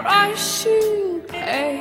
I slip my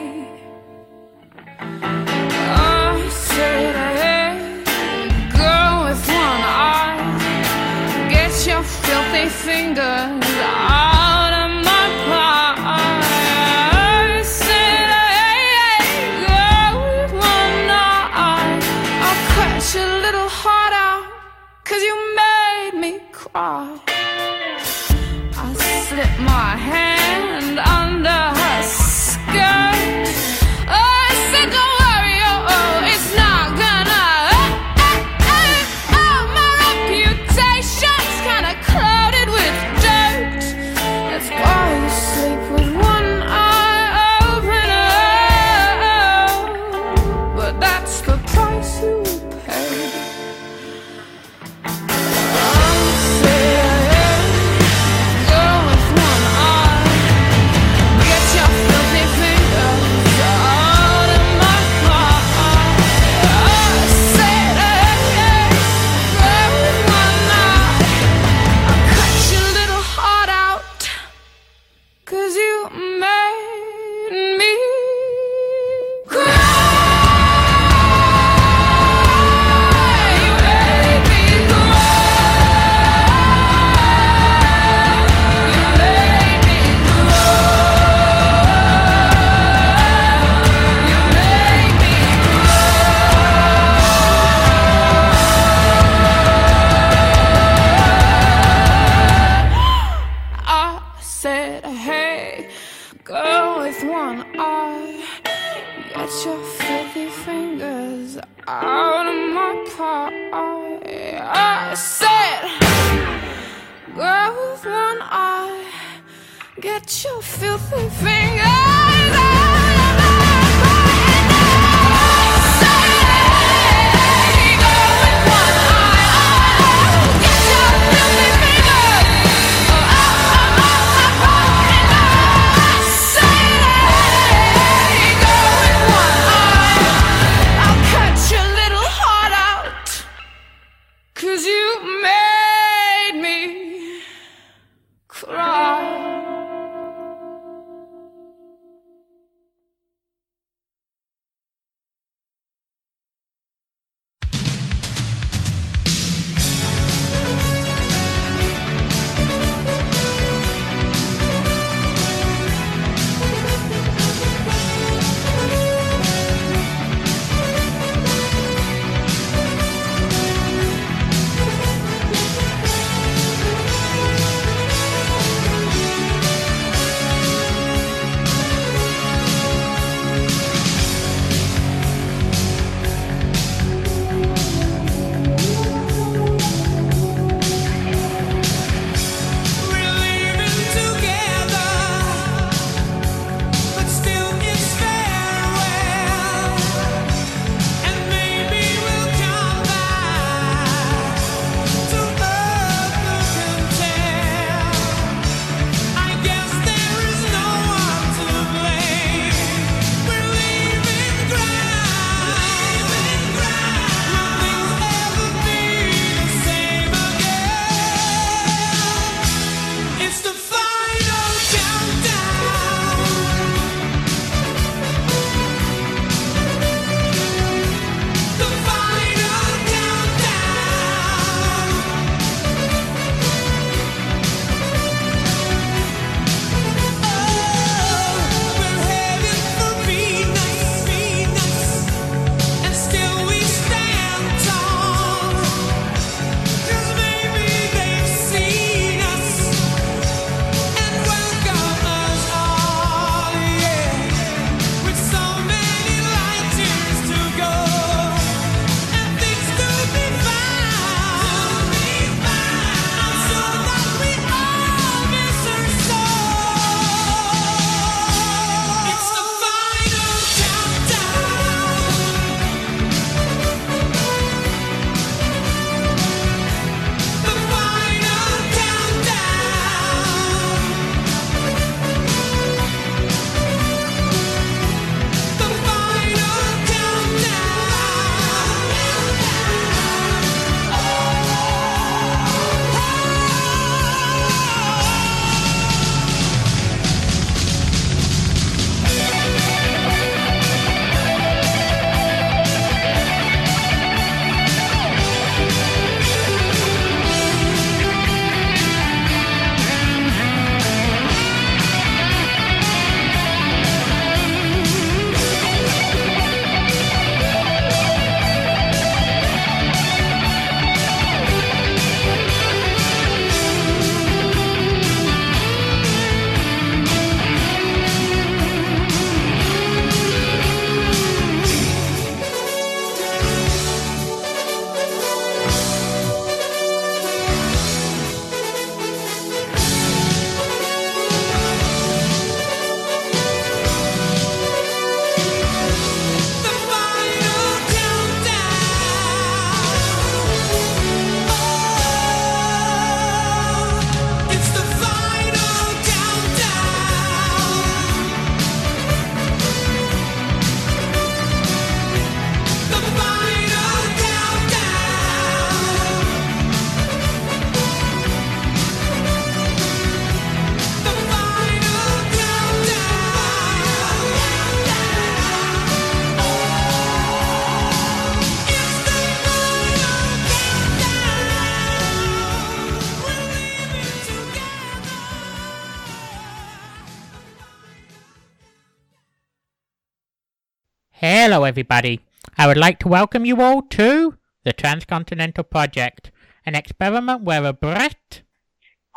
everybody. I would like to welcome you all to the Transcontinental Project, an experiment where a Brit,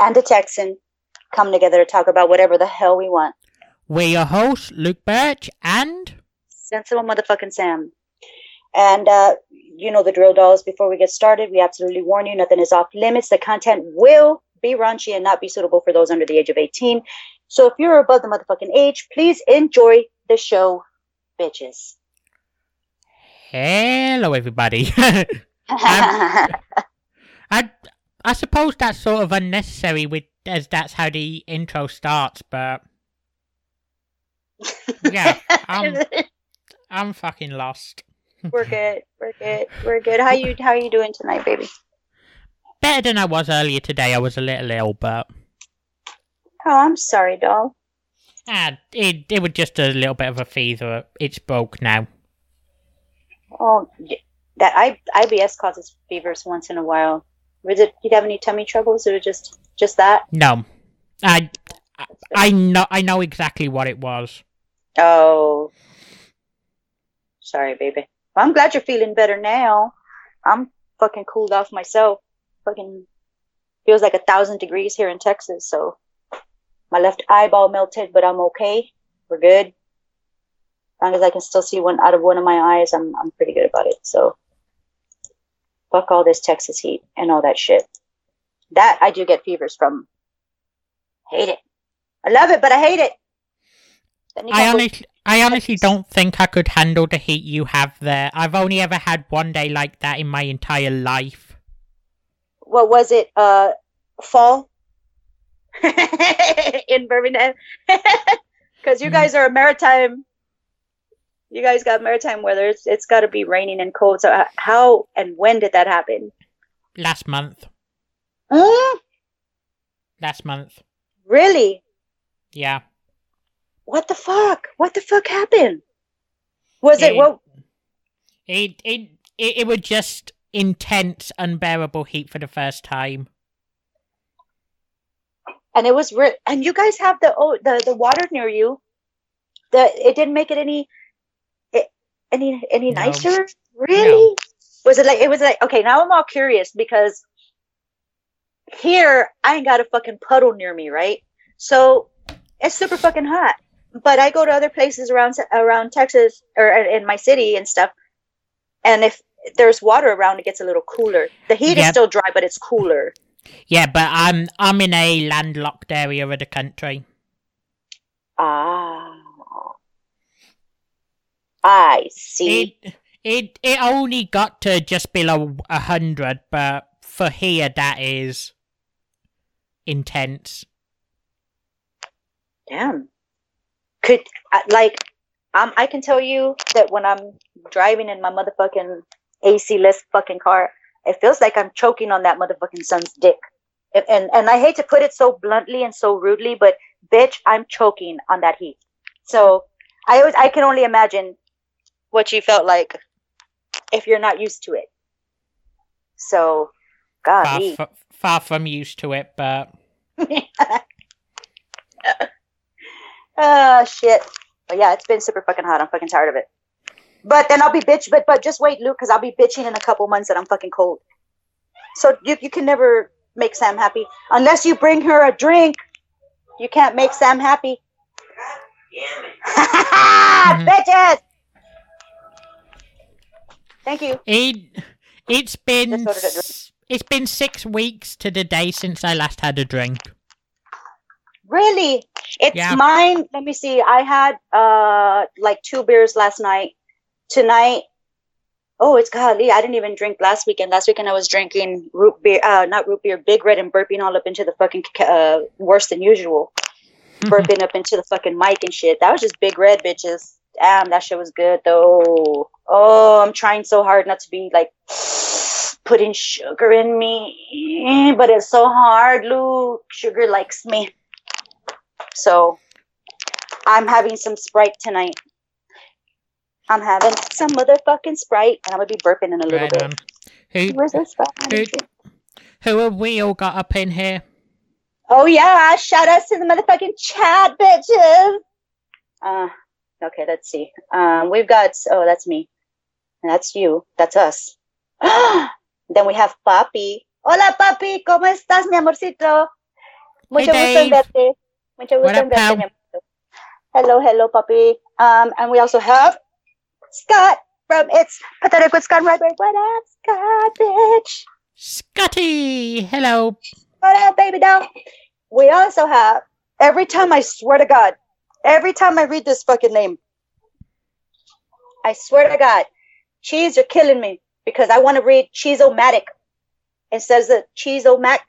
and a Texan come together to talk about whatever the hell we want. we're your hosts, Luke Birch, and Sensible motherfucking Sam. And uh, you know the drill dolls. Before we get started, we absolutely warn you nothing is off limits. The content will be raunchy and not be suitable for those under the age of 18. So if you're above the motherfucking age, please enjoy the show, bitches. Hello, everybody. I, I suppose that's sort of unnecessary with as that's how the intro starts, but yeah, I'm I'm fucking lost. we're good. We're good. We're good. How you how you doing tonight, baby? Better than I was earlier today. I was a little ill, but Oh, I'm sorry, doll. ah, it it was just a little bit of a fever. It's broke now. Oh, that I, IBS causes fevers once in a while. Was it? Did you have any tummy troubles, or just just that? No, I I- I know I know exactly what it was. Oh, sorry, baby. Well, I'm glad you're feeling better now. I'm fucking cooled off myself. Fucking feels like a thousand degrees here in Texas. So my left eyeball melted, but I'm okay. We're good. As long as I can still see one out of one of my eyes, I'm I'm pretty good about it. So fuck all this Texas heat and all that shit. That I do get fevers from. Hate it. I love it, but I hate it. I honestly I honestly don't think I could handle the heat you have there. I've only ever had one day like that in my entire life. what was it? Uh, fall in Birmingham, because you Mm. guys are a maritime. You guys got maritime weather. It's it's got to be raining and cold. So uh, how and when did that happen? Last month. Mm, Last month. really? Yeah. What the fuck? What the fuck happened? Was it It- what? It it it, it was just intense, unbearable heat for the first time. And it was re- and you guys have the oh the the water near you. The it didn't make it any any any No. nicer. Really? Was it like it was like okay? Now I'm all curious because here I ain't got a fucking puddle near me, right? So it's super fucking hot. But I go to other places around around Texas or in my city and stuff, and if there's water around, it gets a little cooler. The heat is still dry, but it's cooler. Yeah, but I'm I'm in a landlocked area of the country. Ah, I see. It it it only got to just below a hundred, but for here that is intense. Damn. Could like um I can tell you that when I'm driving in my motherfucking AC less fucking car, it feels like I'm choking on that motherfucking son's dick. And, and and I hate to put it so bluntly and so rudely, but bitch, I'm choking on that heat. So I always I can only imagine what you felt like if you're not used to it. So Far, f- far from used to it, but Oh shit. But yeah, it's been super fucking hot. I'm fucking tired of it. But then I'll be bitch. But but just wait, Luke, because I'll be bitching in a couple months that I'm fucking cold. So you you can never make Sam happy unless you bring her a drink. You can't make Sam happy. Bitches. Thank you. it it's been Just ordered a drink. s- it's been six weeks to the day since I last had a drink. Really? It's Yeah. mine. Let me see. I had uh like two beers last night. Tonight, oh, it's golly. I didn't even drink last weekend. Last weekend I was drinking root beer, uh, not root beer, Big Red, and burping all up into the fucking uh worse than usual. Burping up into the fucking mic and shit. That was just Big Red, bitches. Damn, that shit was good though. Oh, I'm trying so hard not to be like putting sugar in me, but it's so hard, Luke. Sugar likes me. So I'm having some Sprite tonight. I'm having some motherfucking Sprite, and I'm gonna be burping in a little Right bit. on. Who Where's this Sprite? who who have we all got up in here? Oh yeah, shout outs to the motherfucking chat, bitches. Uh, Okay, let's see. Um, we've got oh, that's me. That's you. That's us. then we have Papi. Hola, Papi. ¿Cómo estás, mi amorcito? Mucho Hey, gusto en verte. Mucho gusto en verte, mi amorcito. Hello, hello, Papi. Um, and we also have Scott from It's Pathetic with Scott Ryberg. What up, Scott, bitch? Scotty, hello. What up, baby doll? We also have, every time I swear to God, every time I read this fucking name, I swear to God, cheese, you're killing me because I want to read Cheese-O-Matic instead of Cheese-O-Mac.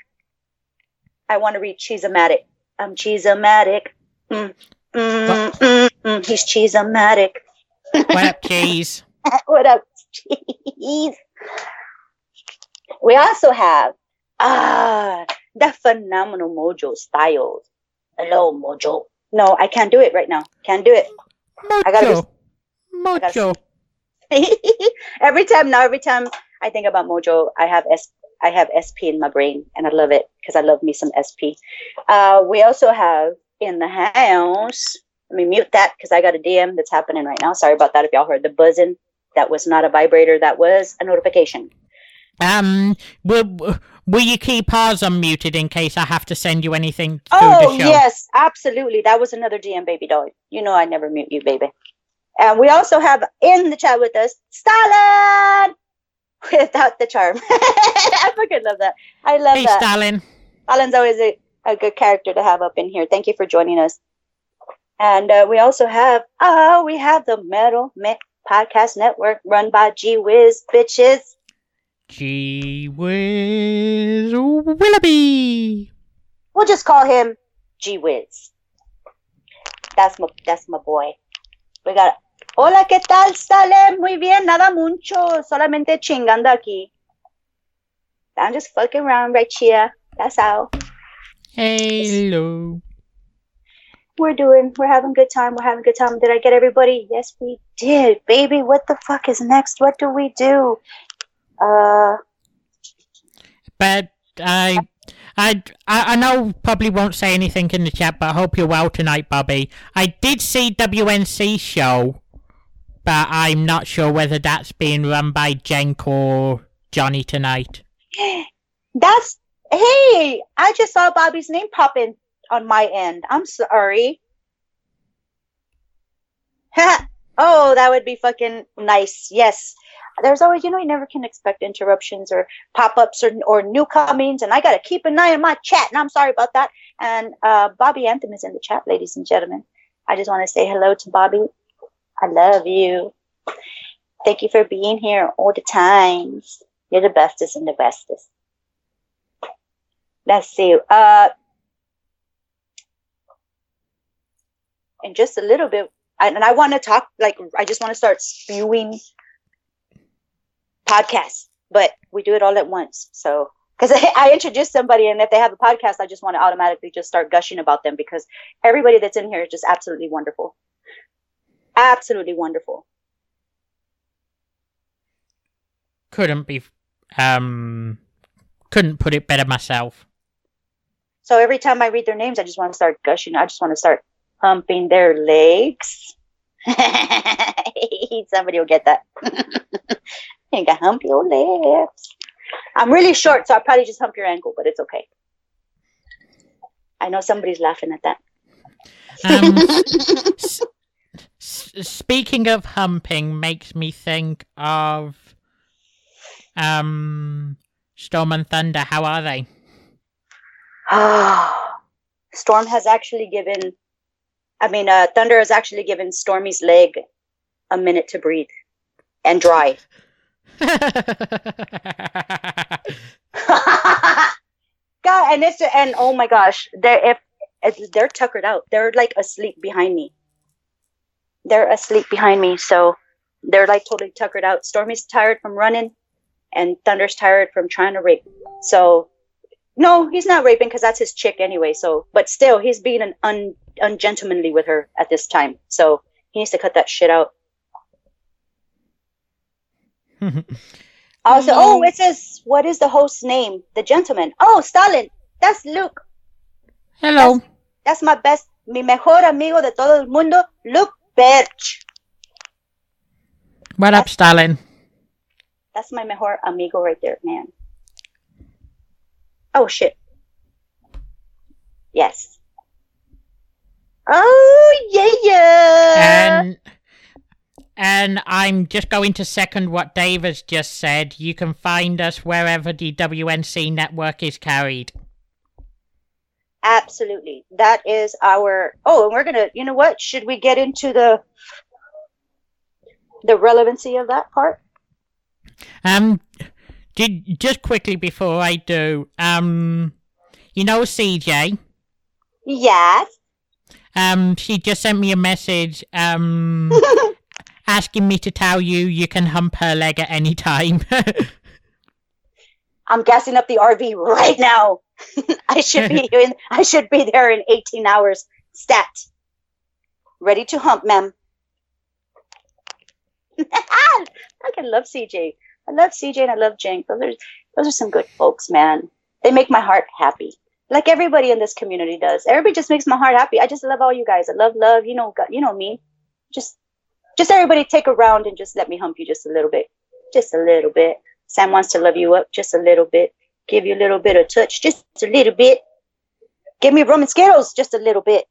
I want to read Cheese-O-Matic. I'm Cheese-O-Matic. Mm, mm, mm, mm. He's Cheese-O-Matic. What up, cheese? what up, cheese? We also have ah the phenomenal Mojo Styles. Hello, Mojo. No, I can't do it right now. Can't do it. I gotta Mojo. gotta- Mojo. every time now, every time I think about Mojo, I have S. I have SP in my brain, and I love it because I love me some SP. Uh, we also have in the house. Let me mute that because I got a DM that's happening right now. Sorry about that. If y'all heard the buzzing, that was not a vibrator. That was a notification. Um, will, will you keep ours unmuted in case I have to send you anything Oh the show? yes, absolutely. That was another DM baby doll. You know I never mute you, baby. And we also have in the chat with us Stalin without the charm. I fucking love that. I love Hey, that. Stalin. Stalin's always a, a good character to have up in here. Thank you for joining us. And uh, we also have oh, we have the Metal Mick Podcast Network run by G Wiz bitches. Gee whiz, Willoughby. We'll just call him G Wiz. That's my that's my boy. We got Hola, ¿qué tal, Salem? Muy bien, nada mucho, solamente chingando aquí. I'm just fucking around right here. That's how Hello. we're doing. We're having a good time. We're having a good time. Did I get everybody? Yes, we did, baby. What the fuck is next? What do we do? Uh, But I, I, I I know probably won't say anything in the chat, but I hope you're well tonight, Bobby. I did see WNC show, but I'm not sure whether that's being run by Jenk or Johnny tonight. that's hey. I just saw Bobby's name pop in on my end. I'm sorry. oh, that would be fucking nice. Yes. There's always, you know, you never can expect interruptions or pop-ups or, or new comings, and I gotta keep an eye on my chat. And I'm sorry about that. And uh, Bobby Anthem is in the chat, ladies and gentlemen. I just want to say hello to Bobby. I love you. Thank you for being here all the times. You're the bestest and the bestest. Let's see. Uh, in just a little bit, and I want to talk. Like, I just want to start spewing podcasts, but we do it all at once. So, because I, I introduce somebody, and if they have a podcast, I just want to automatically just start gushing about them because everybody that's in here is just absolutely wonderful, absolutely wonderful. Couldn't be, um, couldn't put it better myself. So every time I read their names, I just want to start gushing. I just want to start humping their legs. Somebody will get that. you can hump your legs. I'm really short, so I'll probably just hump your ankle, but it's okay. I know somebody's laughing at that. Um, s- speaking of humping, makes me think of um Storm and Thunder. How are they? Storm has actually given, I mean, uh, Thunder has actually given Stormy's leg a minute to breathe and dry. God, and it's and oh my gosh, they're if, if they're tuckered out, they're like asleep behind me. They're asleep behind me, so they're like totally tuckered out. Stormy's tired from running, and Thunder's tired from trying to rape. So, no, he's not raping because that's his chick anyway. So, but still, he's being an un ungentlemanly with her at this time. So he needs to cut that shit out. Also, oh, mm. it says what is the host's name? The gentleman. Oh, Stalin. That's Luke. Hello. That's my best, mi mejor amigo de todo el mundo, Luke bitch. What up, Stalin? That's my mejor amigo right there, man. Oh shit. Yes. Oh yeah yeah. And and I'm just going to second what Dave has just said. You can find us wherever the WNC network is carried. Absolutely. That is our Oh, and we're going to, you know what? Should we get into the the relevancy of that part? Um, ju- just quickly before I do, um, you know CJ. Yes. Um, she just sent me a message. Um, asking me to tell you you can hump her leg at any time. I'm gassing up the RV right now. I should be in I should be there in 18 hours. Stat. Ready to hump, ma'am. I can love CJ. I love CJ and I love Jenk. Those are those are some good folks, man. They make my heart happy. Like everybody in this community does. Everybody just makes my heart happy. I just love all you guys. I love love. You know, you know me. Just just everybody take a round and just let me hump you just a little bit. Just a little bit. Sam wants to love you up just a little bit. Give you a little bit of touch, just a little bit. Give me rum and Skittles, just a little bit.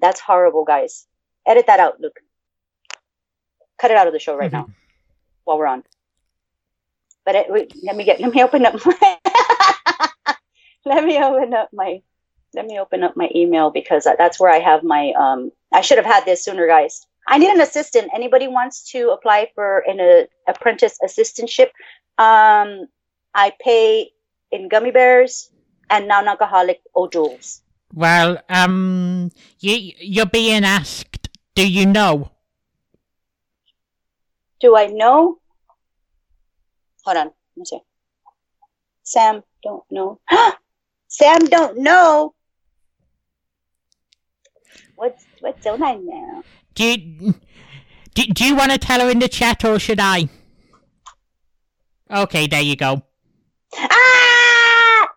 That's horrible, guys. Edit that out, Luke. Cut it out of the show right now while we're on. But it, wait, let me get let me open up my let me open up my let me open up my email because that's where I have my um I should have had this sooner guys. I need an assistant. Anybody wants to apply for an uh, apprentice assistantship? Um I pay in gummy bears and non alcoholic O'Doul's. well, um, you you're being asked. Do you know? Do I know? Hold on. Let me see. Sam don't know. Sam don't know. What's what's on in there? Do you, do, do you want to tell her in the chat or should I? Okay, there you go. Ah!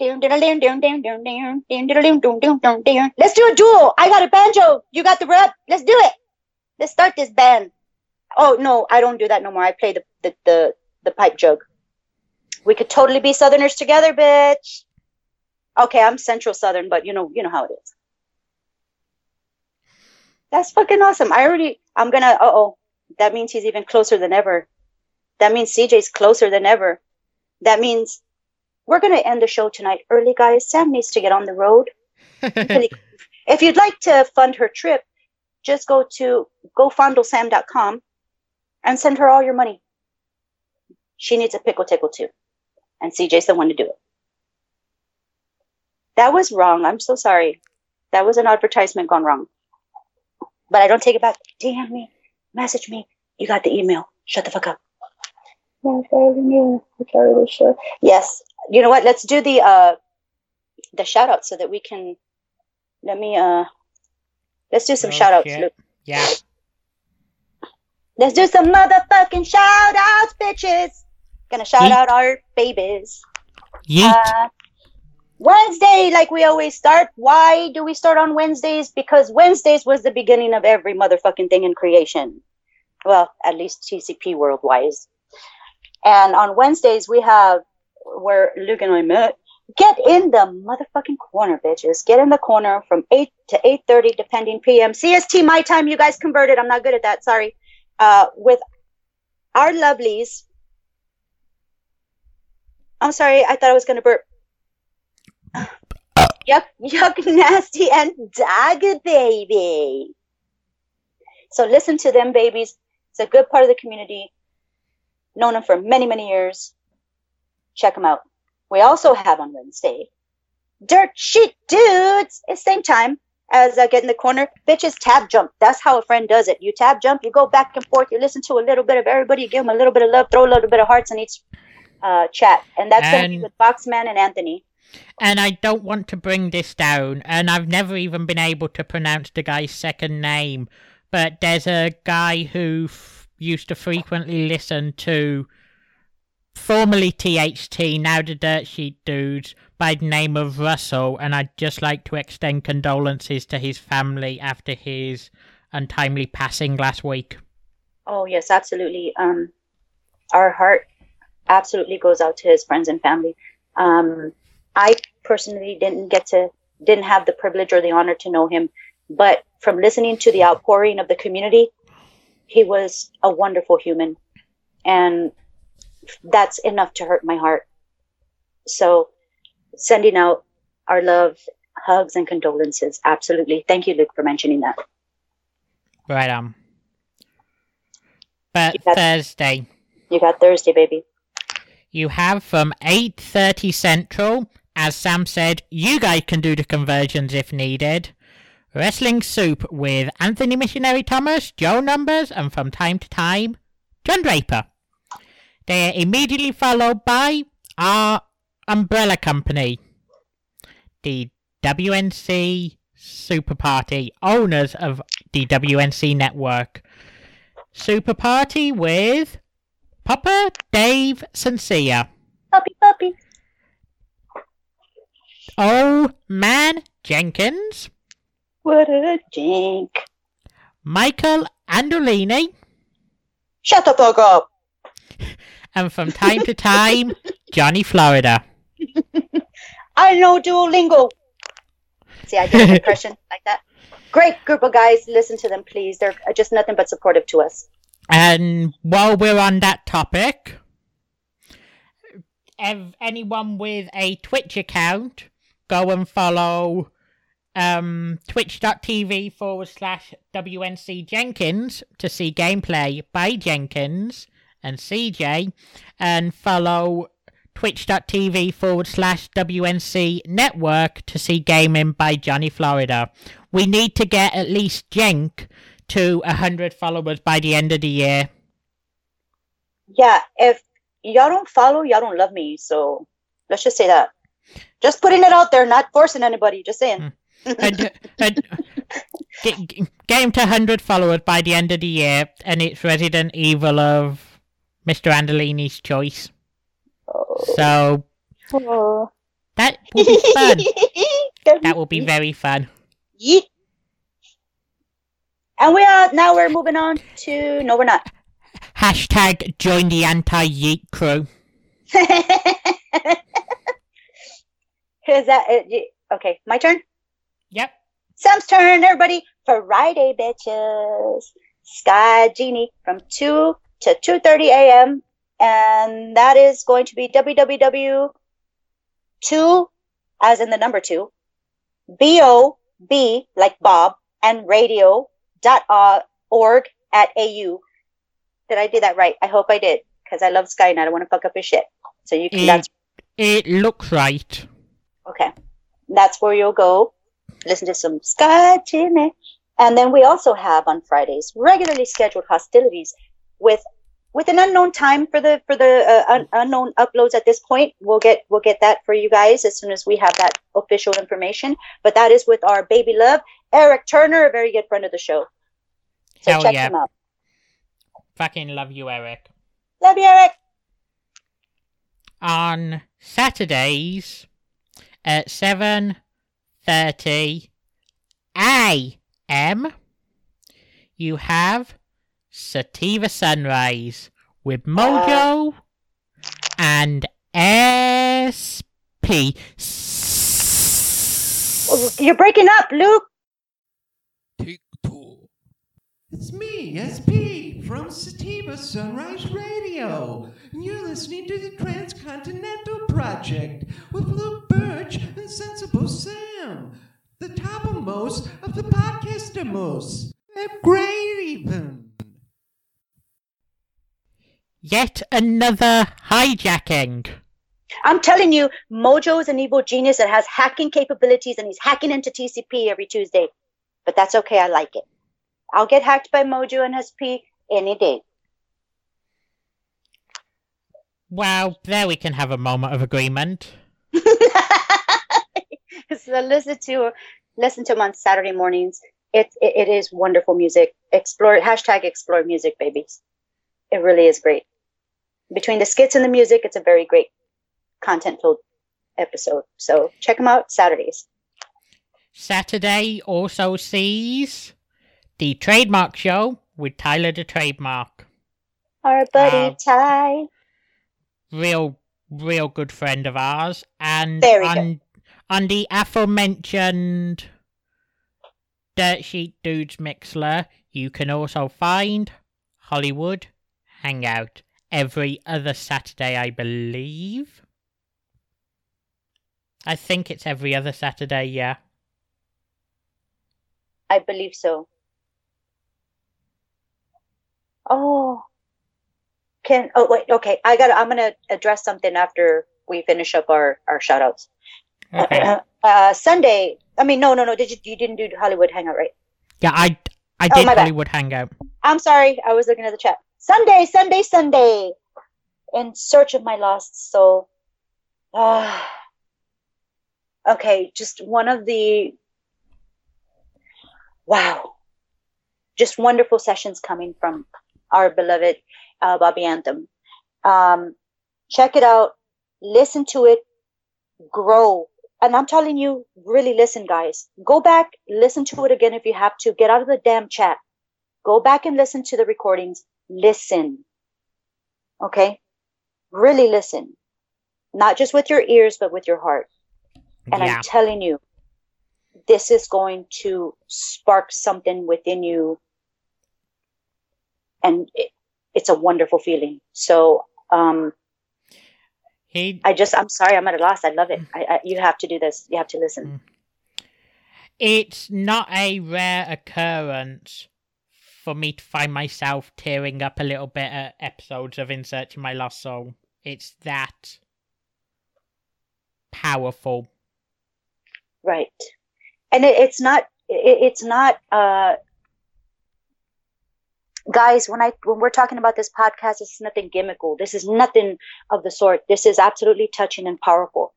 Let's do a duel. I got a banjo. You got the rub. Let's do it. Let's start this band. Oh no, I don't do that no more. I play the the the, the pipe joke. We could totally be Southerners together, bitch. Okay, I'm Central Southern, but you know you know how it is. That's fucking awesome. I already. I'm gonna. Uh oh. That means he's even closer than ever. That means CJ's closer than ever. That means we're to end the show tonight early, guys. Sam needs to get on the road. if you'd like to fund her trip, just go to gofondlesam.com and send her all your money. She needs a pickle tickle too. And CJ's the one to do it. That was wrong. I'm so sorry. That was an advertisement gone wrong. But I don't take it back. DM me, message me. You got the email. Shut the fuck up. Yes. You know what? Let's do the uh the shout out so that we can let me uh let's do some Oh, shout outs. shit. Yeah. Let's do some motherfucking shout outs, bitches. Gonna shout Yeet. out our babies. Yeet. Uh, Wednesday, like we always start. Why do we start on Wednesdays? Because Wednesdays was the beginning of every motherfucking thing in creation. Well, at least TCP world wise. And on Wednesdays, we have where Luke and I met. Get in the motherfucking corner, bitches. Get in the corner from 8 to 8.30, depending PM. CST, my time, you guys converted. I'm not good at that. Sorry. Uh, with our lovelies. I'm sorry. I thought I was going to burp. Yuck, yuck, nasty, and dagger, baby. So listen to them, babies. It's a good part of the community. Known them for many, many years. Check them out. We also have on Wednesday, Dirt Sheet Dudes. It's same time as I get in the corner. Bitches tab jump. That's how a friend does it. You tab jump, you go back and forth, you listen to a little bit of everybody, you give them a little bit of love, throw a little bit of hearts in each uh, chat. And that's going to be with Boxman and Anthony. And I don't want to bring this down, and I've never even been able to pronounce the guy's second name, but there's a guy who f- used to frequently listen to formerly THT, now the Dirt Sheet Dudes, by the name of Russell, and I'd just like to extend condolences to his family after his untimely passing last week. Oh yes, absolutely. Um, our heart absolutely goes out to his friends and family. Um, I personally didn't get to, didn't have the privilege or the honor to know him, but from listening to the outpouring of the community, he was a wonderful human, and that's enough to hurt my heart. So, sending out our love, hugs, and condolences. Absolutely. Thank you, Luke, for mentioning that. Right on. But Yes. Thursday, You got Thursday, baby. you have from 8.30 Central, as Sam said, you guys can do the conversions if needed. Wrestling Soup with Anthony Missionary Thomas, Joe Numbers, and from time to time, John Draper. They are immediately followed by our umbrella company, the WNC Super Party, owners of the WNC network. Super Party with Papa Dave Sincere. Oh Man Jenkins, What a jink. Michael Andolini, Shut the fuck up. and from time to time, Johnny Florida. I know Duolingo. See, I did an impression like that. Great group of guys. Listen to them, please. They're just nothing but supportive to us. And while we're on that topic, anyone with a Twitch account, go and follow um, twitch.tv forward slash WNC Jenkins to see gameplay by Jenkins and CJ, and follow twitch.tv forward slash WNC network to see gaming by Johnny Florida. We need to get at least Jenk to 100 followers by the end of the year. Yeah, if y'all don't follow, y'all don't love me. So let's just say that. Just putting it out there, not forcing anybody. Just saying. Hmm. and, and, get, get him to 100 followers by the end of the year, and it's Resident Evil of Mr. Andolini's choice. So Oh. that will be fun. that will be very fun. Yeet. And we are now we're moving on to no we're not. Hashtag join the anti-yeet crew. Is that it? Okay? My turn. Yep. Sam's turn, everybody. Friday, bitches. Sky Genie from two to two thirty a.m. and that is going to be www two as in the number two b o b like Bob and radio dot org at au. Did I do that right? I hope I did because I love Sky and I don't want to fuck up his shit. So you can. It, it looks right. Okay. That's where you'll go. Listen to some Sky Jimmy. And then we also have on Fridays regularly scheduled hostilities with with an unknown time for the for the uh, un- unknown uploads at this point. We'll get we'll get that for you guys as soon as we have that official information. But that is with our baby love Eric Turner, a very good friend of the show. So Hell check yeah. him out. Fucking love you, Eric. Love you, Eric. on Saturdays at 7:30 a.m. you have Sativa Sunrise with Mojo and SP. You're breaking up, Luke. Take two. It's me, SP, from Sativa Sunrise Radio, and you're listening to the Transcontinental Project with Luke Birch and Sensible Sam, the topmost of the podcastermost. They're great, even. Yet another hijacking. I'm telling you, Mojo is an evil genius that has hacking capabilities and he's hacking into TCP every Tuesday. But that's okay. I like it. I'll get hacked by Mojo and SP any day. Well, there we can have a moment of agreement. so listen to listen to him on Saturday mornings. It, it it is wonderful music. Explore hashtag explore music, babies. It really is great. between the skits and the music, it's a very great content filled episode. So check them out Saturdays. Saturday also sees the trademark show with Tyler the Trademark. Our buddy Um, Ty. Real, real good friend of ours. And Very on, on the aforementioned Dirt Sheet Dudes Mixlr, you can also find Hollywood Hangout every other Saturday, I believe. I think it's every other Saturday, yeah. I believe so. Oh, can oh wait okay I got I'm gonna address something after we finish up our our shout outs. Okay. Uh, Sunday. I mean no no no. Did you you didn't do Hollywood Hangout right? Yeah, I, I Oh, did bad. Hollywood Hangout. I'm sorry. I was looking at the chat. Sunday Sunday Sunday. In search of my lost soul. Ah. okay, just one of the wow, just wonderful sessions coming from our beloved uh, Bobby Anthem. Um, check it out, listen to it, grow. And I'm telling you, really listen, guys. Go back, listen to it again if you have to. Get out of the damn chat. Go back and listen to the recordings. Listen. Okay? Really listen. Not just with your ears, but with your heart. And yeah. I'm telling you, this is going to spark something within you. And it, it's a wonderful feeling. So, um, He, I just, I'm sorry, I'm at a loss. I love it. I, I, you have to do this. You have to listen. it's not a rare occurrence for me to find myself tearing up a little bit at episodes of In Search of My Lost Soul. It's that powerful. Right. And it, it's not, it, it's not, uh, guys, when I, when we're talking about this podcast, this is nothing gimmickal. This is nothing of the sort. This is absolutely touching and powerful.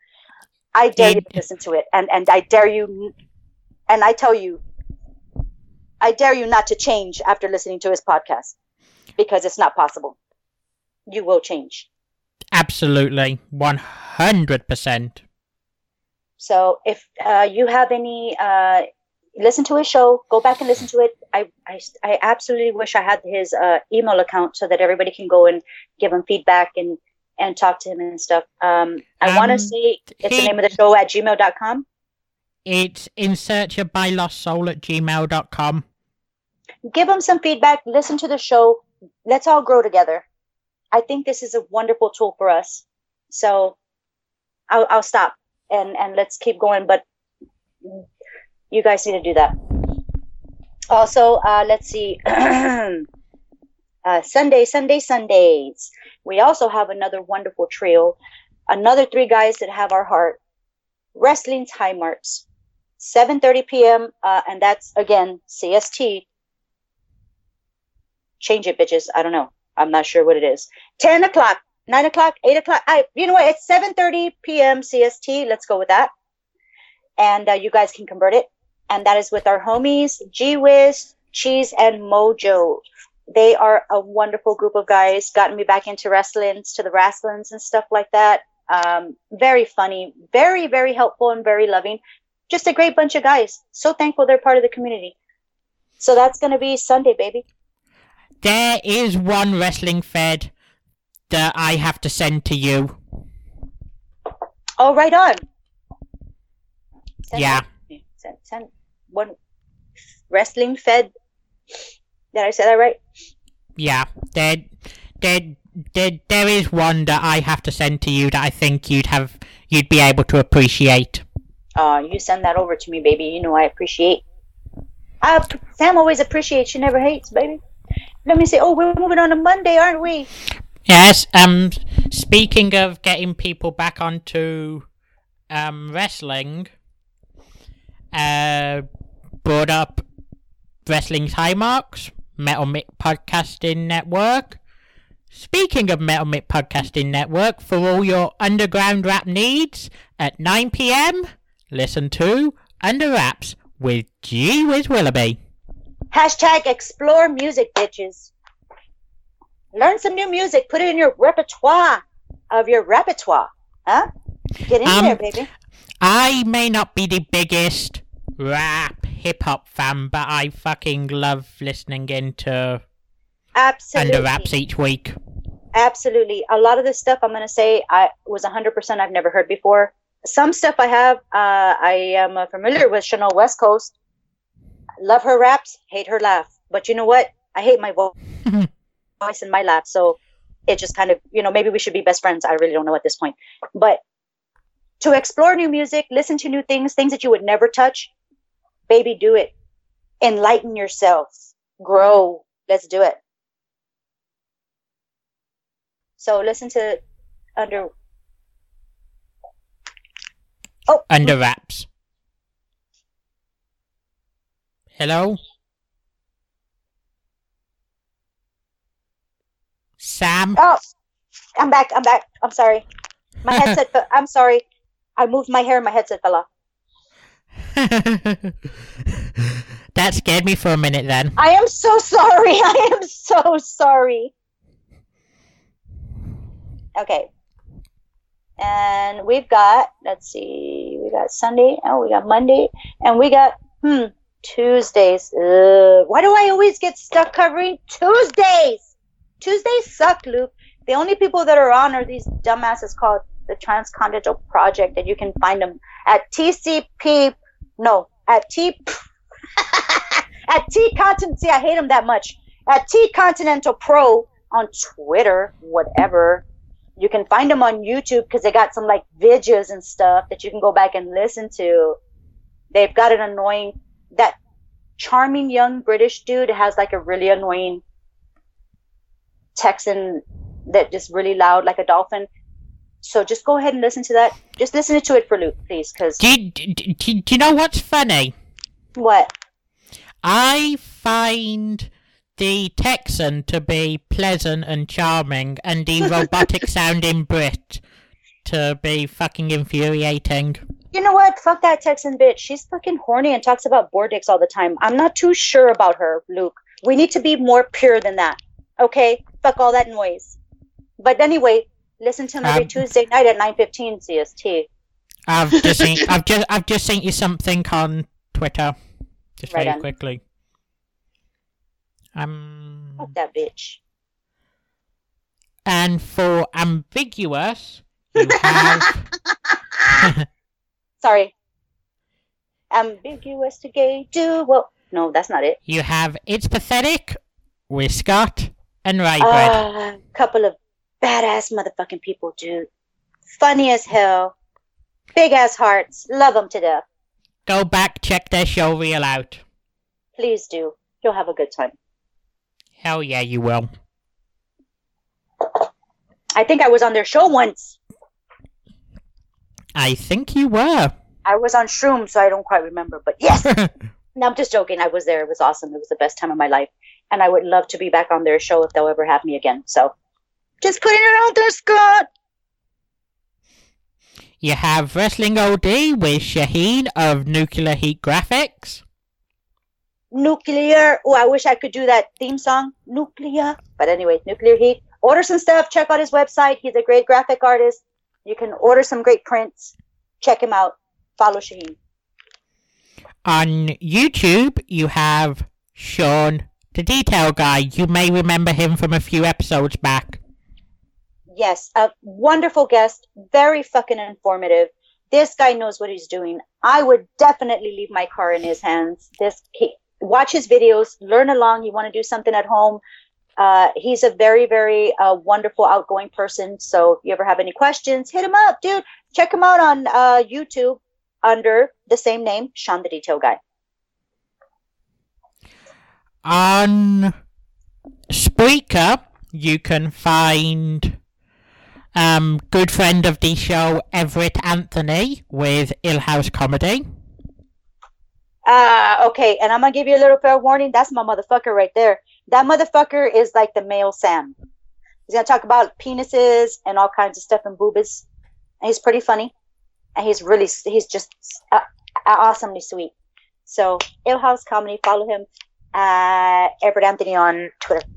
I dare you to listen to it. And, and I dare you, and I tell you, I dare you not to change after listening to his podcast because it's not possible. You will change. Absolutely. 100%. So if uh, you have any, uh, listen to his show. Go back and listen to it. I, I, I absolutely wish I had his uh, email account so that everybody can go and give him feedback and and talk to him and stuff. Um, I want to Um, say it's he- the name of the show at gmail.com. It's In Search of My Lost Soul at gmail.com. Give him some feedback. Listen to the show. Let's all grow together. I think this is a wonderful tool for us. So I'll, I'll stop and and let's keep going. But you guys need to do that. Also, uh, let's see. uh, Sunday, Sunday, Sundays. We also have another wonderful trio, another three guys that have our heart. Wrestling's High Marks, 7:30 p.m. Uh, and that's again CST. Change it, bitches. I don't know. I'm not sure what it is. 10 o'clock, 9 o'clock, 8 o'clock. I, you know what? It's 7:30 p.m. CST. Let's go with that. And uh, you guys can convert it. And that is with our homies, G Wiz, Cheese, and Mojo. They are a wonderful group of guys. Gotten me back into wrestlings, to the wrestlings and stuff like that. Um, very funny, very, very helpful, and very loving. Just a great bunch of guys. So thankful they're part of the community. So that's going to be Sunday, baby. There is one wrestling fed that I have to send to you. Oh, right on. Send Yeah. that to me. Send, send one wrestling fed. Did I say that right? Yeah, there, there, there, there is one that I have to send to you that I think you'd have, you'd be able to appreciate. Oh, you send that over to me, baby. You know I appreciate. Uh, Sam always appreciates. She never hates, baby. Let me say, oh, we're moving on to Monday, aren't we? Yes. Um. Speaking of getting people back onto, um, wrestling. Uh, brought up wrestling's high marks, Metal Mick Podcasting Network. Speaking of Metal Mick Podcasting Network, for all your underground rap needs, at 9 p.m., listen to Under Wraps with G Wiz Willoughby. Hashtag explore music, bitches. Learn some new music. Put it in your repertoire of your repertoire. Huh? Get in Um, there, baby. I may not be the biggest rap hip hop fan, but I fucking love listening into Absolutely. Under Wraps each week. Absolutely. A lot of this stuff I'm going to say I was 100% I've never heard before. Some stuff I have, uh, I am uh, familiar with Chanel West Coast. Love her raps, hate her laugh. But you know what? I hate my vo- voice and my laugh. So it just kind of, you know, maybe we should be best friends. I really don't know at this point. But to explore new music, listen to new things, things that you would never touch, baby, do it. Enlighten yourself. Grow. Let's do it. So listen to under Oh, Under wraps. Hello? Sam? Oh, I'm back. I'm back. I'm sorry. My headset. I'm sorry. I moved my hair. and My headset fell off. that scared me for a minute then. I am so sorry. I am so sorry. Okay. And we've got. Let's see. We got Sunday. Oh, we got Monday, and we got hmm Tuesdays. Ugh. Why do I always get stuck covering Tuesdays? Tuesdays suck, Luke. The only people that are on are these dumbasses called the Transcontinental Project, and you can find them at TCP. No, at T. at T Continent. See, I hate them that much. At T Continental Pro on Twitter, whatever. You can find them on YouTube because they got some like videos and stuff that you can go back and listen to. They've got an annoying that charming young British dude has like a really annoying Texan that just really loud like a dolphin. So just go ahead and listen to that. Just listen to it for Luke, please, because Do you, do, do, do you know what's funny? what? I find the Texan to be pleasant and charming, and the robotic sounding Brit to be fucking infuriating. You know what? Fuck that Texan bitch. She's fucking horny and talks about board dicks all the time. I'm not too sure about her, Luke. We need to be more pure than that. Okay? Fuck all that noise. But anyway, listen to him every Um, Tuesday night at 9:15 CST. I've just seen, I've just I've just sent you something on Twitter, just Right very on. quickly. Um, Fuck that bitch. and for ambiguous, you have Sorry. Ambiguous to gay duo. No, that's not it. you have it's pathetic with Scott and Raybread. Ah, couple of badass motherfucking people, dude. Funny as hell. Big ass hearts. Love them to death. Go back, check their show reel out. Please do. You'll have a good time. Hell yeah, you will. I think I was on their show once. I think you were. I was on Shroom, so I don't quite remember. But yes, no, I'm just joking. I was there. It was awesome. It was the best time of my life, and I would love to be back on their show if they'll ever have me again. So, just putting it out there, Scott. you have Wrestling OD with Shaheen of Nuclear Heat Graphics. Nuclear. Oh, I wish I could do that theme song. Nuclear. But anyway, Nuclear Heat. Order some stuff. Check out his website. He's a great graphic artist. You can order some great prints. Check him out. Follow Shaheen. On YouTube, you have Sean, the detail guy. You may remember him from a few episodes back. Yes, a wonderful guest, very fucking informative. This guy knows what he's doing. I would definitely leave my car in his hands. This he, watch his videos, learn along. You want to do something at home. Uh, he's a very, very uh, wonderful, outgoing person. So if you ever have any questions, hit him up, dude. Check him out on uh, YouTube under the same name, Sean the Detail Guy. On Spreaker, you can find um, good friend of the show, Everett Anthony, with Ill House Comedy. Uh, okay, and I'm gonna give you a little fair warning. That's my motherfucker right there. That motherfucker is like the male Sam. He's gonna talk about penises and all kinds of stuff and boobies. And he's pretty funny, and he's really he's just uh, awesomely sweet. So, Ill House Comedy, follow him at Everett Anthony on Twitter.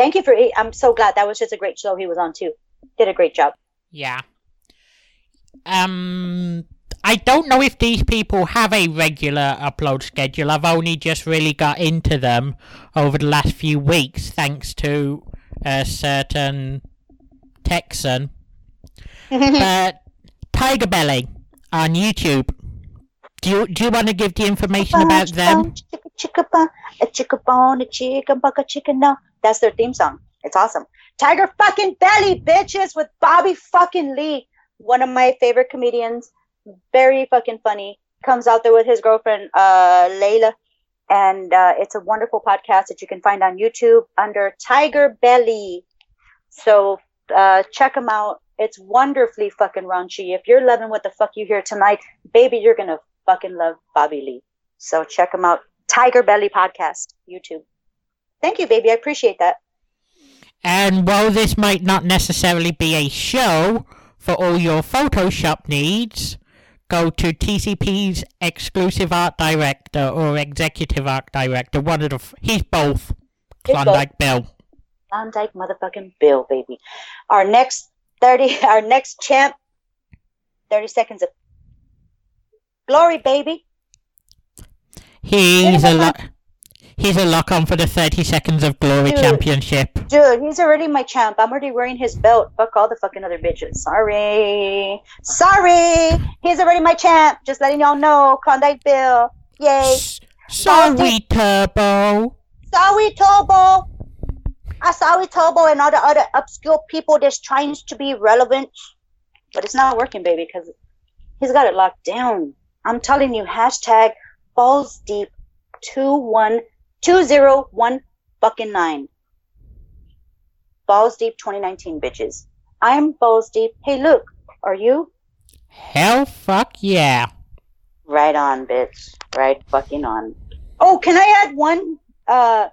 Thank you for. I'm so glad that was just a great show he was on too. Did a great job. Yeah. Um, I don't know if these people have a regular upload schedule. I've only just really got into them over the last few weeks, thanks to a certain Texan. but Tiger Belly on YouTube. Do you do you want to give the information about them? Chicka chicka ba, a chicka bone, a chicken chicken. No, that's their theme song. It's awesome. Tiger fucking belly, bitches, with Bobby fucking Lee, one of my favorite comedians. Very fucking funny. Comes out there with his girlfriend, uh, Layla, and uh, it's a wonderful podcast that you can find on YouTube under Tiger Belly. So uh, check them out. It's wonderfully fucking raunchy. If you're loving what the fuck you hear tonight, baby, you're gonna fucking love Bobby Lee. So check them out. Tiger Belly Podcast, YouTube. Thank you, baby. I appreciate that. And while this might not necessarily be a show for all your Photoshop needs, go to TCP's exclusive art director or executive art director. One of the f- he's both. He's both. Klondike Bill. Klondike motherfucking Bill, baby. Our next 30, our next champ, 30 seconds of glory, baby. He's a lock. He's a lock on for the 30 seconds of glory Dude. championship. Dude, he's already my champ. I'm already wearing his belt. Fuck all the fucking other bitches. Sorry. Sorry. He's already my champ. Just letting y'all know. Klondike Bill. Yay. S- Sorry, Turbo. Sorry, Turbo. I sorry, Turbo, and all the other obscure people that's trying to be relevant. But it's not working, baby, because he's got it locked down. I'm telling you, hashtag balls deep two one two zero one fucking nine. Balls deep 2019, bitches. I'm balls deep. Hey, look, are you? Hell fuck yeah. Right on, bitch. Right fucking on. Oh, can I add one? Uh,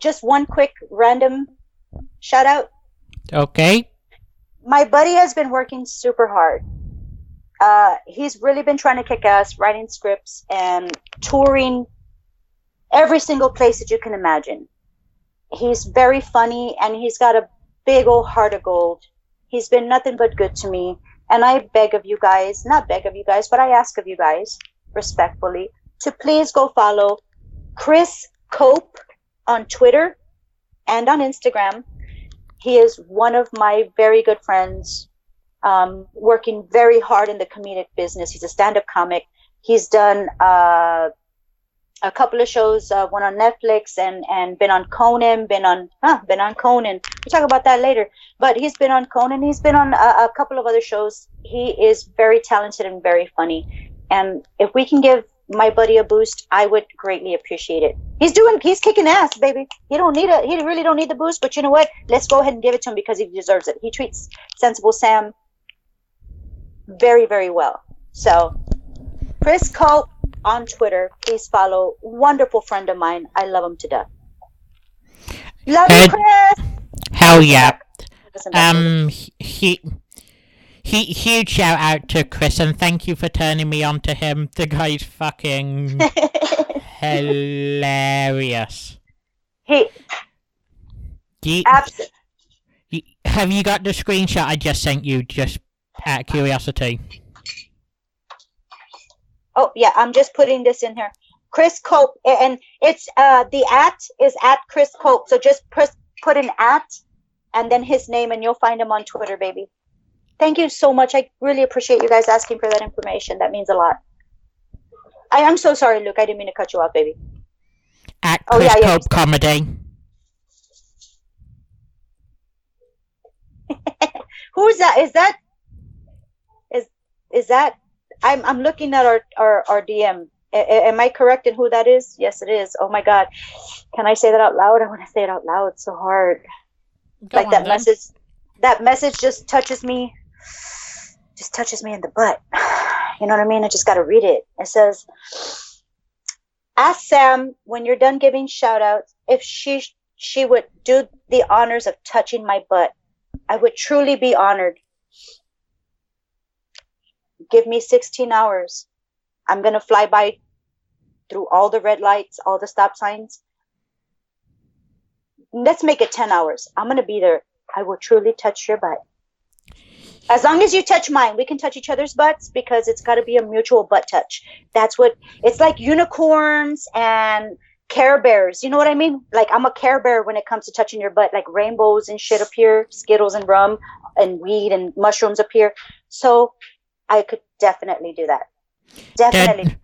just one quick random shout out. Okay. My buddy has been working super hard. Uh, he's really been trying to kick ass, writing scripts and touring every single place that you can imagine. He's very funny and he's got a big old heart of gold. He's been nothing but good to me. And I beg of you guys, not beg of you guys, but I ask of you guys respectfully to please go follow Chris Cope on Twitter and on Instagram. He is one of my very good friends, um, working very hard in the comedic business. He's a stand up comic. He's done uh, a couple of shows, uh, one on Netflix and, and been on Conan, been on, huh, been on Conan. We'll talk about that later. But he's been on Conan. He's been on a, a couple of other shows. He is very talented and very funny. And if we can give my buddy a boost, I would greatly appreciate it. He's doing, he's kicking ass, baby. He don't need a, he really don't need the boost. But you know what? Let's go ahead and give it to him because he deserves it. He treats Sensible Sam very, very well. So, Chris Cope on Twitter, please follow. Wonderful friend of mine. I love him to death. Love you, Chris. Hell yeah. Um, he, he, huge shout out to Chris and thank you for turning me on to him. The guy's fucking hilarious. he You, abs- you- have you got the screenshot I just sent you? Just out of curiosity. Oh yeah, I'm just putting this in here. Chris Cope, and it's uh the at is at Chris Cope. So just press put an at, and then his name, and you'll find him on Twitter, baby. Thank you so much. I really appreciate you guys asking for that information. That means a lot. I am so sorry, Luke. I didn't mean to cut you off, baby. At Oh, Chris yeah, yeah. Cope Comedy. Who's that? Is that is is that? I'm I'm looking at our our, our DM. A- am I correct in who that is? Yes, it is. Oh my God, can I say that out loud? I want to say it out loud. It's so hard. Go like on that then. message. That message just touches me. Just touches me in the butt. You know what I mean? I just got to read it. It says, "Ask Sam when you're done giving shout outs if she she would do the honors of touching my butt. I would truly be honored. Give me 16 hours. I'm going to fly by through all the red lights, all the stop signs. let's make it 10 hours. I'm going to be there. I will truly touch your butt. As long as you touch mine, we can touch each other's butts because it's got to be a mutual butt touch. That's what it's like unicorns and Care Bears. You know what I mean? Like I'm a Care Bear when it comes to touching your butt. Like rainbows and shit appear, Skittles and rum and weed and mushrooms appear. So I could definitely do that. Definitely.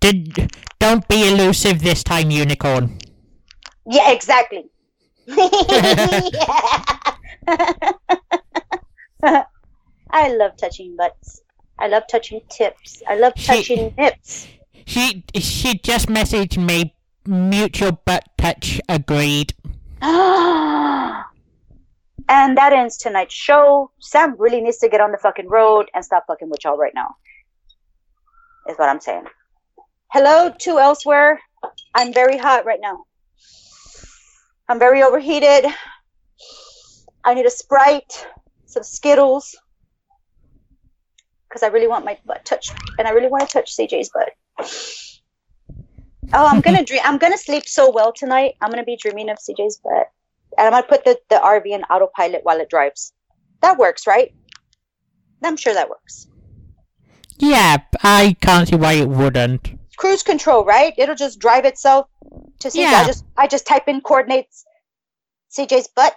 Did, did don't be elusive this time, unicorn. Yeah, exactly. I love touching butts. I love touching tips. I love She- touching nips. She she just messaged me. Mutual butt touch agreed. and that ends tonight's show. Sam really needs to get on the fucking road and stop fucking with y'all right now. Is what I'm saying. Hello to elsewhere. I'm very hot right now. I'm very overheated. I need a Sprite, some Skittles, because I really want my butt touched, and I really want to touch CJ's butt. Oh, I'm gonna dream. I'm gonna sleep so well tonight. I'm gonna be dreaming of CJ's butt, and I'm gonna put the the RV in autopilot while it drives. That works, right? I'm sure that works. Yeah, I can't see why it wouldn't. Cruise control, right? It'll just drive itself to CJ. I just I just type in coordinates CJ's butt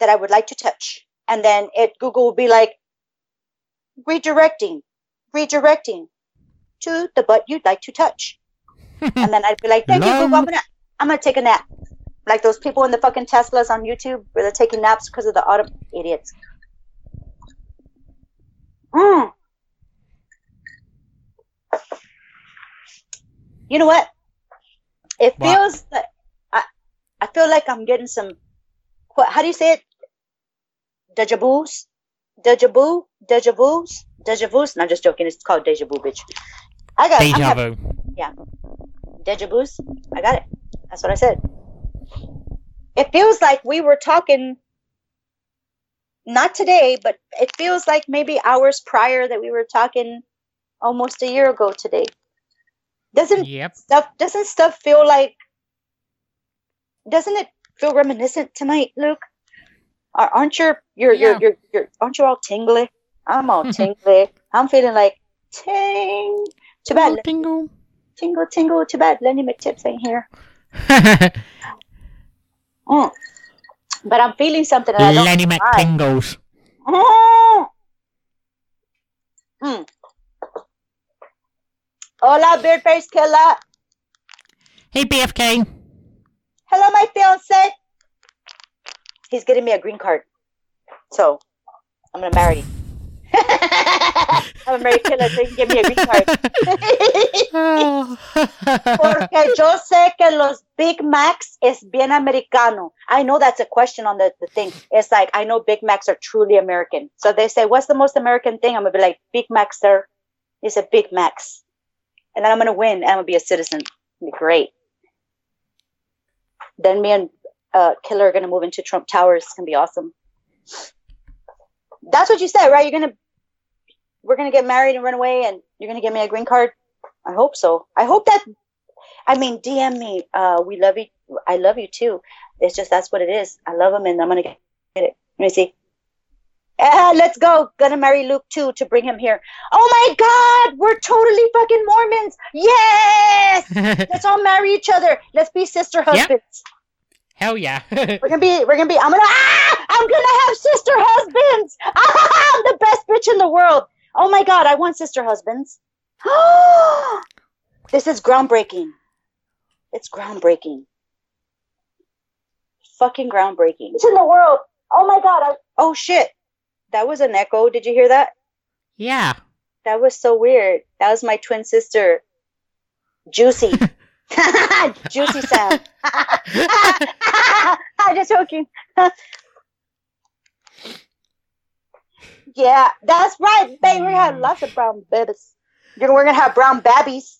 that I would like to touch, and then it Google will be like redirecting, redirecting to the butt you'd like to touch, and then I'd be like, "Thank you, Google. I'm gonna I'm gonna take a nap." Like those people in the fucking Teslas on YouTube where they're taking naps because of the auto idiots. Mm. You know what? It What? feels like I, I feel like I'm getting some. What? How do you say it? Deja vu's, deja vu, deja vu's, deja vu's. No, I'm just joking. It's called deja vu, bitch. I got Deja vu. deja vu's. I got it. That's what I said. It feels like we were talking. Not today, but it feels like maybe hours prior that we were talking almost a year ago today. Doesn't Yep. stuff doesn't stuff feel like doesn't it feel reminiscent tonight, Luke? Are, aren't your you're, Yeah. you're you're aren't you all tingly? I'm all tingly. I'm feeling like ting. Too bad, Tingle, tingle, tingle. Too bad, Lenny McTips ain't here. Mm. But I'm feeling something. I don't Lenny. McTingles. Mm. Mm. Hola, beard face killer. Hey, BFK. Hello, my fiance. He's getting me a green card. So, I'm going to marry him. I'm a married killer, so he can give me a green card. Oh. Porque yo sé que los Big Macs es bien americano. I know that's a question on the, the thing. It's like, I know Big Macs are truly American. So they say, what's the most American thing? I'm going to be like, Big Mac, sir. It's a Big Macs. And then I'm going to win and I'm going to be a citizen. It'll be great. Then me and uh, Killer are going to move into Trump Towers. It's going to be awesome. That's what you said, right? You're going to, we're going to get married and run away and you're going to give me a green card? I hope so. I hope that I mean, DM me. Uh, we love you. I love you too. It's just that's what it is. I love him, and I'm gonna get it. Let me see. Ah, let's go. Gonna marry Luke too to bring him here. Oh my God, we're totally fucking Mormons. Yes. Let's all marry each other. Let's be sister husbands. Hell yeah. We're gonna be. We're gonna be. I'm gonna. Ah, I'm gonna have sister husbands. Ah, I'm the best bitch in the world. Oh my God, I want sister husbands. this is groundbreaking. It's groundbreaking. Fucking groundbreaking. It's in the world. Oh my God. I, oh shit. That was an echo. Did you hear that? yeah. That was so weird. That was my twin sister, Juicy. Juicy Sam. I'm just joking. Yeah, that's right, baby. We're gonna have lots of brown babies. You're, we're gonna have brown babbies.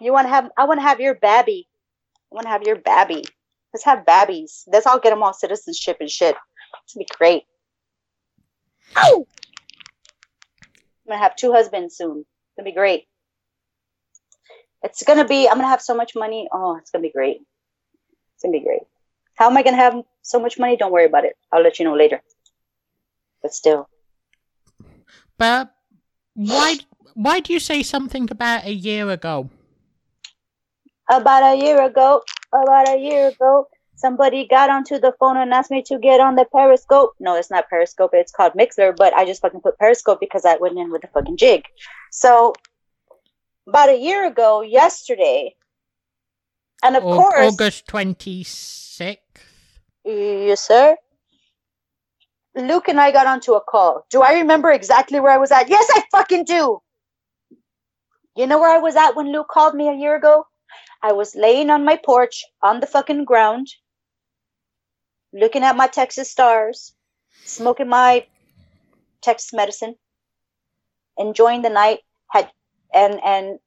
You want to have? I want to have your babby. I want to have your babby. Let's have babbies. Let's all get them all citizenship and shit. It's gonna be great. I'm gonna have two husbands soon. It's gonna be great. It's gonna be. I'm gonna have so much money. Oh, it's gonna be great. It's gonna be great. How am I gonna have so much money? Don't worry about it. I'll let you know later. But still, But why why do you say something about a year ago? about a year ago, about a year ago, somebody got onto the phone and asked me to get on the Periscope. No, it's not Periscope. It's called Mixer, but I just fucking put Periscope because I went in with the fucking jig. So about a year ago, yesterday, and of Au- course, August twenty sixth. yes, sir. Luke and I got onto a call. Do I remember exactly where I was at? Yes, I fucking do. You know where I was at when Luke called me a year ago? I was laying on my porch on the fucking ground, looking at my Texas stars, smoking my Texas medicine, enjoying the night. Had and and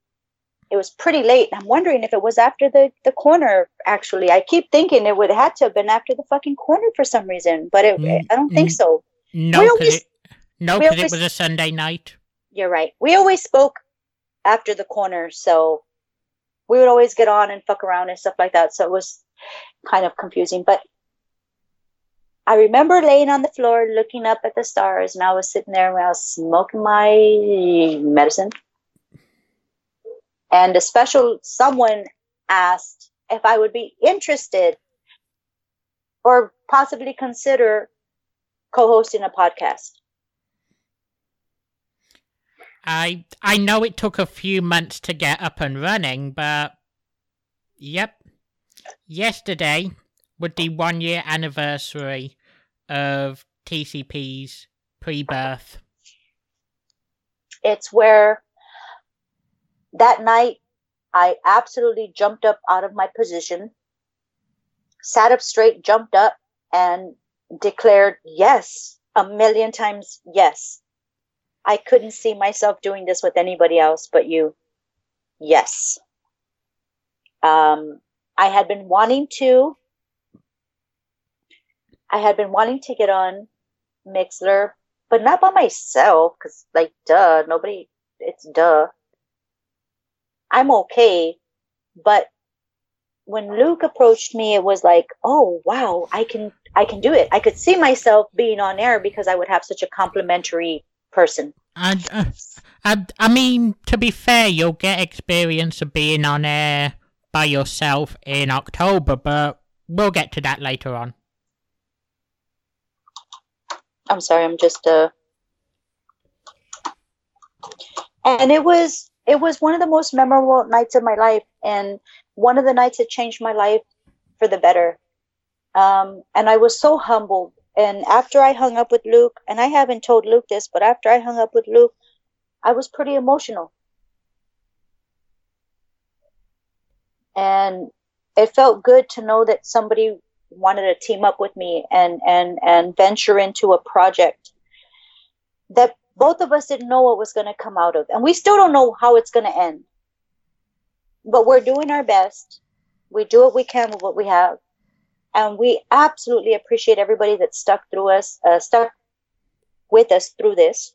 it was pretty late. I'm wondering if it was after the the corner. Actually, I keep thinking it would have had to have been after the fucking corner for some reason, but it, Mm, I don't think mm. so. No, because it, no, it was a Sunday night. You're right. We always spoke after the corner, so we would always get on and fuck around and stuff like that. So it was kind of confusing. But I remember laying on the floor looking up at the stars, and I was sitting there and I was smoking my medicine. And a special someone asked if I would be interested or possibly consider co hosting a podcast. I I know it took a few months to get up and running, but yep. Yesterday would be one year anniversary of TCP's pre birth. it's where that night I absolutely jumped up out of my position, sat up straight, jumped up, and declared yes, a million times yes. I couldn't see myself doing this with anybody else but you. Yes. Um, I had been wanting to. I had been wanting to get on Mixlr, but not by myself, because, like, duh, nobody, it's duh. I'm okay. But when Luke approached me, it was like, oh, wow, I can, I can do it. I could see myself being on air because I would have such a complimentary person. And uh, I, I mean, to be fair, you'll get experience of being on air by yourself in October, but we'll get to that later on. I'm sorry, I'm just uh and it was it was one of the most memorable nights of my life and one of the nights that changed my life for the better. Um and I was so humbled and after I hung up with Luke and I haven't told Luke this, but after I hung up with Luke, I was pretty emotional. And it felt good to know that somebody wanted to team up with me and and and venture into a project that both of us didn't know what was going to come out of and we still don't know how it's going to end. But we're doing our best. We do what we can with what we have. And we absolutely appreciate everybody that stuck through us uh, stuck with us through this.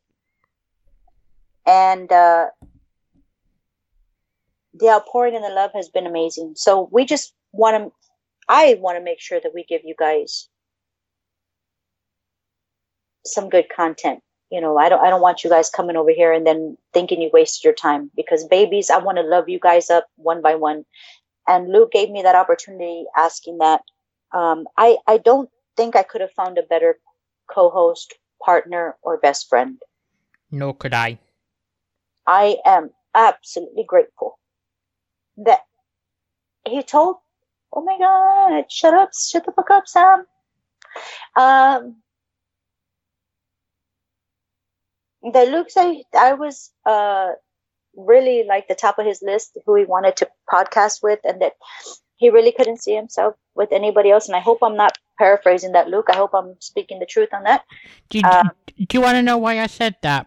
And uh, the outpouring and the love has been amazing. So we just want to I want to make sure that we give you guys some good content. You know, I don't I don't want you guys coming over here and then thinking you wasted your time because babies, I want to love you guys up one by one. And Luke gave me that opportunity asking that. Um, I I don't think I could have found a better co-host, partner, or best friend. Nor could I. I am absolutely grateful that he told oh my god shut up shut the fuck up sam um that luke said i was uh really like the top of his list who he wanted to podcast with and that he really couldn't see himself with anybody else and i hope i'm not paraphrasing that luke i hope i'm speaking the truth on that Do you, Um, do you want to know why I said that?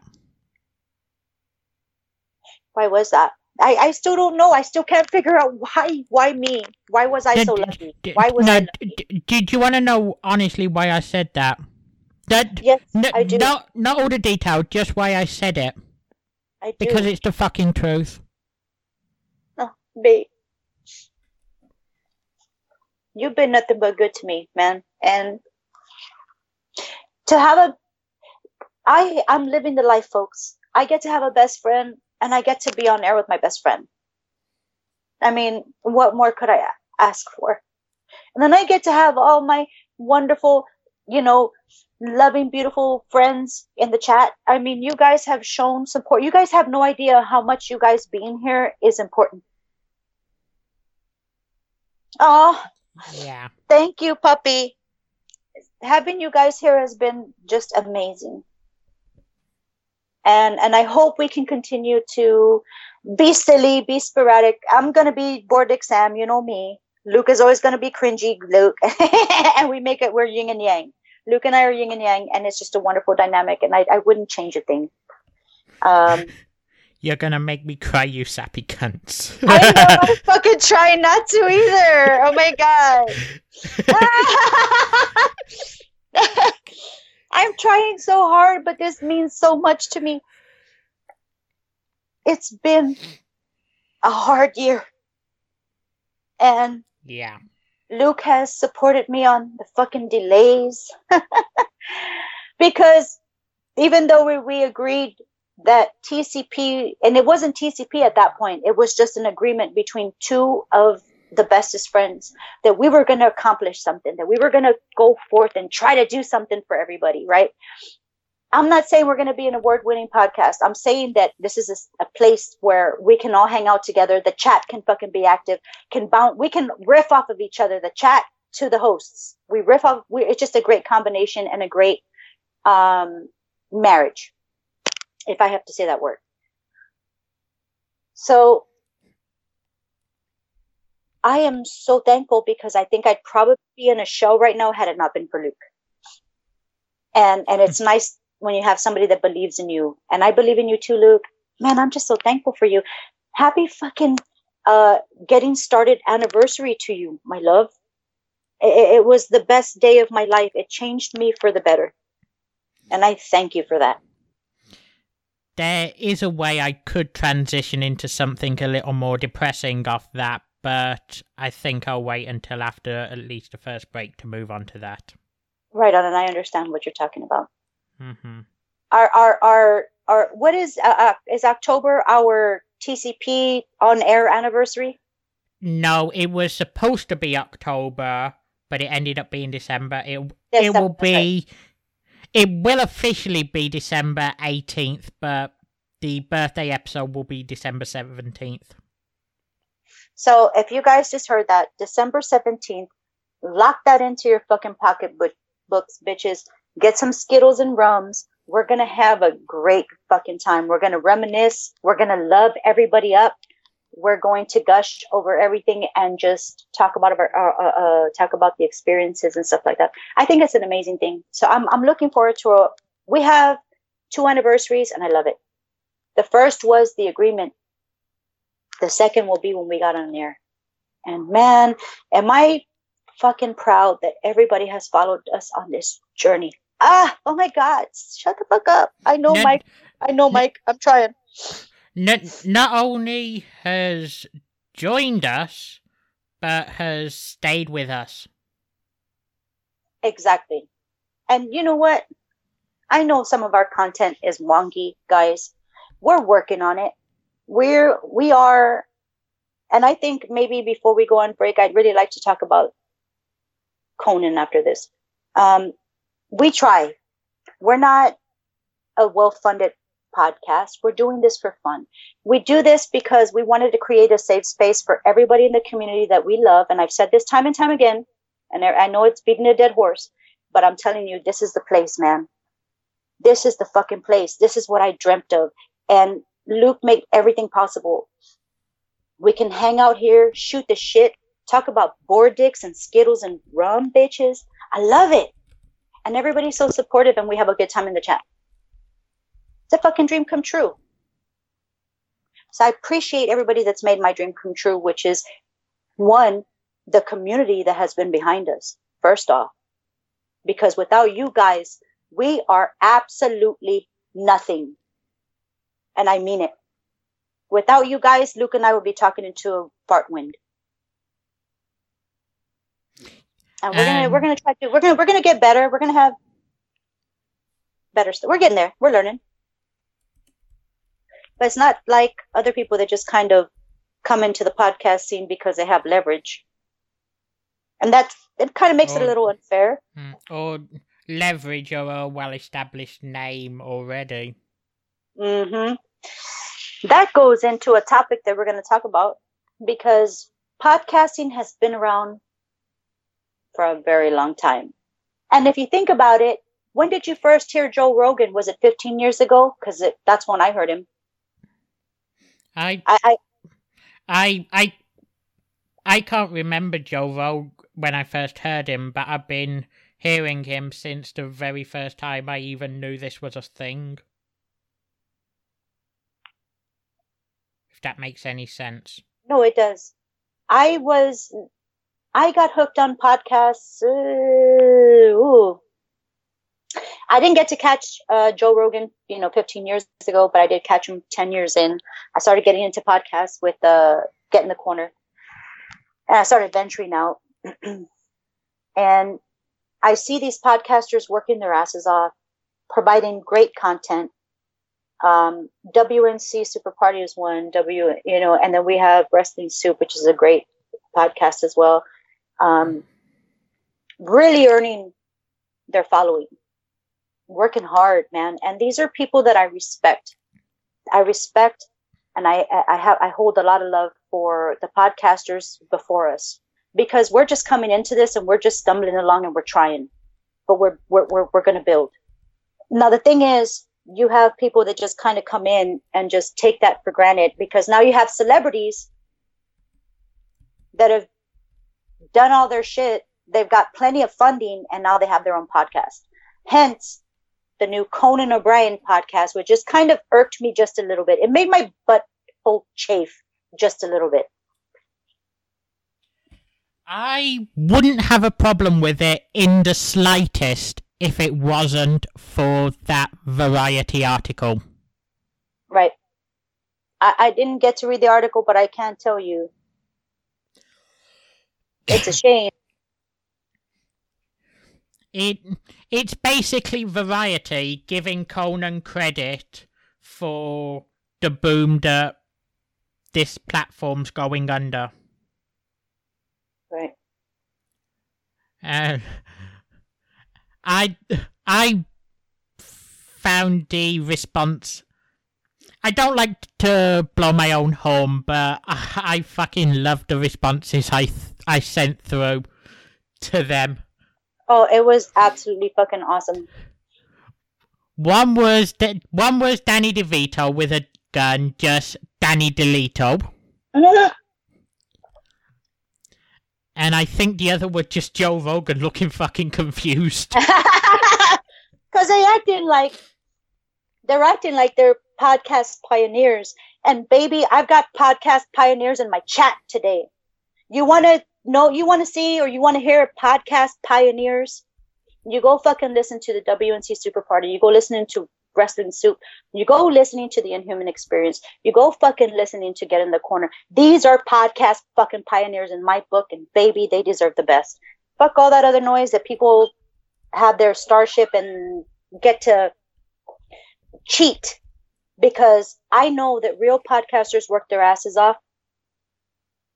why was that I, I still don't know. I still can't figure out why. Why me? Why was I Did- so lucky? Why was no, I? d- Did you want to know honestly why I said that? That Yes, n- I do. not not all the detail, just why I said it I do. because it's the fucking truth. Oh, babe. You've been nothing but good to me, man. And to have a I I'm living the life, folks. I get to have a best friend and I get to be on air with my best friend. I mean, what more could I ask for? And then I get to have all my wonderful, you know, loving, beautiful friends in the chat. I mean, you guys have shown support. You guys have no idea how much you guys being here is important. Oh, Yeah. thank you, puppy. Having you guys here has been just amazing. And and I hope we can continue to be silly, be sporadic. I'm gonna be bored exam, you know me. Luke is always gonna be cringy, Luke. and we make it we're yin and yang. Luke and I are yin and yang, and it's just a wonderful dynamic, and I, I wouldn't change a thing. Um You're gonna make me cry, you sappy cunts. I know I'm fucking trying not to either. Oh my god. I'm trying so hard, but this means so much to me. It's been a hard year. And yeah. Luke has supported me on the fucking delays. because even though we, we agreed that TCP, and it wasn't TCP at that point, it was just an agreement between two of the bestest friends that we were going to accomplish something, that we were going to go forth and try to do something for everybody, right? I'm not saying we're going to be an award winning podcast. I'm saying that this is a, a place where we can all hang out together. The chat can fucking be active, can bounce, we can riff off of each other, the chat to the hosts. We riff off, we, it's just a great combination and a great um, marriage, if I have to say that word. So I am so thankful because I think I'd probably be in a show right now had it not been for Luke. And and it's nice when you have somebody that believes in you. And I believe in you too, Luke. Man, I'm just so thankful for you. Happy fucking uh getting started anniversary to you, my love. It, it was the best day of my life. It changed me for the better. And I thank you for that. There is a way I could transition into something a little more depressing off that, but I think I'll wait until after at least the first break to move on to that. Right on, and I understand what you're talking about. Our our our, our what is uh, uh, is October our TCP on air anniversary? No, it was supposed to be October, but it ended up being December. It it will December, that's right. be. It will officially be December 18th, but the birthday episode will be December 17th. So if you guys just heard that, December seventeenth, lock that into your fucking pocketbook books, bitches. Get some Skittles and rums. We're gonna have a great fucking time. We're gonna reminisce. We're gonna love everybody up. We're going to gush over everything and just talk about our, uh, uh, talk about the experiences and stuff like that. I think it's an amazing thing. So I'm I'm looking forward to. A, we have two anniversaries and I love it. The first was the agreement. The second will be when we got on air. And man, am I fucking proud that everybody has followed us on this journey. Ah, oh my God, shut the fuck up. I know, No- Mike. I know, Mike. I'm trying. Not, not only has joined us, but has stayed with us. Exactly. And you know what? I know some of our content is wonky, guys. We're working on it. We're, we are, and I think maybe before we go on break, I'd really like to talk about Conan after this. Um, we try. We're not a well funded podcast. We're doing this for fun. We do this because we wanted to create a safe space for everybody in the community that we love. And I've said this time and time again, and I know it's beating a dead horse, but I'm telling you, this is the place, man. This is the fucking place. This is what I dreamt of. And Luke made everything possible. We can hang out here, shoot the shit, talk about board dicks and skittles and rum, bitches. I love it. And everybody's so supportive and we have a good time in the chat. It's a fucking dream come true. So I appreciate everybody that's made my dream come true, which is one, the community that has been behind us, first off. Because without you guys, we are absolutely nothing. And I mean it. Without you guys, Luke and I would be talking into a fart wind. And we're gonna Um, we're gonna try to we're gonna we're gonna get better. We're gonna have better stuff. We're getting there. We're learning. But it's not like other people that just kind of come into the podcast scene because they have leverage. And that's it kind of makes it a Oh. little unfair. Mm, Or leverage or a well-established name already. hmm That goes into a topic that we're going to talk about because podcasting has been around for a very long time. And if you think about it, when did you first hear Joe Rogan? Was it 15 years ago? Because that's when I heard him. I I, I I I can't remember Joe Rogan when I first heard him, but I've been hearing him since the very first time I even knew this was a thing. If that makes any sense. no, it does. I was, I got hooked on podcasts. Ooh. I didn't get to catch uh, Joe Rogan, you know, 15 years ago, but I did catch him 10 years in. I started getting into podcasts with uh, Get in the Corner. And I started venturing out. and I see these podcasters working their asses off, providing great content. Um, WNC Super Party is one, W, you know, and then we have Wrestling Soup, which is a great podcast as well. Um, really earning their following working hard, man. And these are people that I respect. I respect, and I I have I hold a lot of love for the podcasters before us because we're just coming into this and we're just stumbling along and we're trying, but we're we're we're, we're going to build. Now the thing is, you have people that just kind of come in and just take that for granted because now you have celebrities that have done all their shit. They've got plenty of funding and now they have their own podcast. Hence, the new Conan O'Brien podcast, which just kind of irked me just a little bit. It made my butt hole chafe just a little bit. I wouldn't have a problem with it in the slightest if it wasn't for that variety article. Right. I, I didn't get to read the article, but I can tell you it's a shame. It it's basically variety giving Conan credit for the boom that this platform's going under. Right. Uh, I I found the response. I don't like to blow my own horn, but I, I fucking love the responses I th- I sent through to them. Oh, it was absolutely fucking awesome. One was da- one was Danny DeVito with a gun, just Danny DeLito, and I think the other was just Joe Rogan looking fucking confused. Because they acting like they're acting like they're podcast pioneers. And baby, I've got podcast pioneers in my chat today. You want to know, you want to see, or you want to hear podcast pioneers? You go fucking listen to the WNC Super Party. You go listening to Wrestling Soup. You go listening to the Inhuman Experience. You go fucking listening to Get in the Corner. These are podcast fucking pioneers in my book, and baby, they deserve the best. Fuck all that other noise that people have their starship and get to cheat because I know that real podcasters work their asses off.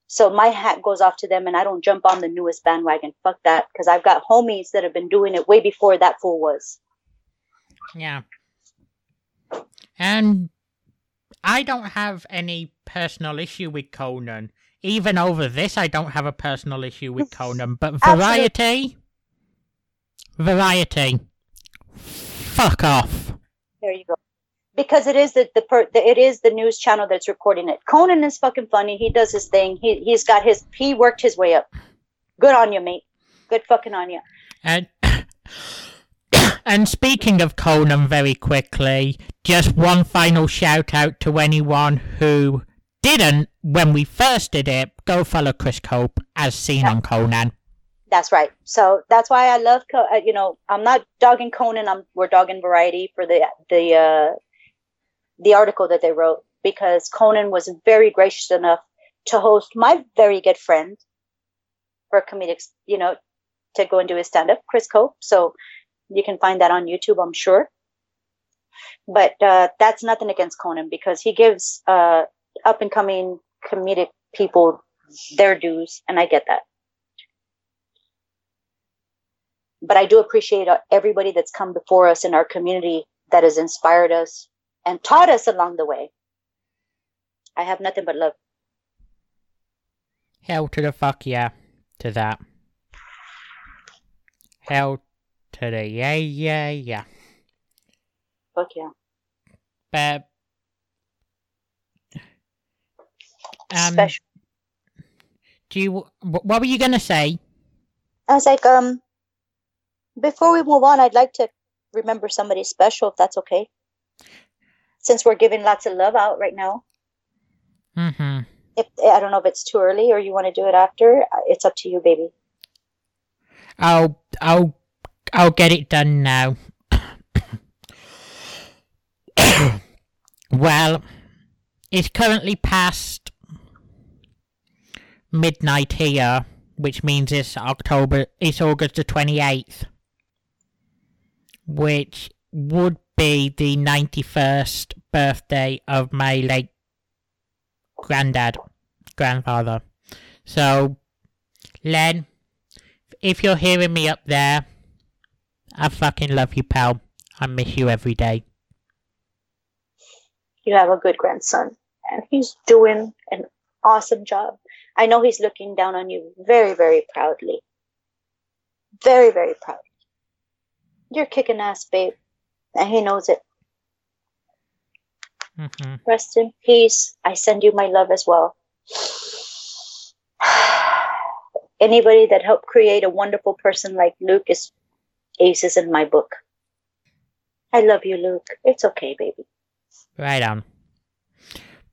So my hat goes off to them and I don't jump on the newest bandwagon. Fuck that. Because I've got homies that have been doing it way before that fool was. Yeah. And I don't have any personal issue with Conan. Even over this, I don't have a personal issue with Conan. But variety, variety, fuck off. There you go. Because it is the, the, per, the it is the news channel that's reporting it. Conan is fucking funny. He does his thing. He he's got his he worked his way up. Good on you, mate. Good fucking on you. And and speaking of Conan, very quickly, just one final shout out to anyone who didn't when we first did it. Go follow Chris Cope as seen on Conan. That's right. So that's why I love, Co- uh, you know, I'm not dogging Conan. I'm we're dogging Variety for the the uh, the article that they wrote because Conan was very gracious enough to host my very good friend for comedics, you know, to go and do his stand up, Chris Cope. So you can find that on YouTube, I'm sure. But uh, that's nothing against Conan because he gives uh, up and coming comedic people their dues, and I get that. But I do appreciate uh, everybody that's come before us in our community that has inspired us and taught us along the way. I have nothing but love. Hell to the fuck yeah to that. Hell to the yeah, yeah, yeah. Fuck yeah. But. Um, Special. do you. What were you gonna say? I was like, um, before we move on, I'd like to remember somebody special, if that's okay. Since we're giving lots of love out right now, Mm hmm. if I don't know if it's too early or you want to do it after, uh, it's up to you, baby. I'll. I'll. I'll get it done now. well, it's currently past midnight here, which means it's October. It's August the twenty eighth, which would be the ninety first birthday of my late granddad, grandfather. So, Len, if you're hearing me up there, I fucking love you, pal. I miss you every day. You have a good grandson, and he's doing an awesome job. I know he's looking down on you very, very proudly. Very, very proud. You're kicking ass, babe, and he knows it. Hmm Rest in peace. I send you my love as well. Anybody that helped create a wonderful person like Luke is aces in my book. I love you, Luke. It's okay, baby. Right on.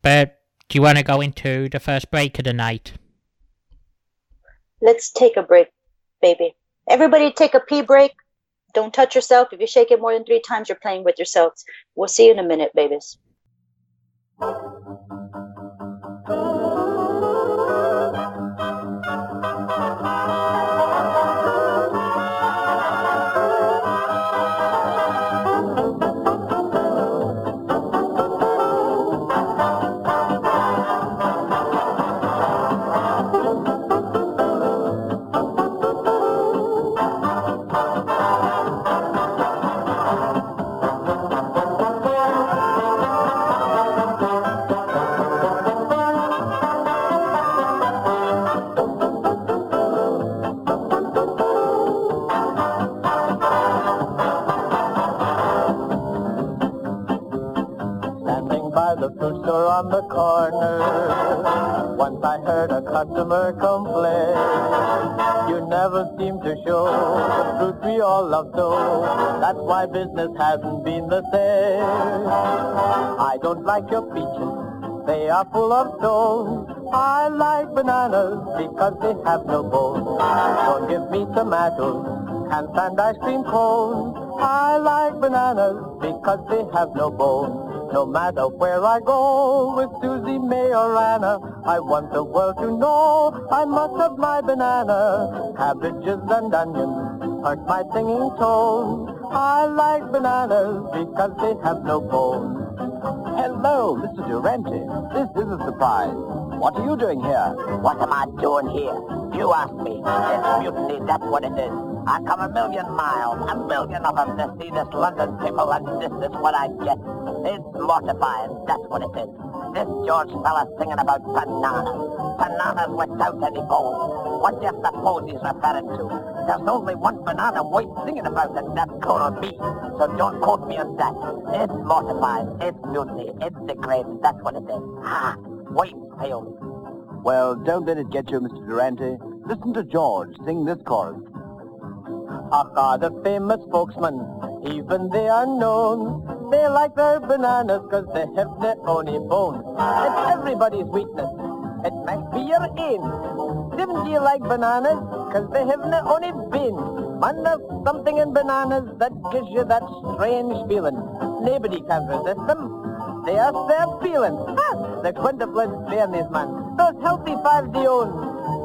But do you want to go into the first break of the night? Let's take a break, baby. Everybody take a pee break. Don't touch yourself. If you shake it more than three times, you're playing with yourselves. We'll see you in a minute, babies. Thank you. Customer complain. You never seem to show the fruit we all love so. That's why business hasn't been the same. I don't like your peaches, they are full of stones. I like bananas because they have no bones. Don't give me tomatoes, can't stand ice cream cones. I like bananas because they have no bones. No matter where I go, with Susie, May, or Anna, I want the world to know I must have my banana. Cabbages and onions hurt my singing tone. I like bananas because they have no bones. Hello, Mr. Durante. This is a surprise. What are you doing here? What am I doing here? You ask me. It's mutiny, that's what it is. I come a million miles, a million of them to see this London people, and this is what I get. It's mortifying, that's what it is. This George fella singing about bananas. Bananas without any bones. What do you suppose he's referring to? There's only one banana worth singing about, and that's gonna be. So don't quote me on that. It's mortifying, it's mutiny, it's degrading, that's what it is. Ha! Wait, failed. Well, don't let it get you, Mr. Durante. Listen to George sing this chorus. Aha, the famous spokesman, even the are They like their bananas 'cause they have their only bones. It's everybody's weakness. It must be your aim. Didn't you like bananas? 'Cause they have their only been. Man, there's something in bananas that gives you that strange feeling. Nobody can resist them. They are their feelings. Ha! The quintuplets fairness, man. Those healthy five de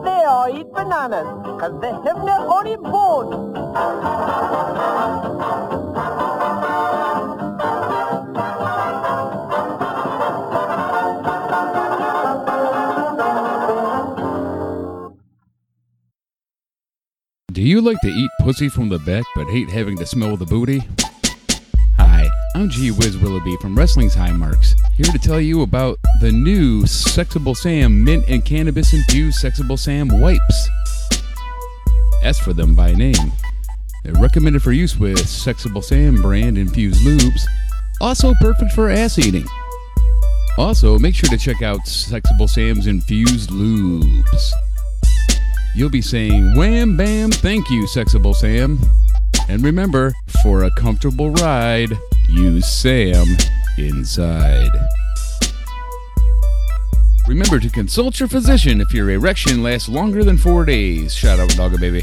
they all eat bananas, 'cause they have their only bone. You like to eat pussy from the back but hate having to smell the booty? Hi, I'm G Wiz Willoughby from Wrestling's High Marks, here to tell you about the new Sexable Sam Mint and Cannabis Infused Sexable Sam Wipes. Ask for them by name. They're recommended for use with Sexable Sam brand infused lubes, also perfect for ass eating. Also, make sure to check out Sexable Sam's infused lubes. You'll be saying, Wham bam, thank you, Sexable Sam. And remember, for a comfortable ride, use Sam inside. Remember to consult your physician if your erection lasts longer than four days. Shout out, Dogga Baby.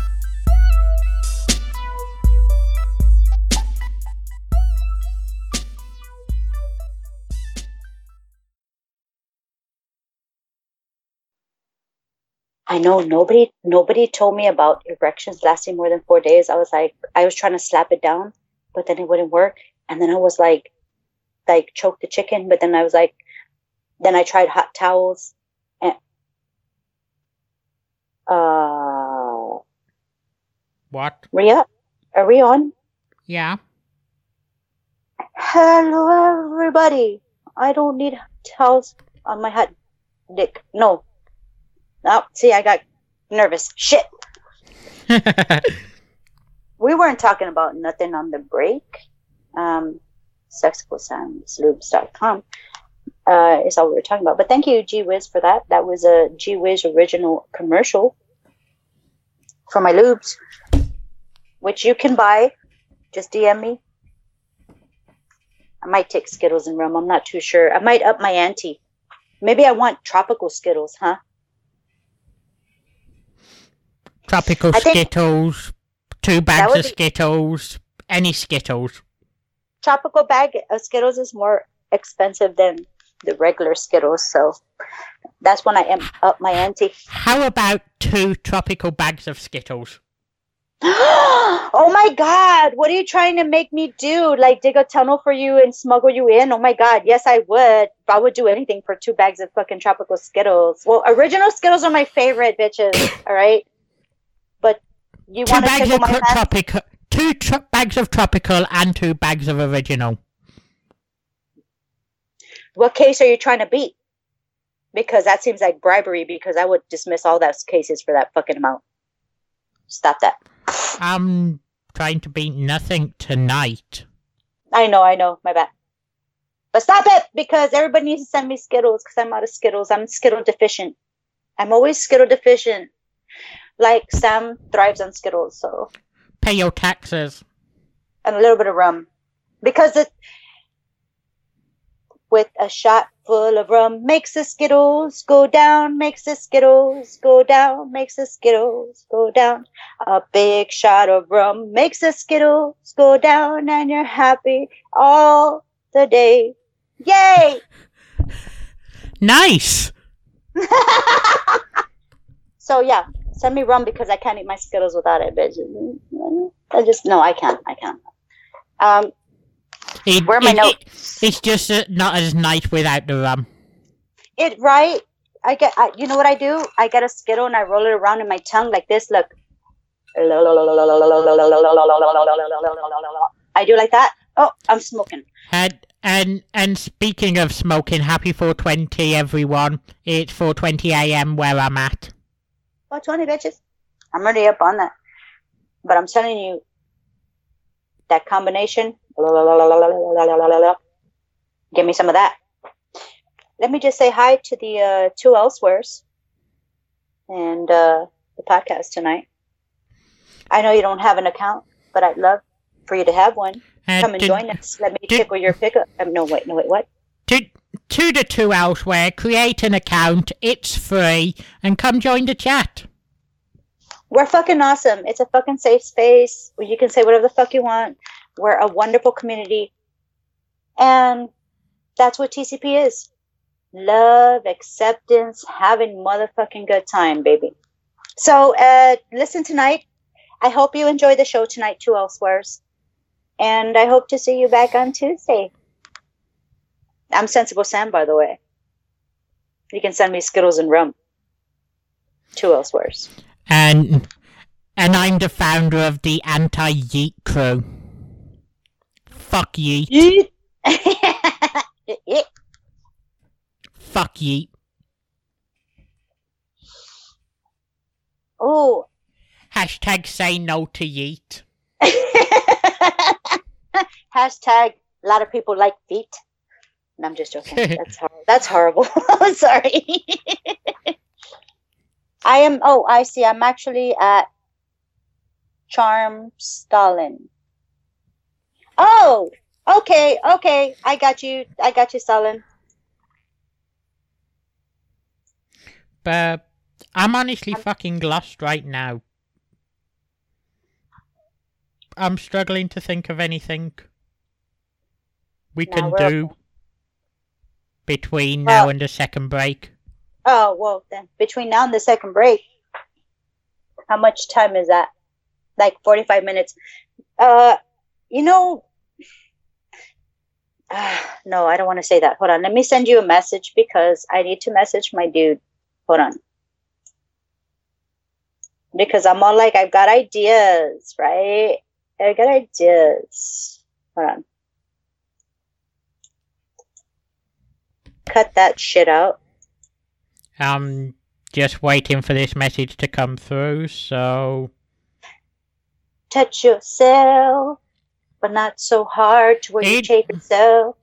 I know nobody nobody told me about erections lasting more than four days. I was like, I was trying to slap it down, but then it wouldn't work. And then I was like, like choke the chicken. But then I was like, then I tried hot towels. And uh, What? Ria, are we on? Yeah. Hello, everybody. I don't need towels on my hot dick. No. Oh, see, I got nervous. Shit. we weren't talking about nothing on the break. Um, sexablesamslubes.com uh, is all we were talking about. But thank you, G Wiz, for that. That was a G Wiz original commercial for my lubes, which you can buy. Just DM me. I might take Skittles and rum. I'm not too sure. I might up my ante. Maybe I want tropical Skittles, huh? Tropical I Skittles, two bags of be- Skittles, any Skittles. Tropical bag of Skittles is more expensive than the regular Skittles, so that's when I am up my ante. How about two tropical bags of Skittles? oh my god, what are you trying to make me do? Like dig a tunnel for you and smuggle you in? Oh my god, yes I would. I would do anything for two bags of fucking tropical Skittles. Well, original Skittles are my favorite bitches, alright? But you Two bags of tro- tropical, two tro- bags of tropical and two bags of original. What case are you trying to beat? Because that seems like bribery because I would dismiss all those cases for that fucking amount. Stop that. I'm trying to beat nothing tonight. I know, I know, my bad. But stop it because everybody needs to send me Skittles because I'm out of Skittles. I'm Skittle deficient. I'm always Skittle deficient. Like Sam thrives on Skittles, so Pay your taxes. and a little bit of rum because it with a shot full of rum makes the Skittles go down, makes the Skittles go down, makes the Skittles go down. A big shot of rum makes the Skittles go down, and you're happy all the day. Yay! Nice. So yeah, send me rum because I can't eat my Skittles without it, bitch. I just no, I can't. I can't. Um, It, Where are my it- notes? it- it's just not as nice without the rum. it right. I get. I, you know what I do? I get a Skittle and I roll it around in my tongue like this. Look. I do like that. Oh, I'm smoking. And and and speaking of smoking, happy 420 everyone. It's 4:20 a.m. where I'm at. Oh, 20 bitches. I'm already up on that. But I'm telling you, that combination. Give me some of that. Let me just say hi to the uh, two elsewheres and uh, the podcast tonight. I know you don't have an account, but I'd love for you to have one. And Come and to- join us. Let me did- tickle your pickup. Um, no, wait, no, wait, what? To, the two elsewhere, create an account. It's free, and come join the chat. We're fucking awesome. It's a fucking safe space you can say whatever the fuck you want. We're a wonderful community. And that's what TCP is. Love, acceptance, having motherfucking good time, baby. So uh, listen tonight. I hope you enjoy the show tonight too, Elsewheres. And I hope to see you back on Tuesday. I'm Sexable Sam, by the way. You can send me Skittles and rum. Two Elsewheres. And and I'm the founder of the anti Yeet crew. Fuck Yeet. Yeet. Fuck Yeet. oh, Hashtag say no to Yeet. Hashtag a lot of people like feet. No, I'm just joking. That's horrible. That's horrible. I'm sorry. I am. Oh, I see. I'm actually at Charm Stalin. Oh, okay, okay. I got you. I got you, Stalin. But I'm honestly fucking lost right now. I'm struggling to think of anything we Now can do between now Well- and the second break. Oh, well, then between now and the second break, how much time is that? Like 45 minutes. Uh, you know, Ah, no, I don't want to say that. Hold on. Let me send you a message because I need to message my dude. Hold on. Because I'm all like, I've got ideas, right? I got ideas. Hold on. Cut that shit out. I'm just waiting for this message to come through, so touch yourself, but not so hard to where you It- yourself.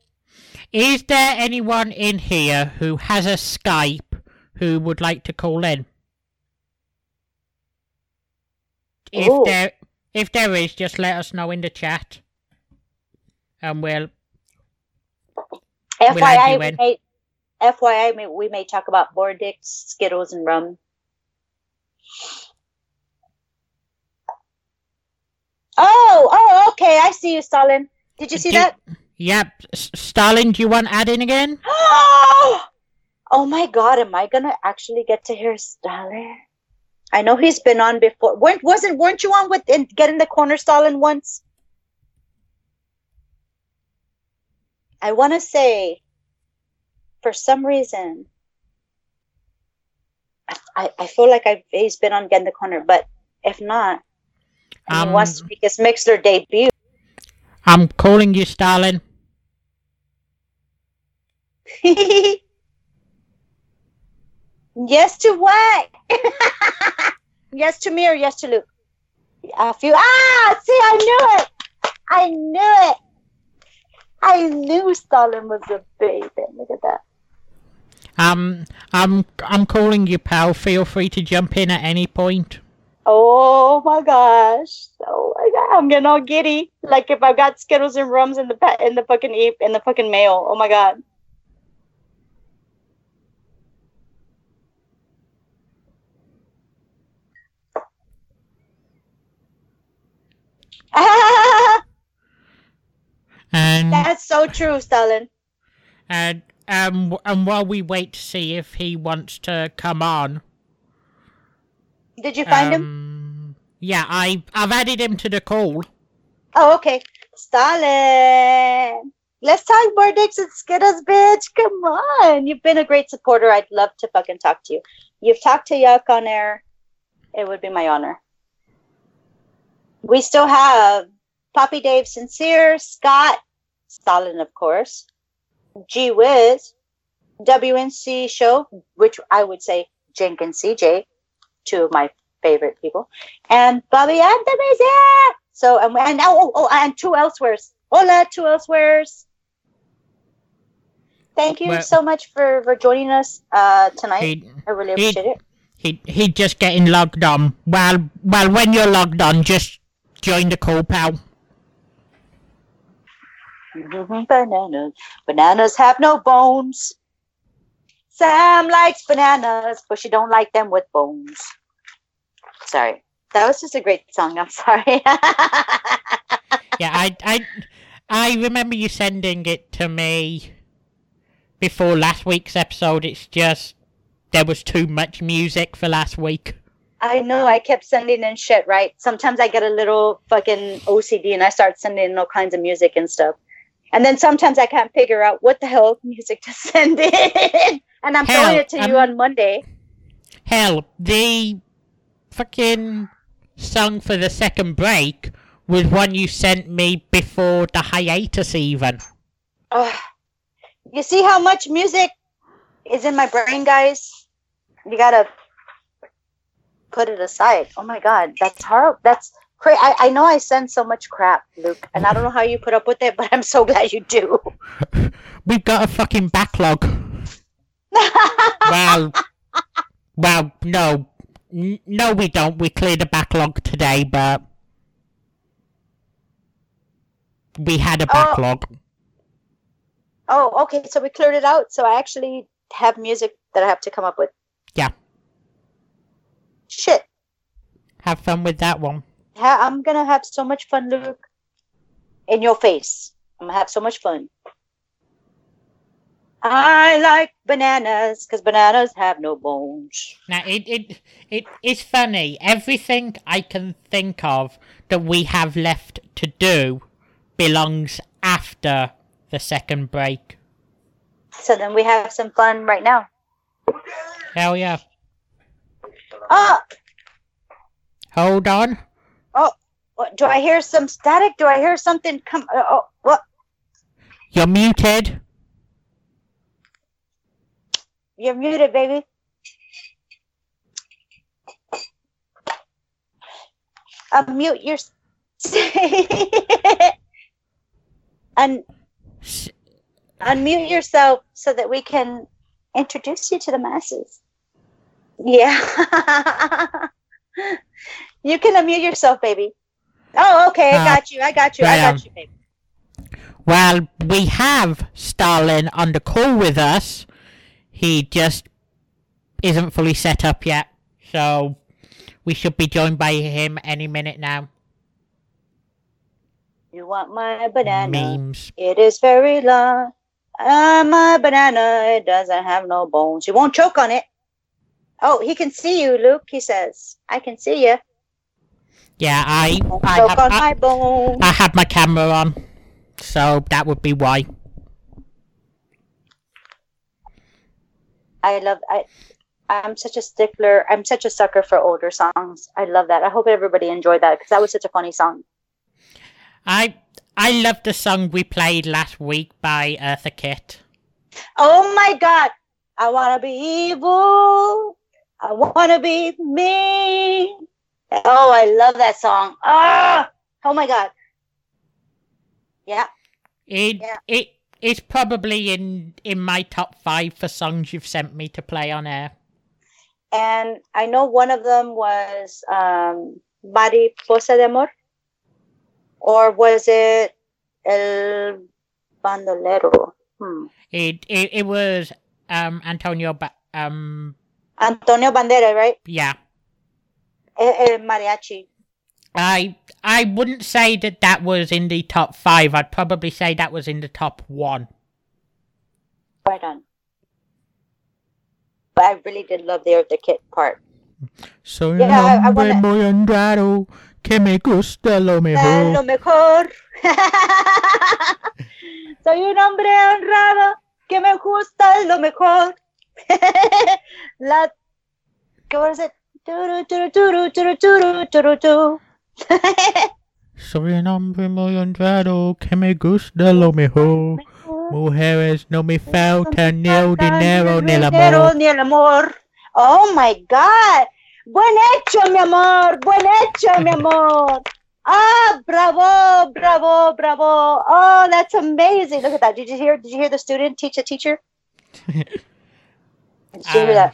is there anyone in here who has a Skype who would like to call in? If Ooh. there if there is, just let us know in the chat. And we'll FYI, you we in. FYI, we may talk about board dicks, Skittles, and rum. Oh, oh, okay. I see you, Stalin. Did you see Did- that? Yep. S- Stalin, do you want adding again? oh my God, am I gonna actually get to hear Stalin? I know he's been on before. weren't wasn't weren't you on with in, get in the corner Stalin once? I want to say, for some reason, I, I, feel like I've he's been on get in the corner, but if not, and he wants to Um, make his Mixlr debut. I'm calling you Stalin. yes to what? yes to me or yes to Luke? A few. Ah, see, I knew it. I knew it. I knew Stalin was a baby. Look at that. Um, I'm I'm calling you, pal. Feel free to jump in at any point. Oh my gosh. Oh my god. I'm getting all giddy. Like if I've got Skittles and rums in the pa- in the fucking e- in the fucking mail. Oh my god. And That's so true, Stalin. and um and while we wait to see if he wants to come on, Did you find him? um, yeah, I I've added him to the call. Oh, okay. Stalin. Let's talk more dicks and skittles, bitch. Come on. You've been a great supporter. I'd love to fucking talk to you. You've talked to Yuck on air. It would be my honor. We still have Poppy Dave Sincere, Scott, Stalin, of course, G Wiz, WNC Show, which I would say Jenkins CJ, two of my favorite people, and Bobby Anthem is here. So and and oh, oh, oh and two elsewheres. Hola, two elsewheres. Thank you Well- so much for for joining us uh tonight. He I really he- appreciate it. he he just getting logged on. Well, well, when you're logged on, just join the call, pal. Mhm, Bananas. Bananas have no bones. Sam likes bananas, but she don't like them with bones. Sorry. That was just a great song. I'm sorry. Yeah, I I I remember you sending it to me before last week's episode. It's just there was too much music for last week. I know I kept sending in shit, right? Sometimes I get a little fucking OCD and I start sending in all kinds of music and stuff. And then sometimes I can't figure out what the hell music to send in. And I'm throwing it to you I'm- on Monday. Hell, the fucking song for the second break was one you sent me before the hiatus even. Ugh. You see how much music is in my brain, guys? You gotta put it aside. Oh my god, that's horrible. That's I, I know I send so much crap, Luke, and I don't know how you put up with it, but I'm so glad you do. We've got a fucking backlog. well, well, no, no, we don't. We cleared the backlog today, but we had a Oh. backlog. oh, okay, so we cleared it out. So I actually have music that I have to come up with. Yeah. Shit. Have fun with that one. Ha- I'm gonna have so much fun, Luke. In your face. I'm gonna have so much fun. I like bananas because bananas have no bones. Now it it it is funny. Everything I can think of that we have left to do belongs after the second break. So then we have some fun right now. Hell yeah! Oh, Hold on. What- do I hear some static? Do I hear something come? Uh, oh, what? You're muted. You're muted, baby. Unmute your. Un- unmute yourself so that we can introduce you to the masses. Yeah. you can unmute yourself, baby. Oh, okay. I Uh, got you. I got you. I got you, baby. Well, we have Stalin on the call with us. He just isn't fully set up yet, so we should be joined by him any minute now. You want my banana? Memes. It is very long. Ah, my banana, it doesn't have no bones. You won't choke on it. Oh, he can see you, Luke. He says, "I can see you." Yeah, I I have, on I, my bones. I had my camera on, so that would be why. I love. I. I'm such a stickler. I'm such a sucker for older songs. I love that. I hope everybody enjoyed that because that was such a funny song. I I love the song we played last week by Eartha Kitt. Oh my God! I wanna be evil. I wanna be me. Oh, I love that song. Ah! Oh my God! Yeah. It Yeah. it it's probably in in my top five for songs you've sent me to play on air. and I know one of them was um, Mariposa de Amor, or was it El Bandolero? Hmm. It it, it was um Antonio ba- um Antonio Bandera, right? yeah. El, el mariachi. I I wouldn't say that that was in the top five. I'd probably say that was in the top one. Right on. But I really did love the the kit part. Soy Yeah, I- I un hombre wanna- muy honrado que me gusta lo Eh, mejor. lo mejor. Soy un hombre honrado que me gusta lo mejor. La, ¿qué was it? Soy un hombre muy honrado que me gusta lo mejor. Mujeres no me faltan ni el dinero ni el amor. ni el amor. Oh my God. Buen hecho, mi amor. Buen hecho, mi amor. Ah, bravo, bravo, bravo. Oh, that's amazing. Look at that. Did you hear? Did you hear the student teach a teacher? Did you hear that?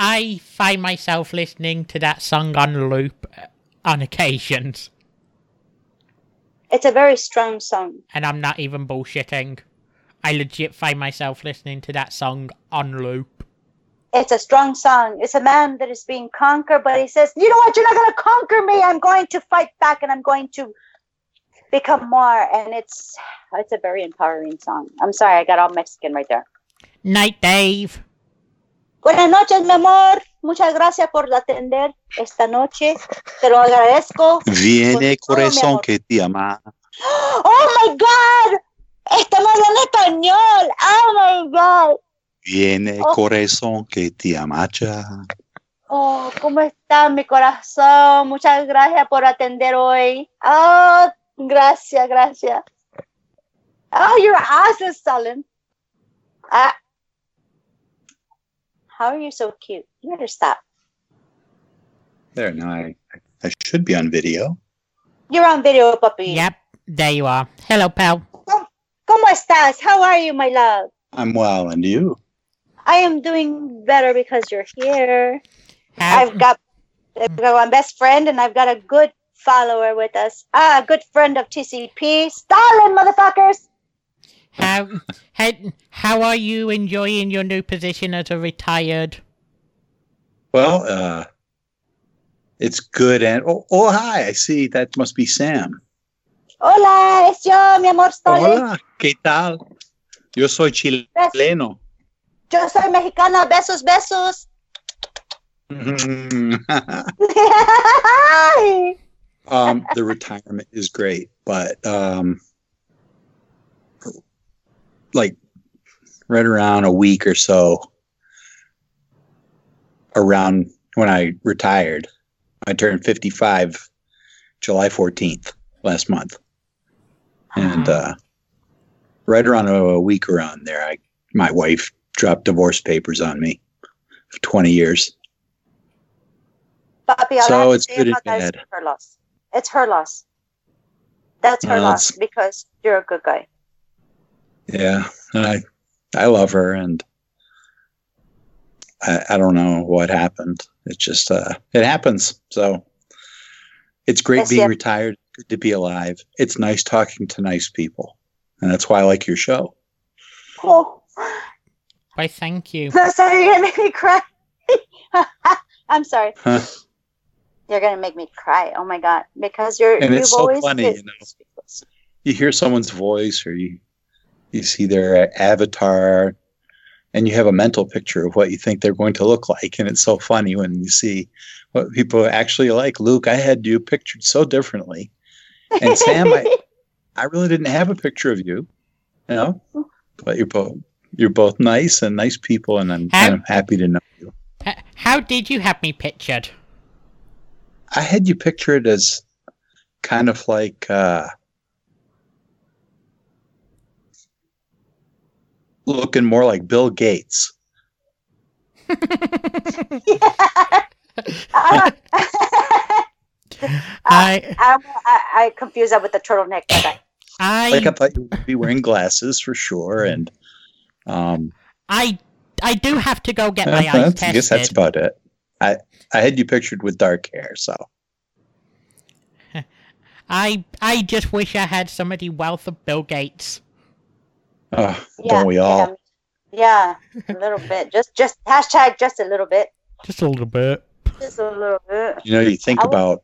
I find myself listening to that song on loop uh, on occasions, It's a very strong song. and I'm not even bullshitting. I legit find myself listening to that song on loop. It's a strong song. It's a man that is being conquered, but he says, "You know what? You're not going to conquer me. I'm going to fight back, and I'm going to become more." And it's it's a very empowering song. I'm sorry, I got all Mexican right there. Night, Dave. Buenas noches, mi amor. Muchas gracias por atender esta noche. Te lo agradezco. Viene todo, corazón que te ama. Oh my God. Estamos hablando español. Oh my God. Viene Oh. corazón que te amacha. Oh, ¿cómo está mi corazón? Muchas gracias por atender hoy. Oh, gracias, gracias. Oh, your ass is swollen. Ah. How are you so cute? You better stop. There, now I, I should be on video. You're on video, puppy. Yep, there you are. Hello, pal. ¿Cómo estás? How are you, my love? I'm well, and you? I am doing better because you're here. How, I've got, I've got my best friend and I've got a good follower with us. Ah, a good friend of TCP. Stalin, motherfuckers! How, how, how are you enjoying your new position as a retired? Well, uh, it's good. And oh, oh, hi! I see. That must be Sam. Hola, es yo, mi amor Stalin. Hola, ¿qué tal? Yo soy chileno. Yo soy mexicana. Besos, besos. um, the retirement is great, but um, like right around a week or so around when I retired, I turned 55 July 14th last month. And uh, right around a, a week around there, I my wife dropped divorce papers on me for 20 years. Papi, all I So have it's say good and bad. her loss. It's her loss. That's her Well, loss it's- because you're a good guy. Yeah, and I I love her, and I, I don't know what happened. It just uh, it happens. So it's great Yes, being yeah. retired. Good to be alive. It's nice talking to nice people, and that's why I like your show. Oh, Why, thank you. I'm sorry, you're gonna make me cry. I'm sorry. Huh. You're gonna make me cry. Oh my god, because you're And you've it's so always funny, been- you know. You hear someone's voice, or you you see their avatar, and you have a mental picture of what you think they're going to look like, and it's so funny when you see what people actually like. Luke, I had you pictured so differently. And Sam, I, I really didn't have a picture of you, you know, but you're both you're both nice and nice people, and I'm, How- I'm happy to know you. How did you have me pictured? I had you pictured as kind of like uh, looking more like Bill Gates. I, I, I, I confuse that with the turtleneck. I- I, Like I thought you would be wearing glasses for sure, and um, I, I do have to go get my eyes that's- I guess that's about it. I I had you pictured with dark hair, so I, I just wish I had some of the wealth of Bill Gates. Oh, yeah, don't we all? Yeah, yeah, a little bit. Just, just hashtag just a little bit. Just a little bit. Just a little bit. You know, you think I was- about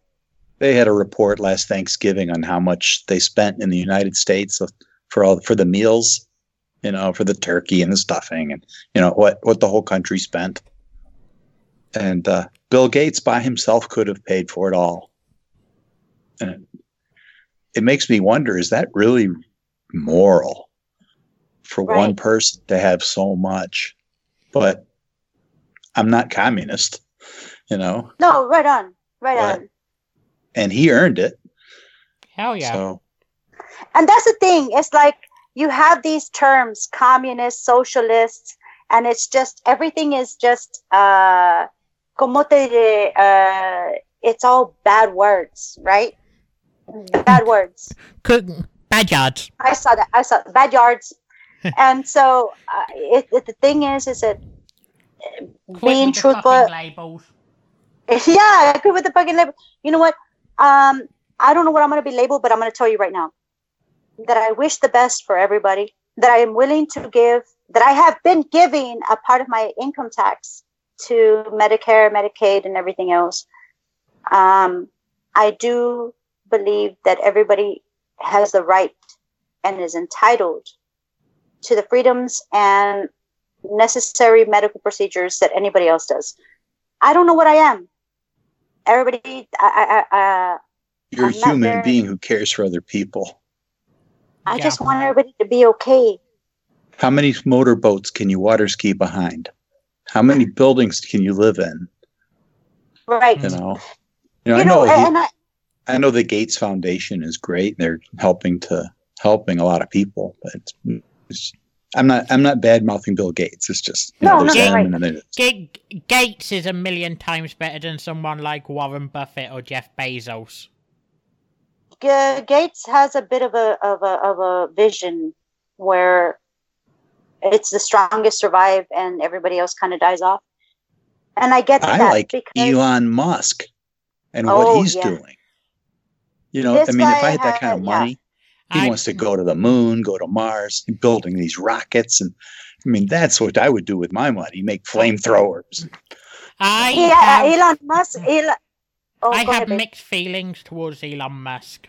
they had a report last Thanksgiving on how much they spent in the United States for all for the meals, you know, for the turkey and the stuffing and you know what what the whole country spent. And uh, Bill Gates by himself could have paid for it all. And it, it makes me wonder: is that really moral for one person to have so much? But I'm not communist, you know. No, right on, right What? on. and he earned it. Hell yeah. So And that's the thing. It's like you have these terms, communist, socialist, and it's just everything is just uh, como te diré, uh, it's all bad words, right? Bad words. Cook, bad yards. I saw that. I saw bad yards. and so uh, it, it, the thing is, is that uh, Quit being truthful. yeah, I agree with the fucking label. You know what? Um, I don't know what I'm going to be labeled, but I'm going to tell you right now that I wish the best for everybody. That I am willing to give. That I have been giving a part of my income tax to Medicare, Medicaid, and everything else. Um, I do believe that everybody has the right and is entitled to the freedoms and necessary medical procedures that anybody else does. I don't know what I am. Everybody, I, I, I, You're a I'm not human very- being who cares for other people. I Yeah. just want everybody to be okay. How many motorboats can you water ski behind? How many buildings can you live in? Right. You know, you know, You I know, know, he- I, I know the Gates Foundation is great. They're helping to helping a lot of people, but it's, it's, I'm not I'm not bad mouthing Bill Gates. It's just you know, No, there's no, them right. and G- Gates is a million times better than someone like Warren Buffett or Jeff Bezos. G- Gates has a bit of a of a of a vision where it's the strongest survive and everybody else kind of dies off. And I get I that like because Elon Musk and Oh, what he's yeah. doing. You know, This I mean, if I had that kind of had- yeah. money, he I- wants to go to the moon, go to Mars, building these rockets, and I mean, that's what I would do with my money: make flamethrowers. I yeah, have, Elon Musk. Elon, oh, I have ahead, mixed feelings towards Elon Musk.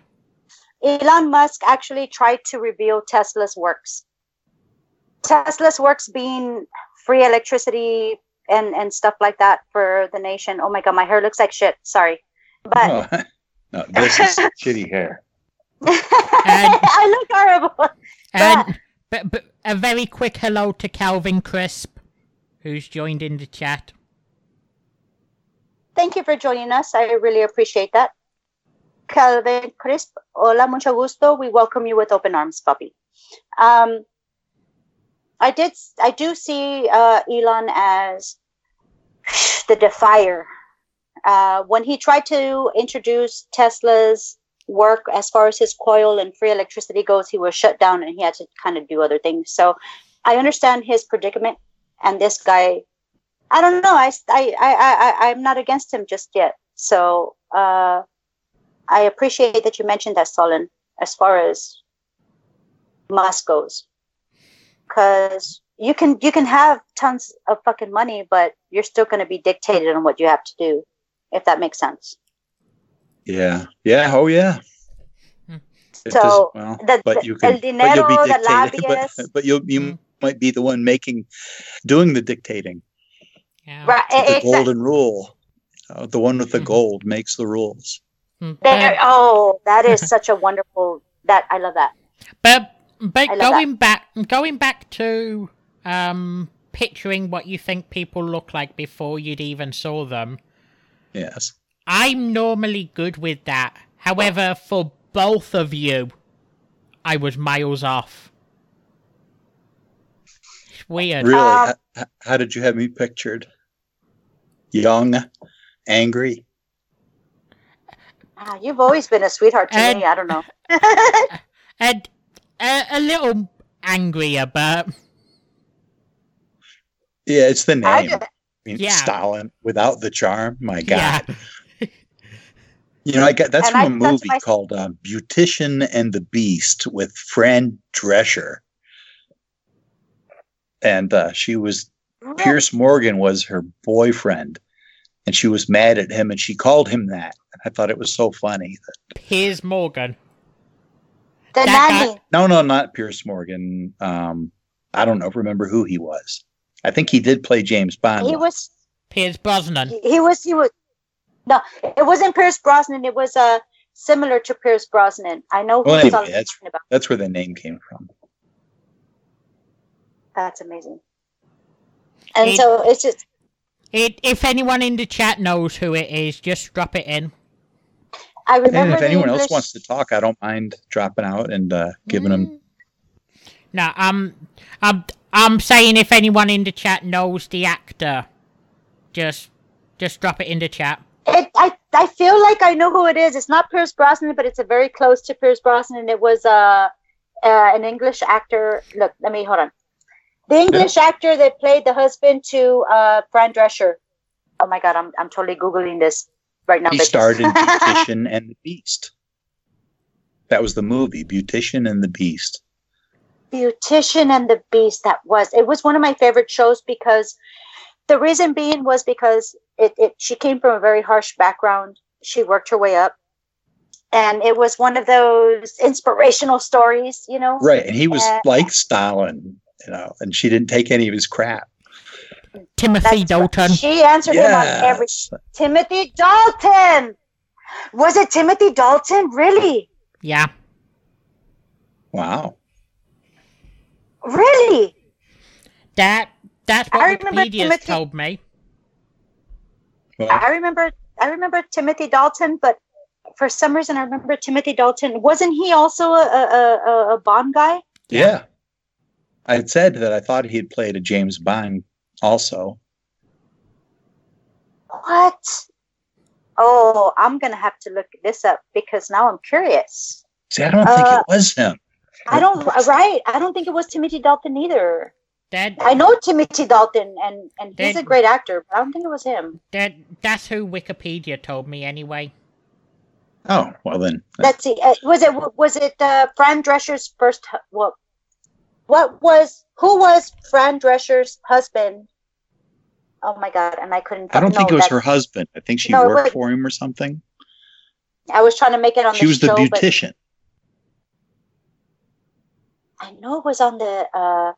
Elon Musk actually tried to reveal Tesla's works. Tesla's works being free electricity and and stuff like that for the nation. Oh my god, my hair looks like shit. Sorry, but Oh, no, this is shitty hair. I look horrible. And but, but a very quick hello to Calvin Crisp, who's joined in the chat. Thank you for joining us. I really appreciate that. Calvin Crisp, hola, mucho gusto. We welcome you with open arms, puppy. Um, I did, I do see uh, Elon as the defier. Uh, when he tried to introduce Tesla's work as far as his coil and free electricity goes, he was shut down and he had to kind of do other things. So I understand his predicament. And this guy I don't know. I, I, I, I, I'm not against him just yet. So uh, I appreciate that you mentioned that, Solon, as far as Musk goes. Because you can you can have tons of fucking money, but you're still going to be dictated on what you have to do, if that makes sense. Yeah, yeah, oh yeah. Hmm. It So, well, the- but you can, el but you'll dinero, be the dictated. lobbyists. But, but you you Hmm. might be the one making, doing the dictating. Yeah. Right? The exactly. golden rule. Uh, the one with the Mhm. gold makes the rules. Mm, There, oh, that is such a wonderful. That I love that. but but I love going back going back to um picturing what you think people look like before you'd even saw them. Yes. I'm normally good with that. However, for both of you, I was miles off. It's weird. Really? Um, H- h- how did you have me pictured? Young, angry. Ah, you've always been a sweetheart to And- me. I don't know. And a, a little angrier, but Yeah, it's the name. did- I mean, Yeah. Stalin without the charm. My yeah. God. You know, I got that's And from a movie my- called uh, Beautician and the Beast with Fran Drescher. And uh, she was Pierce Morgan was her boyfriend, and she was mad at him, and she called him that. And I thought it was so funny. That, Piers Morgan. The That guy- nanny. no, no, not Pierce Morgan. Um, I don't know. Remember who he was? I think he did play James Bond. He was. Pierce Brosnan. He, he was. He was. No, it wasn't Pierce Brosnan. It was uh similar to Pierce Brosnan. I know who Well, anyway, that's- talking about. That's where the name came from. That's amazing. And It- so it's just. It, if anyone in the chat knows who it is, just drop it in. I remember. And if the anyone else wants to talk, I don't mind dropping out and uh, giving them. No, um, I'm, I'm saying if anyone in the chat knows the actor, just, just drop it in the chat. It, I I feel like I know who it is. It's not Pierce Brosnan, but it's a very close to Pierce Brosnan. It was uh, uh an English actor. Look, let me hold on. The English actor that played the husband to uh Fran Drescher. Oh my God, I'm I'm totally googling this right now. He bitches. starred in Beautician and the Beast. That was the movie, Beautician and the Beast. Beautician and the Beast. That was it. Was one of my favorite shows because the reason being was because it, it she came from a very harsh background. She worked her way up, and it was one of those inspirational stories. You know, Right, and he was Uh, like Stalin. you know, and she didn't take any of his crap. Timothy That's- Dalton. She answered him on every Timothy Dalton. Was it Timothy Dalton? Really? Yeah. Wow. Really? That that's what I remember Wikipedia's Timothy- told me. I remember I remember Timothy Dalton, but for some reason I remember Timothy Dalton. Wasn't he also a a, a, a Bond guy? yeah. I had said that I thought he had played a James Bond also. What? Oh, I'm gonna have to look this up because now I'm curious. See, I don't think Uh, it was him. I don't right. I don't think it was Timothy Dalton either. That I know Timothy Dalton, and and he's Then- a great actor, but I don't think it was him. that that's who Wikipedia told me anyway. Oh, well then. Let's see. Uh, was it was it uh, Fran Drescher's first? hu- What what was who was Fran Drescher's husband? Oh my god! And I couldn't. I don't think it was her husband. I think she No, worked but- for him or something. I was trying to make it on She the was the show, but beautician. I know it was on the uh,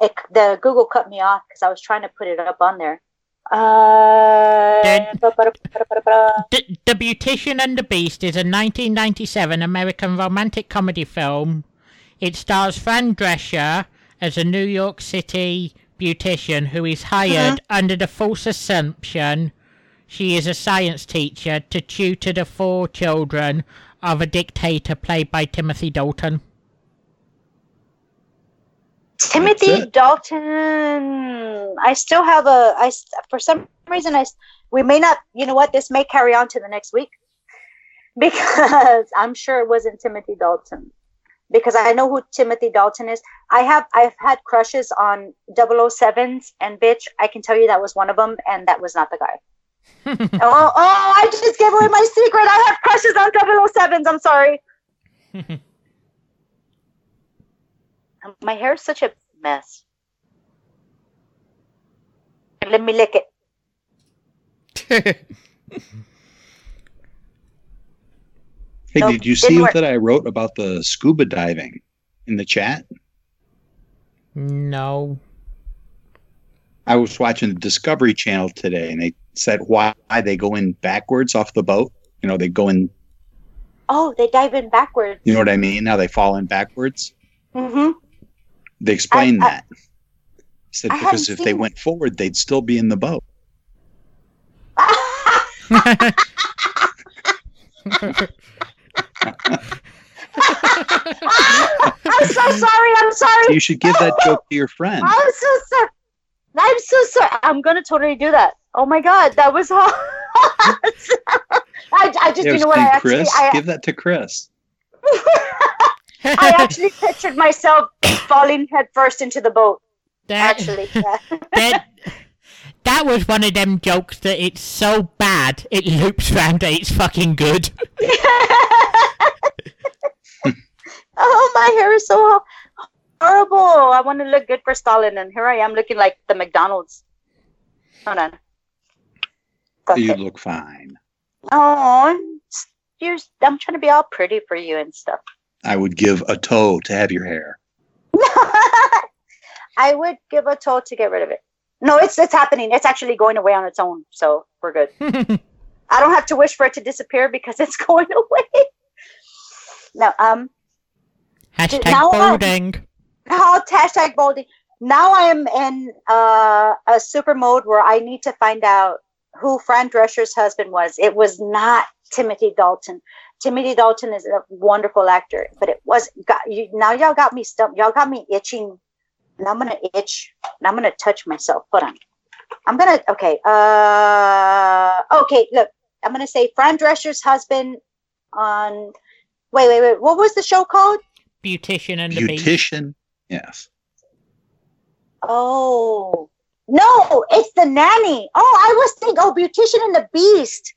it, the Google cut me off because I was trying to put it up on there. Uh, The, the Beautician and the Beast is a 1997 American romantic comedy film. It stars Fran Drescher as a New York City beautician who is hired under the false assumption she is a science teacher to tutor the four children of a dictator played by Timothy Dalton. Timothy Dalton. I still have a. I for some reason I. We may not. You know what? This may carry on to the next week because I'm sure it wasn't Timothy Dalton. Because I know who Timothy Dalton is. I have. I've had crushes on 007s, and bitch, I can tell you that was one of them, and that was not the guy. oh, oh! I just gave away my secret. I have crushes on 007s. I'm sorry. My hair is such a mess. Let me lick it. Hey, Nope, did you see work. that I wrote about the scuba diving in the chat? no. I was watching the Discovery Channel today, and they said why they go in backwards off the boat. You know, they go in. Oh, they dive in backwards. You know what I mean? How they fall in backwards. Mm-hmm. They explained I- I- that. Said I because hadn't if they went forward, they'd still be in the boat. I'm so sorry. I'm sorry. You should give that joke to your friend. I'm so sorry. I'm so sorry. I'm gonna totally do that. Oh my god, that was hard. I, I just Yeah, you know what I actually Chris, I, give that to Chris. I actually pictured myself falling headfirst into the boat. That- Actually, yeah. that that was one of them jokes that it's so bad it loops round that it's fucking good. oh, my hair is so horrible. I want to look good for Stalin, and here I am looking like the McDonald's. Hold on. You Okay. look fine. Oh, you're, I'm trying to be all pretty for you and stuff. I would give a toe to have your hair. I would give a toe to get rid of it. No, it's it's happening. It's actually going away on its own, so we're good. I don't have to wish for it to disappear because it's going away. No, um, Hashtag Now I- balding. how hashtag bolding. Now I am in uh, a super mode where I need to find out who Fran Drescher's husband was. It was not Timothy Dalton. Timothy Dalton is a wonderful actor, but it was got you. Now y'all got me stumped. Y'all got me itching. Now I'm gonna itch. Now I'm gonna touch myself. Hold on. I'm gonna. Okay. Uh. Okay. Look. I'm gonna say Fran Drescher's husband on. Wait, wait, wait. What was the show called? Beautician and the Beast. Beautician. Yes. Oh no, it's the nanny. Oh, I was thinking, oh, Beautician and the Beast.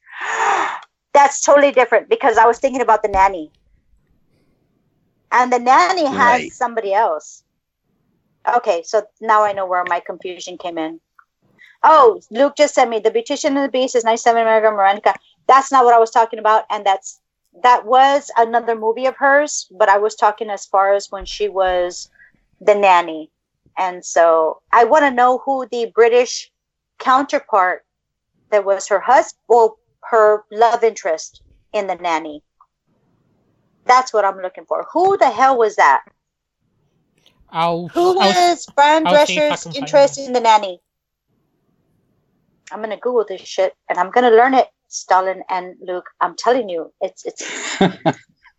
That's totally different because I was thinking about the nanny, and the nanny has Right. somebody else. Okay, so now I know where my confusion came in. Oh, Luke just sent me the Beautician and the Beast is 97 American Veronica. That's not what I was talking about, and that's that was another movie of hers, but I was talking as far as when she was the nanny And so I want to know who the British counterpart that was her husband, well, her love interest in the nanny. That's what I'm looking for. Who the hell was that? I'll, Who I'll- was Fran I'll see if I Drescher's interest in the nanny? I'm gonna Google this shit and I'm gonna learn it, Stalin and Luke. I'm telling you, it's it's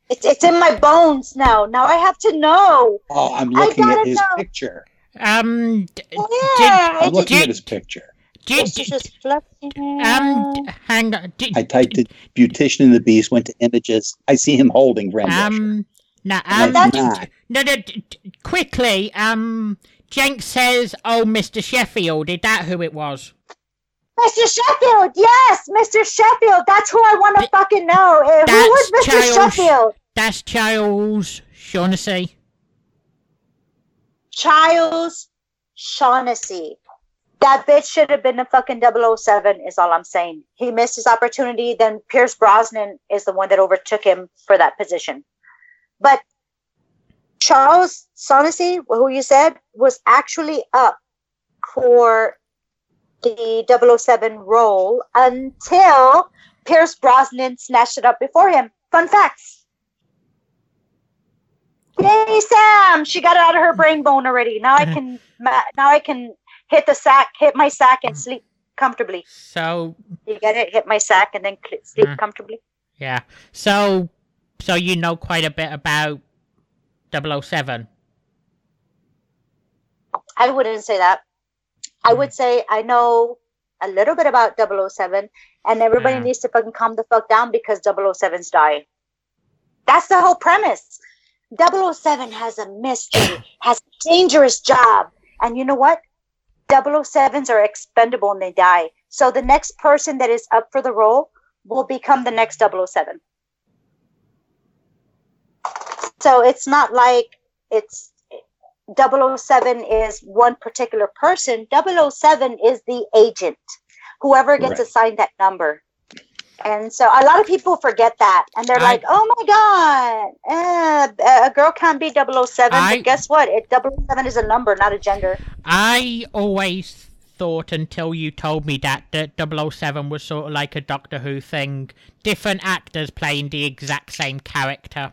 it's it's in my bones now. Now I have to know. Oh, I'm looking at gotta his know. picture. um, d- Yeah, I I'm looking did- at his picture. Did, This just fluffy. um, hang on. Did, I typed it, Beautician and the Beast, went to images. I see him holding Fran um, no, I'm um, like, d- nah. d- no, no, d- d- quickly, um, Jenks says, "Oh, Mr. Sheffield, is that who it was?" Mr. Sheffield, yes, Mr. Sheffield. That's who I want to fucking know. Uh, Who was that's Mr. Charles- Sheffield? That's Charles Shaughnessy. Charles Shaughnessy. That bitch should have been a fucking 007, is all I'm saying. He missed his opportunity. Then Pierce Brosnan is the one that overtook him for that position. But Charles Shaughnessy, who you said, was actually up for the 007 role until Pierce Brosnan snatched it up before him. Fun facts. Yay, Sam! She got it out of her brain bone already. Now I can ma- now I can hit the sack, hit my sack, and sleep comfortably. So You get it? Hit my sack and then cl- sleep Mm. comfortably. yeah, so so you know quite a bit about 007. I wouldn't say that. I would say I know a little bit about 007, and everybody Yeah. needs to fucking calm the fuck down because 007's dying. That's the whole premise. 007 has a mystery, has a dangerous job. And you know what? 007s are expendable and they die. So the next person that is up for the role will become the next 007. So it's not like it's 007 is one particular person. 007 is the agent, whoever gets Right. assigned that number. And so a lot of people forget that. And they're I- like, oh my God, eh, a girl can't be 007. I- but guess what? It, 007 is a number, not a gender. I always thought until you told me that that 007 was sort of like a Doctor Who thing, different actors playing the exact same character.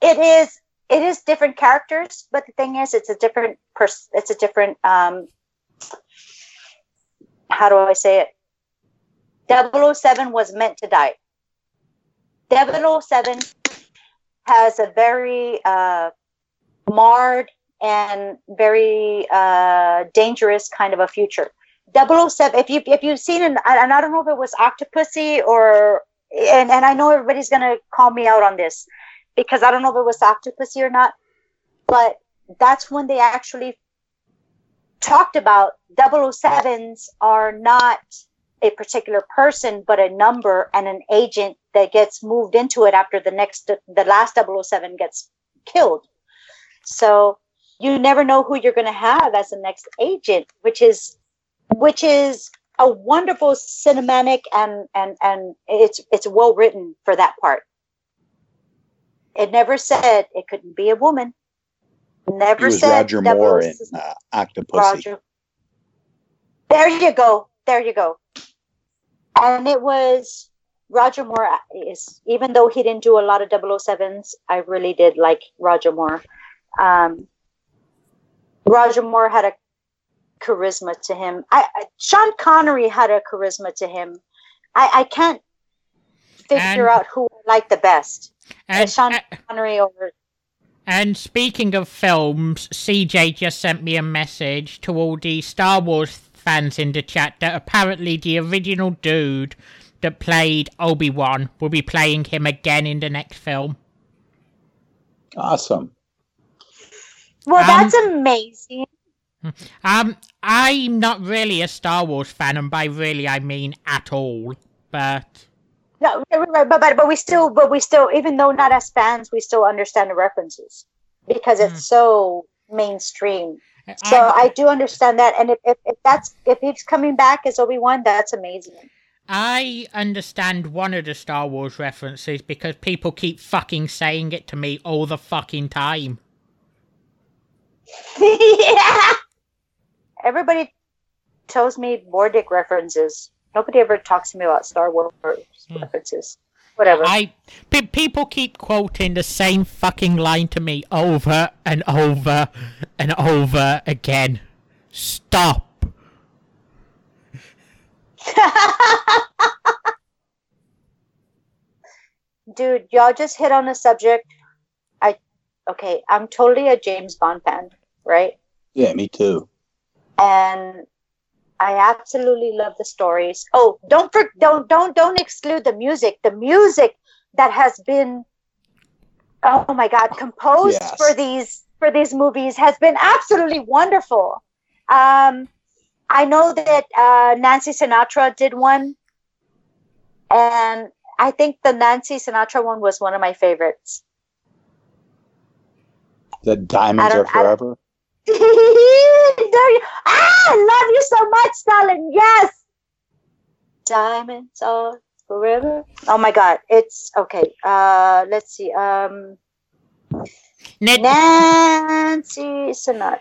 It is it is different characters, but the thing is it's a different pers- it's a different um how do I say it? 007 was meant to die. 007 has a very uh, marred and very uh, dangerous kind of a future. 007, if you if you've seen it, and I don't know if it was Octopussy or and, and I know everybody's gonna call me out on this because I don't know if it was Octopussy or not, but that's when they actually talked about 007s are not a particular person, but a number and an agent that gets moved into it after the next, the last 007 gets killed. So you never know who you're going to have as the next agent, which is, which is a wonderful cinematic and, and, and it's, it's well written for that part. It never said it couldn't be a woman. Never said Roger Moore in 007 uh, Octopussy. Roger. There you go. There you go. And it was Roger Moore is even though he didn't do a lot of 007s, I really did like Roger Moore. Um, Roger Moore had a charisma to him. I, I Sean Connery had a charisma to him. I, I can't figure And- out who I like the best. And, Sean uh, Connery over and speaking of films, CJ just sent me a message to all the Star Wars fans in the chat that apparently the original dude that played Obi Wan will be playing him again in the next film. Awesome. Well, Um, that's amazing. Um, I'm not really a Star Wars fan, and by really I mean at all. But No, right, right, but, but but we still, but we still, even though not as fans, we still understand the references because it's Mm. so mainstream. So I, I do understand that, and if, if, if that's if he's coming back as Obi Wan, that's amazing. I understand one of the Star Wars references because people keep fucking saying it to me all the fucking time. yeah. Everybody tells me more dick references. Nobody ever talks to me about Star Wars hmm. references. Whatever. I pe- people keep quoting the same fucking line to me over and over and over again. Stop. Dude, y'all just hit on a subject. I okay, I'm totally a James Bond fan, right? Yeah, me too. and I absolutely love the stories. Oh, don't for, don't don't don't exclude the music. The music that has been oh my god composed Yes. for these for these movies has been absolutely wonderful. Um, I know that uh, Nancy Sinatra did one, and I think the Nancy Sinatra one was one of my favorites. The diamonds are forever. There you- ah, I love you so much, Stalin. Yes. Diamonds are forever. Oh my god. It's okay. Uh let's see. Um Ned, Nancy Sinatra.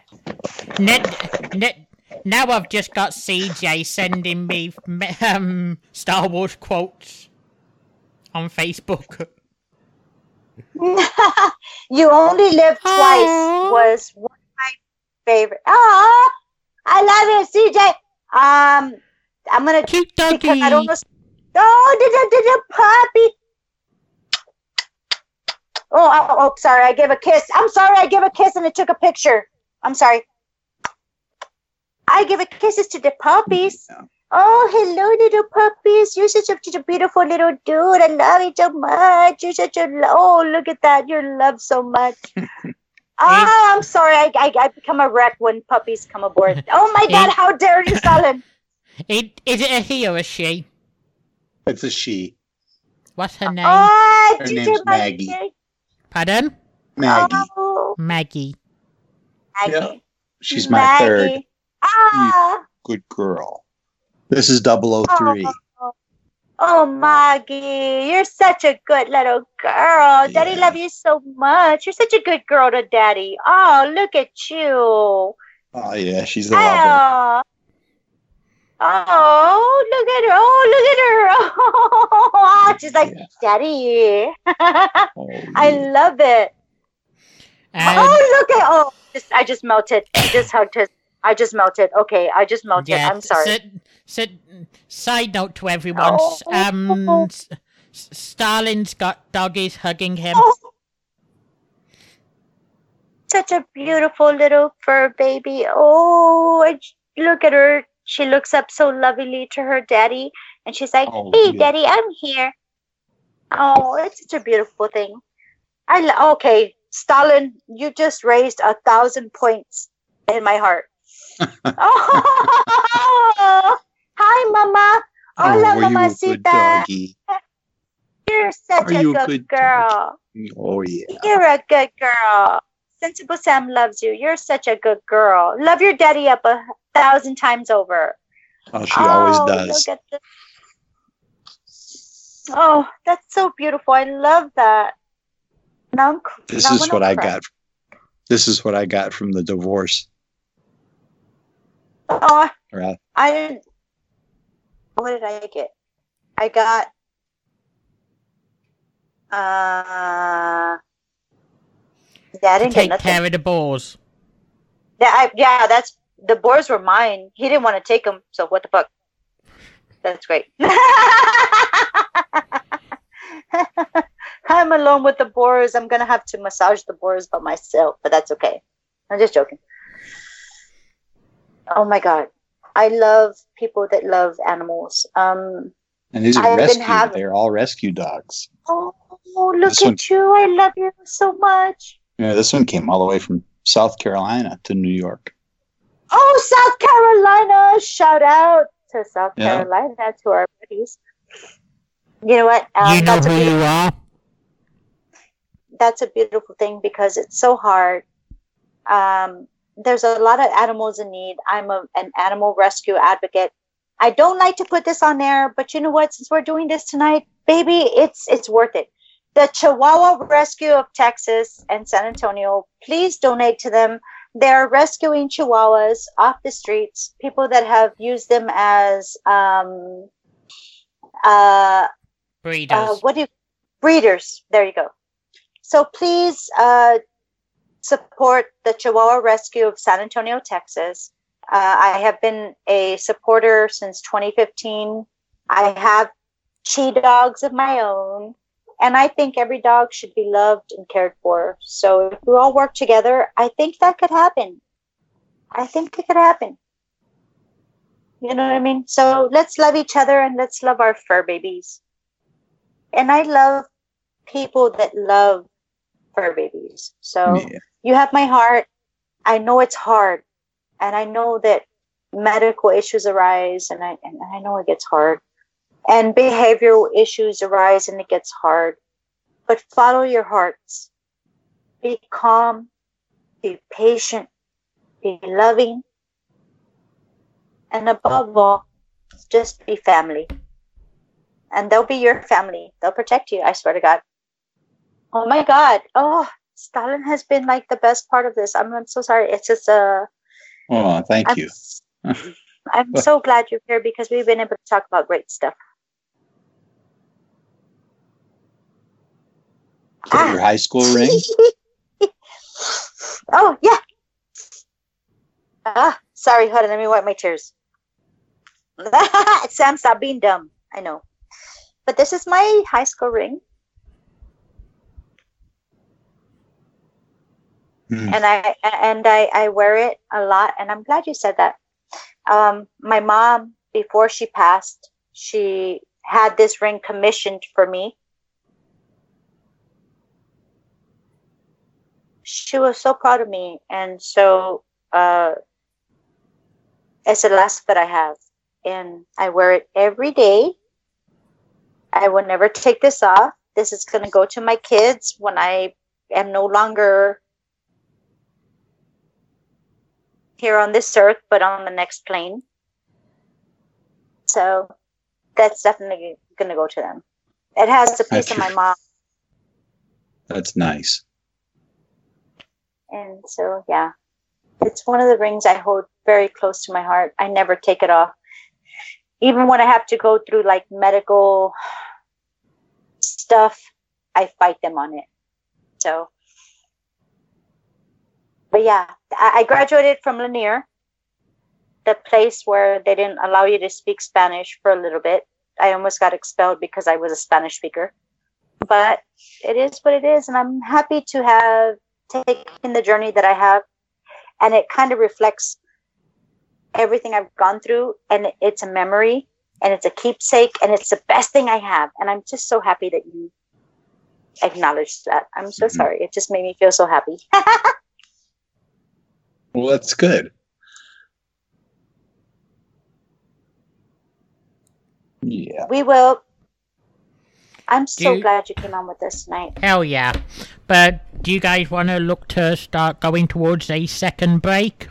Ned, Ned, now I've just got CJ sending me um, Star Wars quotes on Facebook. you only live twice Aw. was one of my favorite. Oh, I love you, CJ. Um, I'm gonna keep talking. I don't know. Oh, did a did a puppy. Oh, oh, oh, sorry. I gave a kiss. I'm sorry. I gave a kiss and it took a picture. I'm sorry. I give a kisses to the puppies. Yeah. Oh, hello, little puppies. You're such a, such a beautiful little dude. I love you so much. You're such a oh, look at that. You're loved so much. Ah, I'm sorry. I, I I become a wreck when puppies come aboard. Oh my God! How dare you, Stalin? It, is it a he or a she? It's a she. What's her name? Oh, Her did name's you like Maggie. Pardon? Maggie. Oh, Maggie. Maggie. Yeah. She's my third Maggie. Ah, good girl. This is 003. oh, Oh, Maggie, you're such a good little girl. Daddy Yeah. love you so much. You're such a good girl to Daddy. Oh, look at you. Oh yeah, she's a lover. Oh. Oh, look at her. Oh, look at her. Oh, she's like, Yeah. Daddy. Oh, I love it. And, oh, look at oh, just I just melted. I just hugged his. I just melted. Okay, I just melted. yeah, I'm sorry. So, so, side note to everyone. Oh. Um, S- S- Stalin's got doggies hugging him. Oh. Such a beautiful little fur baby. Oh, I j- look at her. She looks up so lovingly to her daddy, and she's like, Oh, "Hey, yeah. daddy, I'm here." Oh, it's such a beautiful thing. I okay, Stalin, you just raised a thousand points in my heart. Oh, hi, Mama. Hola, oh, were you doggy? You're such Are a you good, good girl. Oh yeah. You're a good girl. Sexable Sam loves you. You're such a good girl. Love your daddy up a thousand times over. Oh, she always Oh, does. At this. Oh, that's so beautiful. I love that. Now I'm, This now is what I got. This is what I got from the divorce. Oh, Right. I didn't. What did I get? I got. Uh. Yeah, I didn't get Take care of the boars. Yeah, I, yeah, that's the boars were mine. He didn't want to take them, so what the fuck? That's great. I'm alone with the boars. I'm gonna have to massage the boars by myself, but that's okay. I'm just joking. Oh my god, I love people that love animals. Um, And these are rescue. having- They're all rescue dogs. oh, look This at one- you! I love you so much. Yeah, this one came all the way from South Carolina to New York. Oh, South Carolina! Shout out to South Yeah. Carolina to our buddies. You know what? Um, you know that's, a who beautiful, you are. that's a beautiful thing because it's so hard. Um, there's a lot of animals in need. I'm a, an animal rescue advocate. I don't like to put this on there, but you know what? Since we're doing this tonight, baby, it's it's worth it. The Chihuahua Rescue of Texas and San Antonio, please donate to them. they're rescuing chihuahuas off the streets, people that have used them as um, uh, Breeders. uh, what do you, breeders? There you go. So please uh, support the Chihuahua Rescue of San Antonio, Texas. Uh, I have been a supporter since 2015. I have chi dogs of my own, and I think every dog should be loved and cared for. So if we all work together, I think that could happen. I think it could happen. You know what I mean? So let's love each other and let's love our fur babies. And I love people that love fur babies. So Yeah. you have my heart. I know it's hard, and I know that medical issues arise, and I and I know it gets hard, and behavioral issues arise, and it gets hard. But follow your hearts. Be calm. Be patient. Be loving. And above all, just be family. And they'll be your family. They'll protect you. I swear to God. Oh my God. Oh, Stalin has been like the best part of this. I'm, I'm so sorry. It's just uh Oh, thank I'm, you. I'm so glad you're here because we've been able to talk about great stuff. Is that your high school ring? oh yeah. Ah, sorry, hold on, let me wipe my tears. Sam, stop being dumb. I know. But this is my high school ring. Hmm. and I and I, I wear it a lot and I'm glad you said that. Um, my mom before she passed, she had this ring commissioned for me. She was so proud of me and so uh, it's the last that I have and I wear it every day. I will never take this off. This is going to go to my kids when I am no longer here on this earth, but on the next plane. So that's definitely going to go to them. It has a piece That's of my mom. That's nice. And so, yeah, it's one of the rings I hold very close to my heart. I never take it off. Even when I have to go through like medical stuff, I fight them on it. So, but yeah, I, graduated from Lanier, the place where they didn't allow you to speak Spanish for a little bit. I almost got expelled because I was a Spanish speaker. But it is what it is, and I'm happy to have taken the journey that I have, and it kind of reflects everything I've gone through, and it's a memory, and it's a keepsake, and it's the best thing I have, and I'm just so happy that you acknowledged that. I'm so Mhm. sorry. It just made me feel so happy. Well, that's good. Yeah. we will. I'm so Do- glad you came on with us tonight. Hell yeah. But do you guys want to look to start going towards a second break?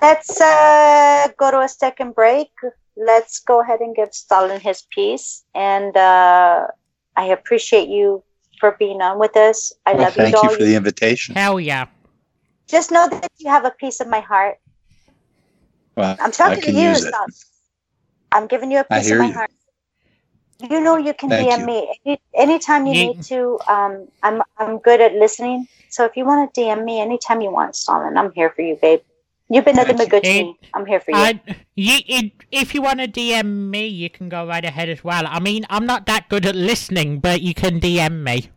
Let's uh, go to a second break. Let's go ahead and give Stalin his piece. And uh, I appreciate you for being on with us. I Well, love you, thank you doll. for the invitation. Hell yeah. Just know that you have a piece of my heart. Well, I'm talking to you, use I'm giving you a piece of my you. heart. You know you can Thank DM you. me Any, anytime you need to. Um, I'm I'm good at listening. So if you want to DM me anytime you want, Stalin, I'm here for you, babe. You've been nothing but good to It- me. I'm here for you. I, you, it, if you want to DM me, you can go right ahead as well. I mean, I'm not that good at listening, but you can DM me.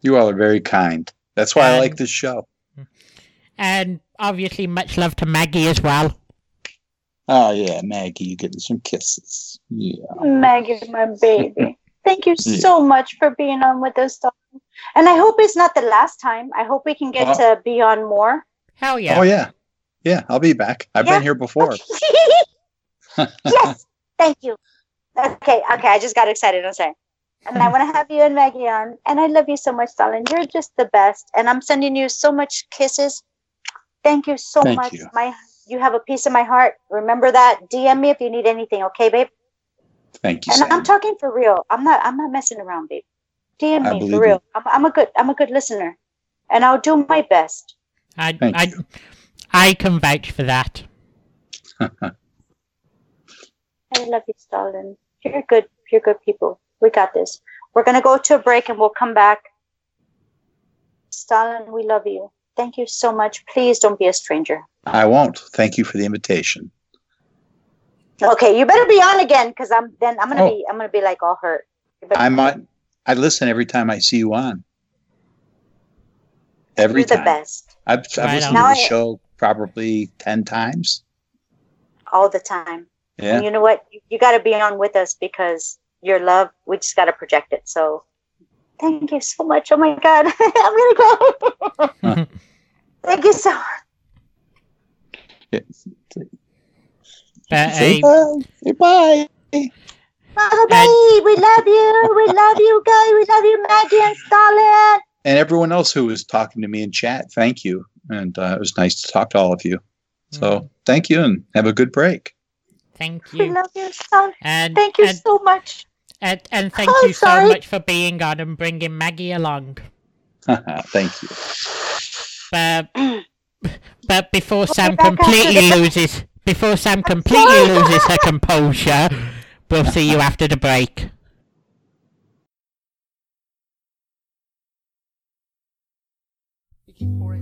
You all are very kind. That's why I like this show. And obviously, much love to Maggie as well. Oh yeah, Maggie, you're getting some kisses. Yeah. Maggie's my baby. Thank you Yeah. so much for being on with us, Stalin. And I hope it's not the last time. I hope we can get Uh, to be on more. Hell yeah. Oh yeah. Yeah, I'll be back. I've Yeah. been here before. yes, thank you. Okay, okay, I just got excited. I'm sorry. And I want to have you and Maggie on. And I love you so much, darling. You're just the best. And I'm sending you so much kisses. Thank you so Thank much. you. My, you have a piece of my heart. Remember that. DM me if you need anything, okay, babe? Thank you, And I'm talking for real. I'm not. I'm not messing around, babe. DM I me for real. I'm, I'm a good. I'm a good listener, and I'll do my best. I Thank I you. I can vouch for that. I love you, Stalin. You're good. You're good people. We got this. We're gonna go to a break and we'll come back. Stalin, we love you. Thank you so much. Please don't be a stranger. I won't. Thank you for the invitation. Okay, you better be on again because I'm then I'm gonna Oh. be I'm gonna be like all hurt. You better- I might. I listen every time I see you on. Every You're the best I've, I've Right listened on. to the I- show probably ten times. all the time. Yeah. And you know what? You, you got to be on with us because your love, we just got to project it. So thank you so much. Oh my God. I'm going to go. thank you so much. But Say uh, bye. Say bye. Bye. We love you. We love you guys. We love you, Maggie and Stalin. And everyone else who was talking to me in chat, thank you. And uh, it was nice to talk to all of you. So thank you and have a good break. thank you. We you. love you, Stalin. And Thank you and, so much. And, and thank Oh, you so much for being on and bringing Maggie along. thank you. But but before Sam back after completely loses before Sam completely loses her composure, we'll see you after the break. And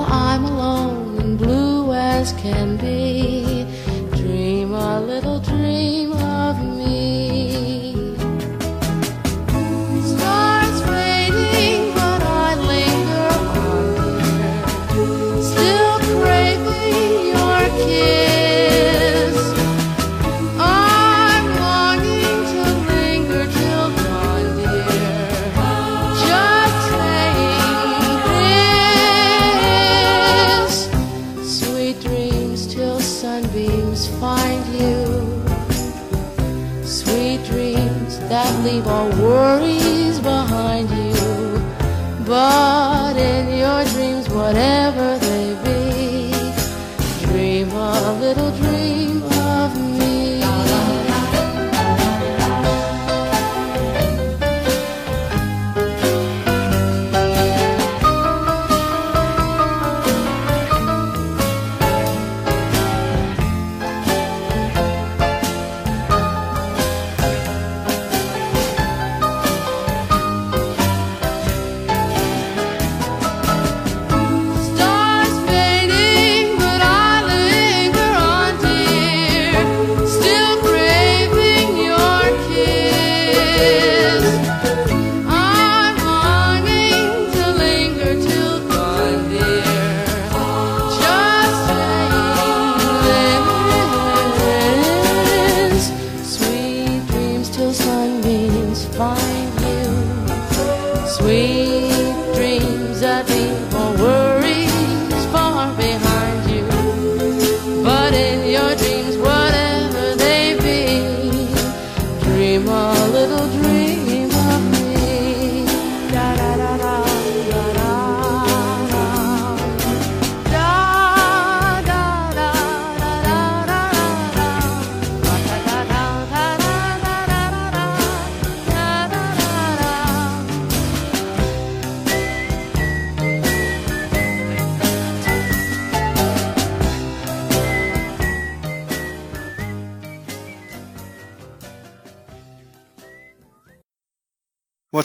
can be. Dream a little dream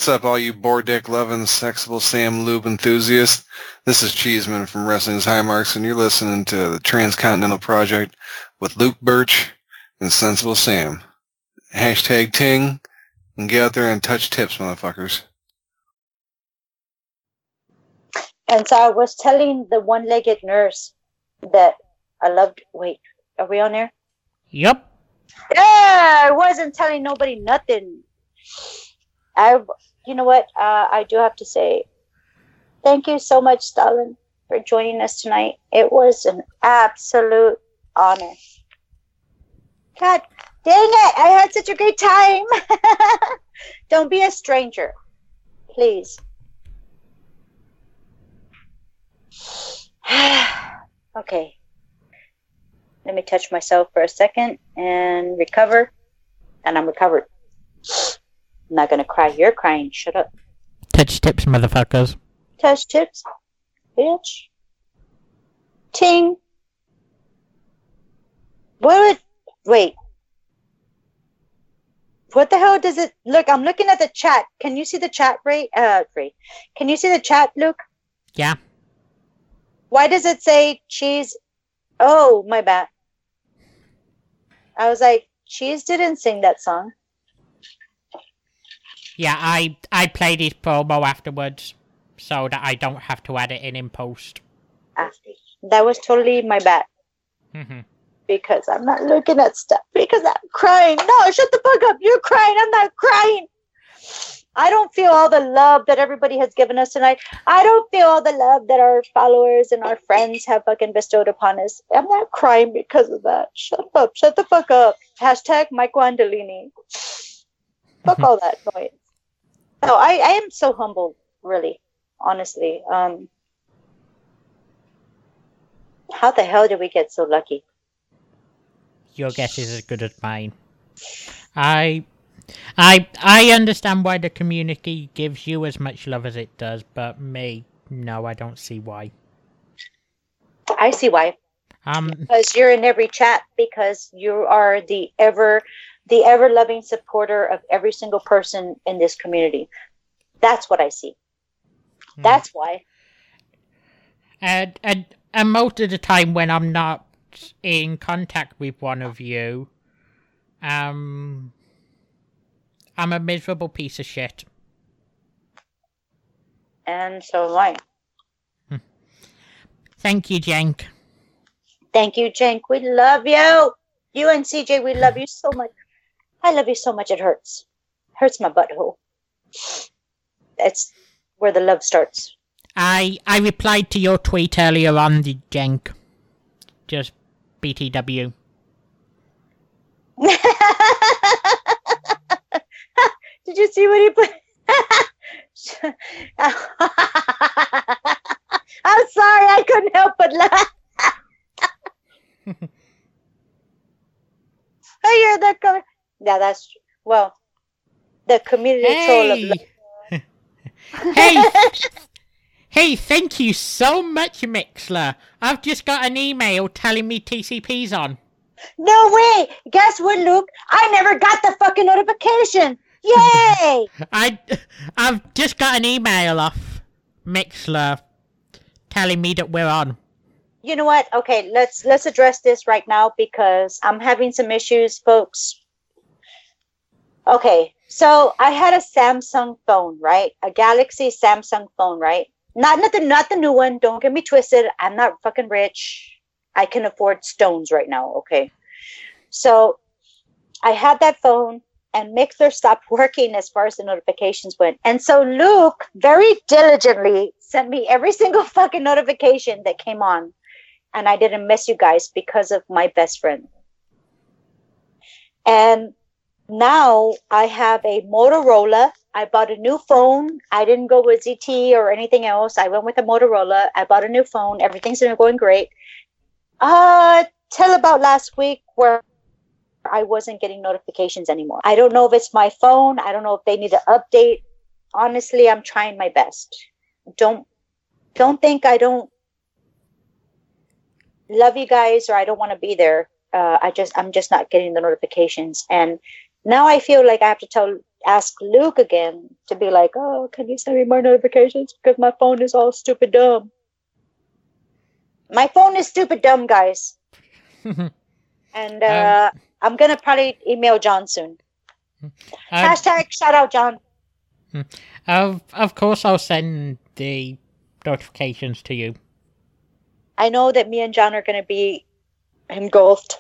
What's up, all you bore dick loving, sexable Sam Lube enthusiasts? This is Cheeseman from Wrestling's High Marks, and you're listening to the Transcontinental Project with Luke Birch and Sensible Sam. Hashtag ting, and get out there and touch tips, motherfuckers. And so I was telling the one-legged nurse that I loved. Wait, are we on air? Yup. Yeah, I wasn't telling nobody nothing. I, you know what? Uh, I do have to say, thank you so much, Stalin, for joining us tonight. It was an absolute honor. God dang it! I had such a great time. Don't be a stranger, please. okay. Let me touch myself for a second and recover. And I'm recovered. I'm not gonna cry. You're crying. Shut up. Touch tips, motherfuckers. Touch tips, bitch. Ting. What would wait? What the hell does it look? I'm looking at the chat. Can you see the chat, Ray? Uh, Ray. Can you see the chat, Luke? Yeah. Why does it say cheese? Oh, my bad. I was like, cheese didn't sing that song. Yeah, I I played his promo afterwards, so that I don't have to add it in in post. After. That was totally my bad Mhm. because I'm not looking at stuff because I'm crying. No, shut the fuck up. You're crying. I'm not crying. I don't feel all the love that everybody has given us tonight. I don't feel all the love that our followers and our friends have fucking bestowed upon us. I'm not crying because of that. Shut up. Shut the fuck up. Hashtag Michael Andolini. Fuck all that noise. No, I, I am so humbled, really, honestly. Um, how the hell did we get so lucky? Your guess is as good as mine. I I I understand why the community gives you as much love as it does, but me, no, I don't see why. I see why. Um because you're in every chat because you are the ever the ever loving supporter of every single person in this community. That's what i see. That's why. And, and and most of the time when I'm not in contact with one of you, um I'm a miserable piece of shit. and so am i. Thank you, Jenk. thank you jenk. We love you. You and cj we love you so much i love you so much it hurts hurts my butthole it's where the love starts I I replied to your tweet earlier on the Jenk. Just BTW. Did you see what he put? I'm sorry, I couldn't help but laugh. I hear that coming. Yeah, that's true. Well, the community troll of Hey! hey! hey, thank you so much, Mixlr. I've just got an email telling me TCP's on. No way! Guess what, Luke? I never got the fucking notification. Yay! I, I've just got an email off Mixlr telling me that we're on. you know what? Okay, let's let's address this right now because I'm having some issues, folks. Okay, so I had a Samsung phone, right? A Galaxy Samsung phone, right? Not not the not the new one. Don't get me twisted. I'm not fucking rich. I can afford stones right now. Okay, so I had that phone, and Mixlr stopped working as far as the notifications went. And so Luke very diligently sent me every single fucking notification that came on and I didn't miss you guys because of my best friend. And now I have a Motorola. I bought a new phone. I didn't go with ZT or anything else. I went with a Motorola. I bought a new phone. Everything's been going great. Uh, till about last week where I wasn't getting notifications anymore. I don't know if it's my phone. I don't know if they need to update. Honestly, I'm trying my best. Don't don't think I don't love you guys or I don't want to be there. Uh, I just I'm just not getting the notifications, and now I feel like I have to tell ask Luke again to be like, oh, can you send me more notifications because my phone is all stupid dumb. My phone is stupid dumb, guys, and uh, I'm gonna probably email John soon. Um, Hashtag shout out John. of of course, I'll send the notifications to you. I know that me and John are gonna be engulfed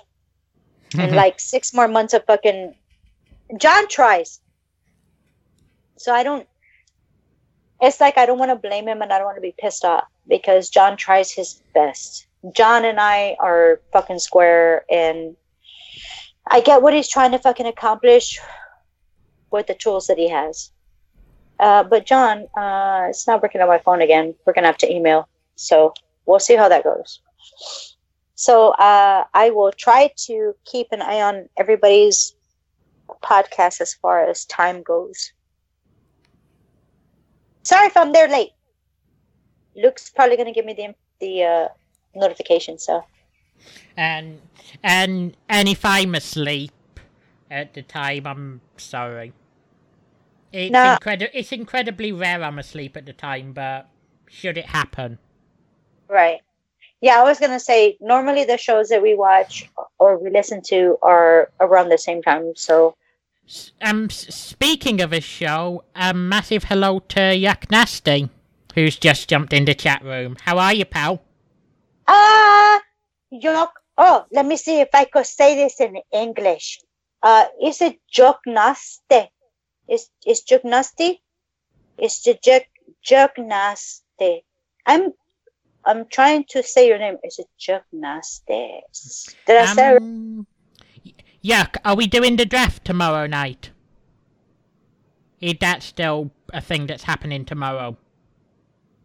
in like six more months of fucking. John tries, so I don't. It's like I don't want to blame him and I don't want to be pissed off because John tries his best. John and I are fucking square, and I get what he's trying to fucking accomplish with the tools that he has. Uh, but John, uh, it's not working on my phone again. We're gonna have to email, so we'll see how that goes. So uh, I will try to keep an eye on everybody's podcast as far as time goes. Sorry if I'm there late. Luke's probably gonna give me the the uh, notification. So And and and if I'm asleep at the time, I'm sorry. It's No. incredi- It's incredibly rare I'm asleep at the time, but should it happen, right, yeah, I was gonna say normally the shows that we watch or we listen to are around the same time. So um, speaking of a show, a massive hello to Yak Nasty, who's just jumped in the chat room. How are you, pal? ah, yuck. Oh, let me see if I could say this in English. Uh, is it joknaste? Is is joknasty? Is the jok joknaste? I'm I'm trying to say your name. Is it joknaste? Did I say? Um, y- Yuck, are we doing the draft tomorrow night? Is that still a thing that's happening tomorrow?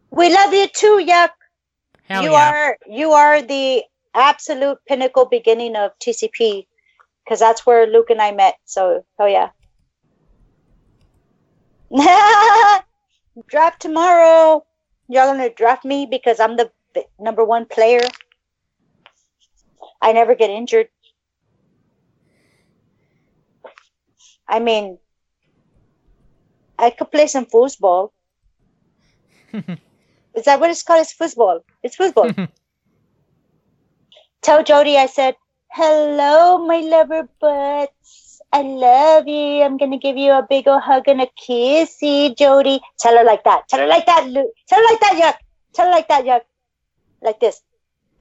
We love you too, Yuck. Hell you yeah. are you are the absolute pinnacle beginning of TCP because that's where Luke and I met. So oh yeah. draft tomorrow. Y'all gonna draft me because I'm the number one player. I never get injured. I mean, I could play some foosball. Is that what it's called? It's football. It's football. Tell Jody I said, Hello, my lover butts. I love you. I'm gonna give you a big old hug and a kissy, Jody. Tell her like that. Tell her like that, Lu. Tell her like that, Yuck. Tell her like that, Yuck. Like this.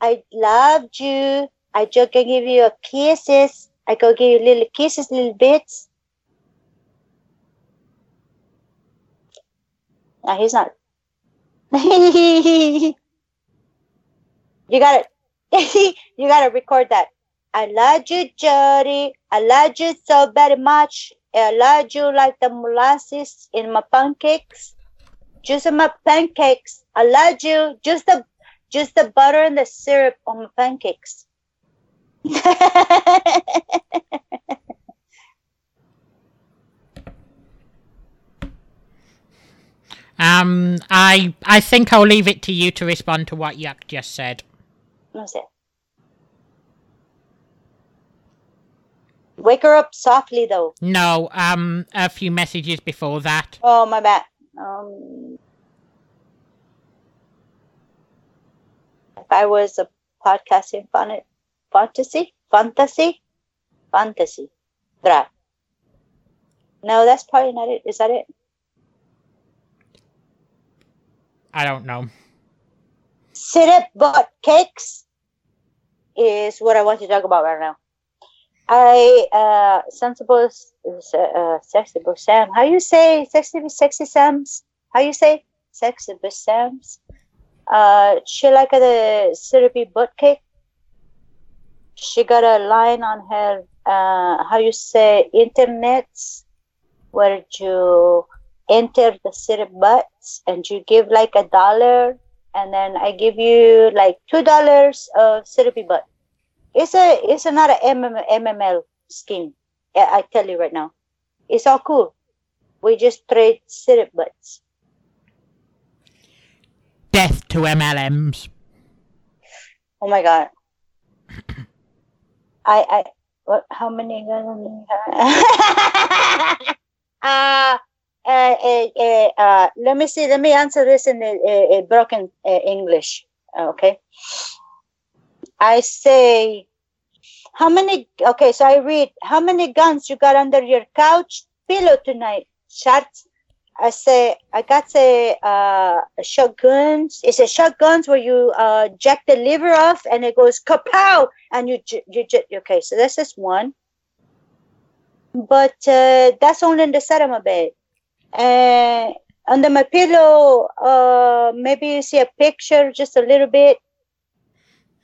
I loved you. I just gonna give you a kisses. I go give you little kisses, little bits. No, he's not. you got it. you got to record that. I love you, Jody. I love you so very much. I love you like the molasses in my pancakes. Just in my pancakes. I love you. Just the, just the butter and the syrup on my pancakes. Um, I I think I'll leave it to you to respond to what Yuck just said. What's it? Wake her up softly, though. No, um, a few messages before that. Oh, my bad. Um, if I was a podcasting fan- fantasy, fantasy, fantasy, draft. No, that's probably not it. Is that it? I don't know. Syrup butt cakes is what I want to talk about right now. I uh sensible uh sexy Sam. How you say sexy sexy Sam's? How you say sexy Sam's? Uh, she like the syrupy butt cake. She got a line on her uh how you say internets where you enter the syrup butts and you give like a dollar and then I give you like two dollars of syrupy butt. It's a it's a, not a MM, MML scheme. I I tell you right now, it's all cool. We just trade syrup butts. Death to MLMs. Oh my god. I I what? How many? uh, uh, uh, uh, uh, let me see. Let me answer this in a, broken English. Okay. I say, how many? Okay, so I read, how many guns you got under your couch pillow tonight? Shots. I say I got say uh shotguns. It's a shotguns where you uh jack the liver off and it goes kapow and you you j- okay. So that's just one. But that's only in the my bed. And under my pillow, uh, maybe you see a picture just a little bit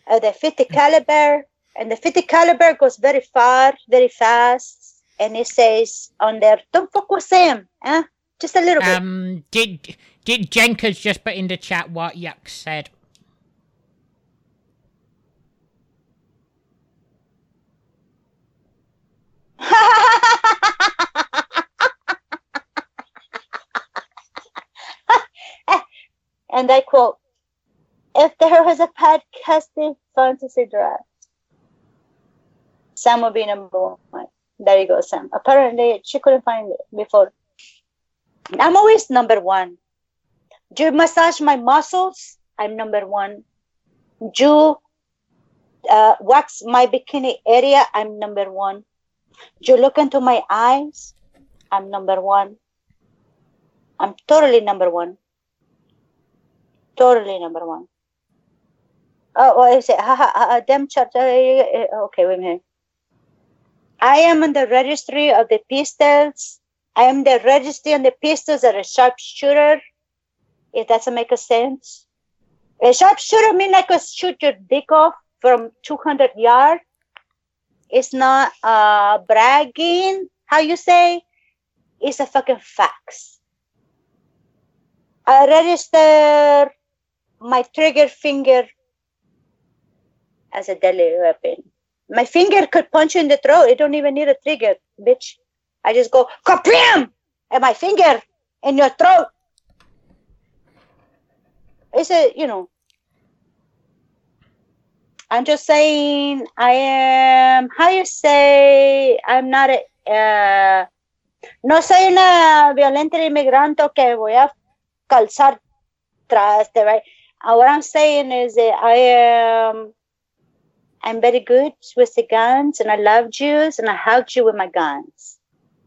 of the 50 caliber, and the 50 caliber goes very far, very fast, and it says on there, "Don't fuck with Sam," huh? Just a little bit. Um, did did Jenkins just put in the chat what Yuck said? and I quote, "If there was a podcasting fantasy draft, Sam would be number one." There you go, Sam. Apparently, she couldn't find it before. I'm always number one. Do you massage my muscles? I'm number one. Do you uh, wax my bikini area? I'm number one. Do you look into my eyes? I'm number one. I'm totally number one. Totally number one. Oh, what is it? Ha, ha, ha, uh, uh, Okay, wait a minute. I am in the registry of the pistols. I am the registry on the pistols of a sharpshooter. If that doesn't make a sense. A sharpshooter mean I a shoot your dick off from 200 yards. It's not uh, bragging, how you say? It's a fucking facts. I register my trigger finger as a deadly weapon. My finger could punch you in the throat. It don't even need a trigger, bitch. I just go kaprim and my finger in your throat. It's a you know. I'm just saying I am how you say I'm not a uh, no soy una violenta inmigrante que voy a calzar tras de right. Uh, what I'm saying is that I am I'm very good with the guns and I love Jews and I hugged you with my guns.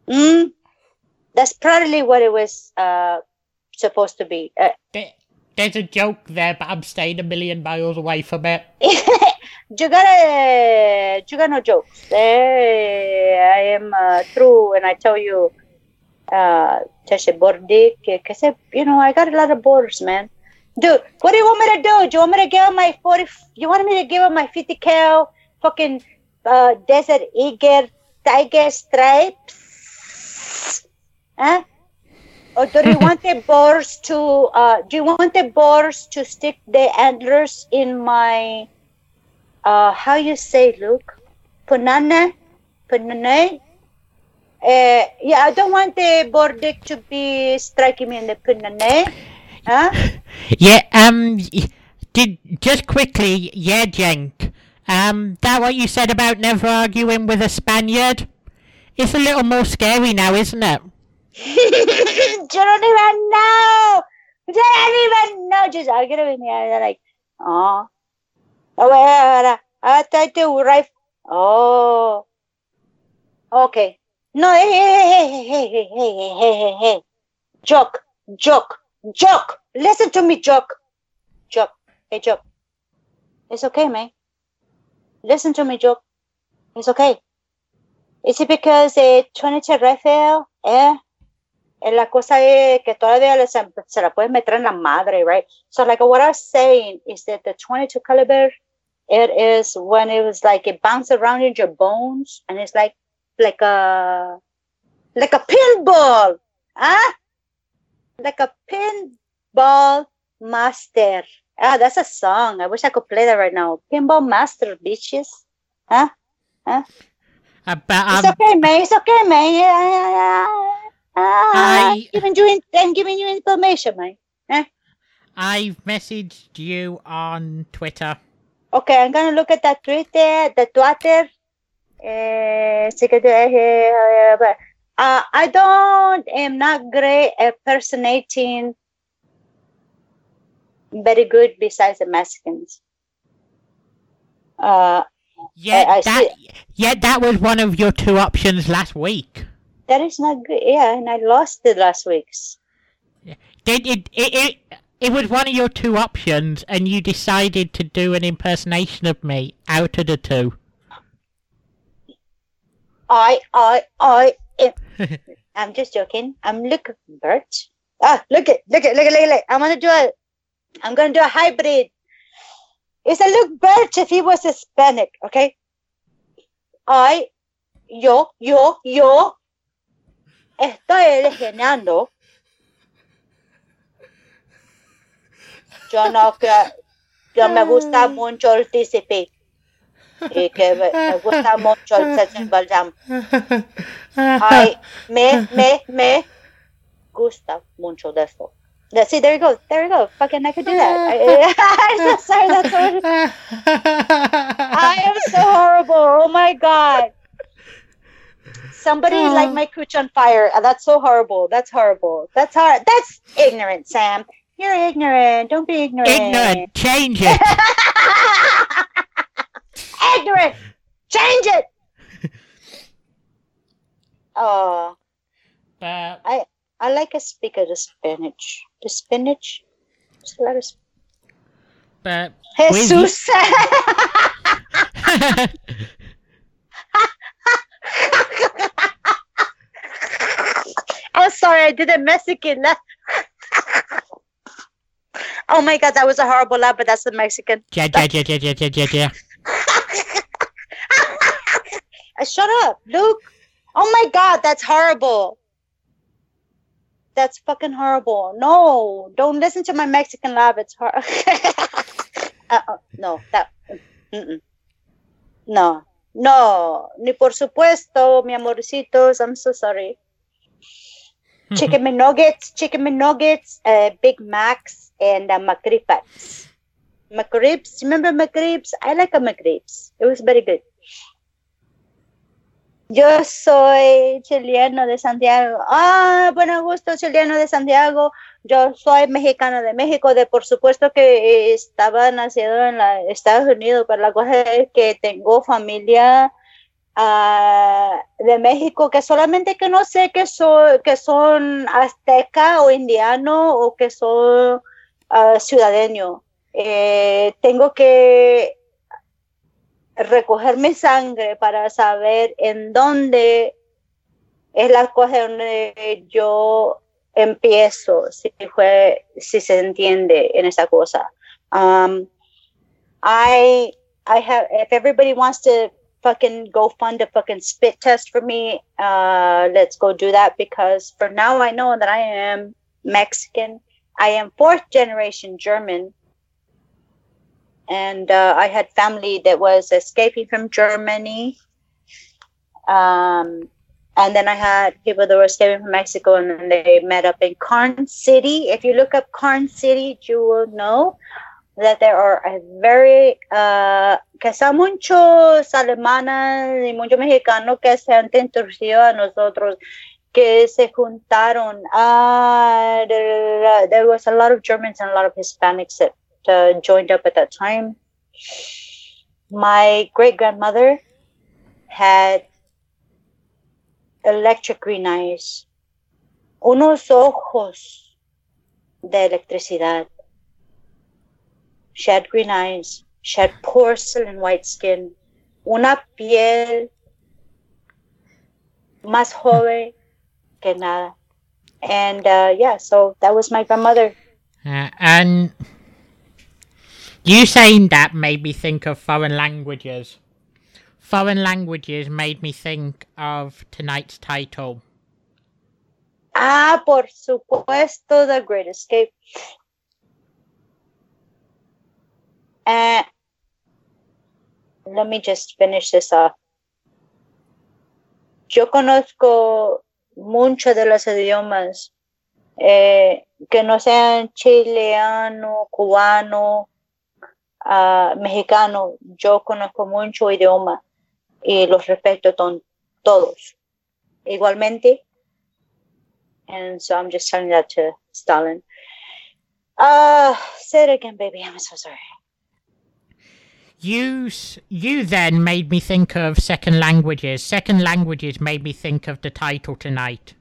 Mm? That's probably what it was uh, supposed to be. Uh, There's a joke there, but I'm staying a million miles away from it. you gotta, you got no jokes. Eh, I am uh, true, and I tell you, uh, Teshe Bordik, you know, I got a lot of borders, man. Dude, what do you want me to do? Do you want me to give him my 40, you want me to give him my 50 cal fucking uh, Desert Eagle Tiger stripes? Huh? Or do you want the boars to, uh, do you want the boars to stick the antlers in my, uh, how you say, Luke? Punana? Punane? Uh, yeah, I don't want the bordick to be striking me in the punane. Huh? Yeah, um, did just quickly, yeah, Jenk. Um, that what you said about never arguing with a Spaniard? It's a little more scary now, isn't it? you don't even know. You don't even know. Just arguing with me. And they're like, oh. Oh. I tried to write. Oh. Okay. No, hey, hey, hey, hey, hey, hey, hey, hey, hey, hey. Joke, joke, joke. Listen to me, joke. Joke. Hey, joke. It's okay, man. Listen to me, joke. It's okay. Is it because eh, 22 rifle, eh? Eh, La cosa es que todavía se, se la pueden meter en la madre, right? So, like, what I'm saying is that the 22 caliber, it is when it was like it bounces around in your bones, and it's like, like a, like a pinball, huh? Like a pinball master. Ah, that's a song. I wish I could play that right now. Pinball master, bitches. Huh? Huh? Uh, but, It's um, okay, man. It's okay, man. Yeah, yeah, yeah. Ah, I- giving you in, I'm giving you information, man. Eh? I've messaged you on Twitter. Okay, I'm gonna look at that Twitter, the Twitter. Uh, uh, I don't am not great at personating very good besides the Mexicans. Uh, Yeah, I- I that yeah, that was one of your two options last week. that is not good. Yeah, and I lost it last week's. Did it, it, it, it was one of your two options, and you decided to do an impersonation of me out of the two. I, I, I. I'm just joking. I'm look, Bert. Ah, look it, look it, look it, look it. Look. it. I'm gonna do a. I'm gonna do a hybrid. It's a look, Bert, if he was Hispanic, okay? I, yo, yo, yo. Estoy eligiendo. Yo no que yo me gusta mucho el TCP y que me, me gusta mucho el Session Jam. Ay, me, me, me gusta mucho de. Yeah, See, there you go. There you go. Fucking, I could do that. I, I'm so sorry. That's so. I am so horrible. Oh my god. Somebody light my cooch on fire. Uh, That's so horrible. That's horrible. That's hard. That's ignorant, Sam. You're ignorant. Don't be ignorant. Ignorant, change it. ignorant. Change it. Oh, But I I like a speaker of the spinach. The spinach. Just let us. but Jesus. I'm oh, sorry, I did a Mexican laugh. oh my god, that was a horrible laugh, but that's the Mexican. yeah, yeah, yeah, yeah, yeah, yeah, yeah, Uh, Shut up, Luke. Oh my god, that's horrible. That's fucking horrible. No, don't listen to my Mexican laugh. It's hard. uh, uh, no, that. mm-mm. No, no, ni por supuesto, mi amorcitos. I'm so sorry. Chicken McNuggets, chicken McNuggets, uh, Big Macs, and uh, McRibs. McRibs, remember McRibs? I like a McRibs. It was very good. Yo soy chileno de Santiago. Ah, buen gusto, chileno de Santiago. Yo soy mexicano de México. De por supuesto que estaba nacido en la Estados Unidos, pero la cosa es que tengo familia ah, de México que solamente que no sé que son que son azteca o indiano o que son ah, ciudadano. Eh, tengo que recoger mi sangre para saber en dónde es la cosa donde yo empiezo, si fue, si se entiende en esa cosa. Um, I, I have, if everybody wants to fucking go fund a fucking spit test for me, uh, let's go do that because for now I know that I am Mexican. I am fourth generation German and uh, I had family that was escaping from Germany. Um, and then I had people that were escaping from Mexico, and then they met up in Karnes City. If you look up Karnes City, you will know that there are a very uh, que son muchos alemanes y muchos mexicanos que se han introducido a nosotros que se juntaron. There, there was a lot of Germans and a lot of Hispanics that uh, joined up at that time. My great grandmother had electric green eyes, unos ojos de electricidad. She had green eyes. She had porcelain white skin. Una piel más joven que nada. And uh, yeah, so that was my grandmother. Uh, and you saying that made me think of foreign languages. Foreign languages made me think of tonight's title. Ah, por supuesto, The Great Escape. Uh, let me just finish this off. Yo conozco muchos de los idiomas eh, que no sean chileano, cubano, ah, mexicano. Yo conozco mucho idioma y los respeto ton- todos igualmente. And so I'm just telling that to Stalin. Uh, say it again, baby. I'm so sorry. You you then made me think of second languages. Second languages made me think of the title tonight.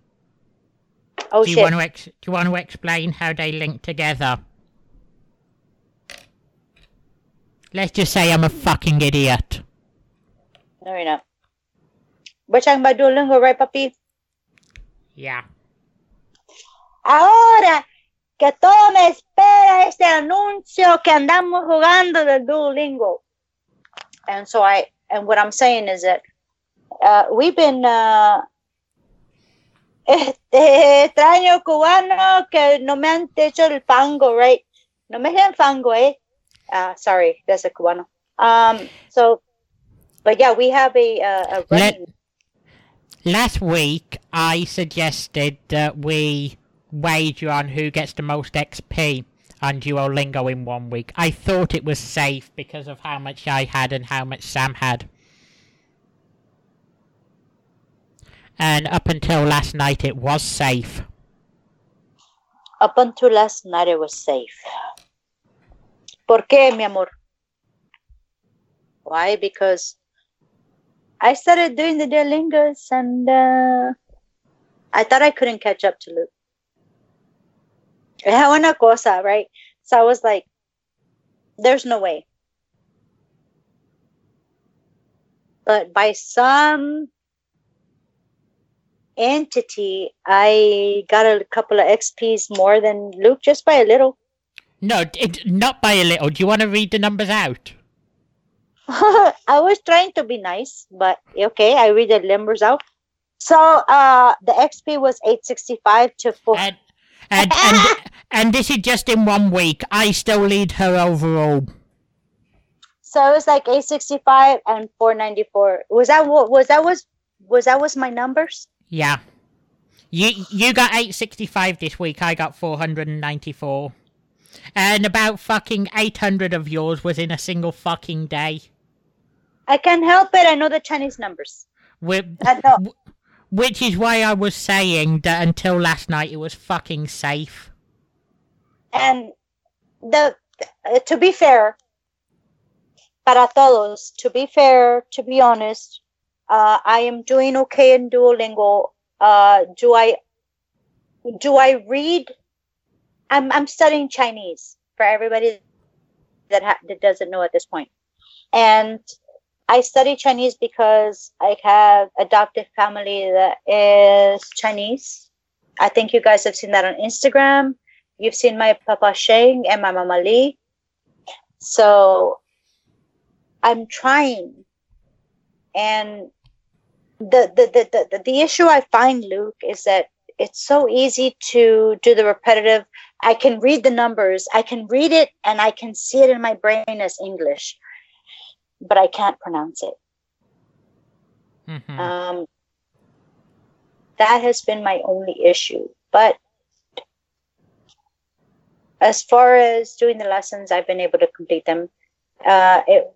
Oh do you shit. want to ex- do you want to explain how they link together? Let's just say I'm a fucking idiot. No, you're not. We're talking about Duolingo, right, papi? Yeah. Ahora que todo me espera este anuncio que andamos jugando del Duolingo. And so I, and what I'm saying is that uh, we've been, uh, este extraño cubano que no me han hecho el fango, right? No me den fango, eh? Uh, sorry, that's a cubano. Um, so, but yeah, we have a, uh, a Let- Last week, I suggested that we wager on who gets the most XP on Duolingo in one week. I thought it was safe because of how much I had and how much Sam had. And up until last night, it was safe. Up until last night, it was safe. ¿Por qué, mi amor? Why? Because I started doing the Duolingos and uh, I thought I couldn't catch up to Luke. Una cosa, right? So I was like, there's no way. But by some entity, I got a couple of XPs more than Luke just by a little. No, it, not by a little. Do you want to read the numbers out? I was trying to be nice, but okay, I read the numbers out. So uh the XP was 865 to 4 And and and, and this is just in one week. I still lead her overall. so it was like 865 and 494. Was that what was that was was that was my numbers? Yeah. You you got 865 this week. I got 494. And about fucking 800 of yours was in a single fucking day. I can't help it. I know the Chinese numbers. Whi- I know. Which is why I was saying that until last night it was fucking safe. And the uh, to be fair, para todos, to be fair, to be honest, uh, I am doing okay in Duolingo. Uh, do I do I read? I'm I'm studying Chinese for everybody that ha- that doesn't know at this point. and I study Chinese because I have adopted family that is Chinese. I think you guys have seen that on Instagram. You've seen my Papa Sheng and my Mama Lee. So I'm trying. And the, the, the, the the issue I find, Luke, is that it's so easy to do the repetitive. I can read the numbers, I can read it, and I can see it in my brain as English, but I can't pronounce it. Mhm. Um, that has been my only issue. But as far as doing the lessons, I've been able to complete them. Uh, it